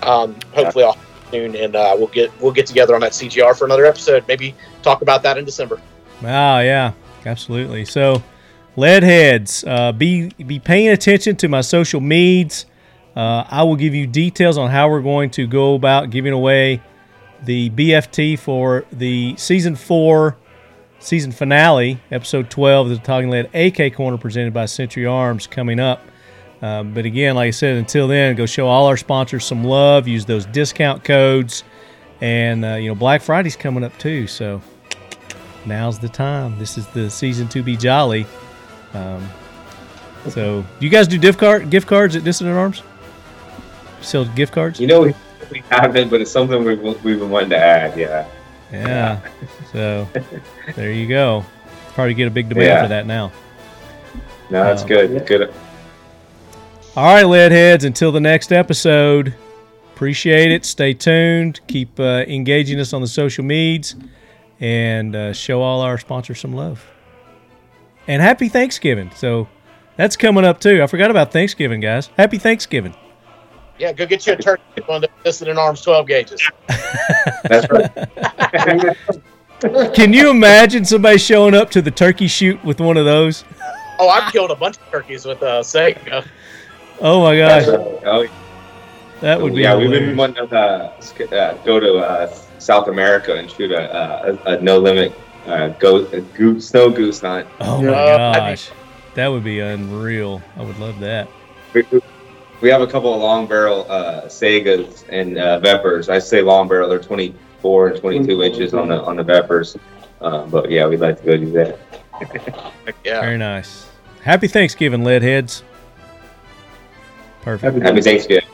Um, hopefully, I'll soon, and uh, we'll get we'll get together on that CGR for another episode. Maybe talk about that in December. Oh yeah, absolutely. So, lead heads, uh, be be paying attention to my social medias. Uh, I will give you details on how we're going to go about giving away the BFT for the season four, season finale, episode twelve of the Talking Lead AK Corner presented by Century Arms coming up. Um, but again, like I said, until then, go show all our sponsors some love. Use those discount codes, and uh, you know Black Friday's coming up too. So now's the time. This is the season to be jolly. Um, so, do you guys do gift card gift cards at Dissident Arms? Sell gift cards? You know, we, we haven't, but it's something we've, we've been wanting to add. Yeah. Yeah. So there you go. Probably get a big demand Yeah. for that now. No, that's Um, good. Good. All right, lead heads. Until the next episode. Appreciate it. Stay tuned. Keep uh, engaging us on the social medias, and uh, show all our sponsors some love. And happy Thanksgiving. So that's coming up too. I forgot about Thanksgiving, guys. Happy Thanksgiving. Yeah, go get you a turkey one of the in arms twelve gauges. That's right. Can you imagine somebody showing up to the turkey shoot with one of those? Oh, I've killed a bunch of turkeys with uh, Saiga. Oh my gosh, right. Oh, that would be yeah, we've been wanting to uh, uh, go to uh, South America and shoot a, uh, a, a no limit uh, go a goose, snow goose hunt. Oh my Yeah, that'd be- gosh, that would be unreal. I would love that. We, we have a couple of long barrel uh, Saigas and uh, Veprs. I say long barrel; they're 24 and 22 inches on the on the Veprs. Uh, but yeah, we'd like to go do that. Yeah. Very nice. Happy Thanksgiving, lead heads. Perfect. Happy Thanksgiving.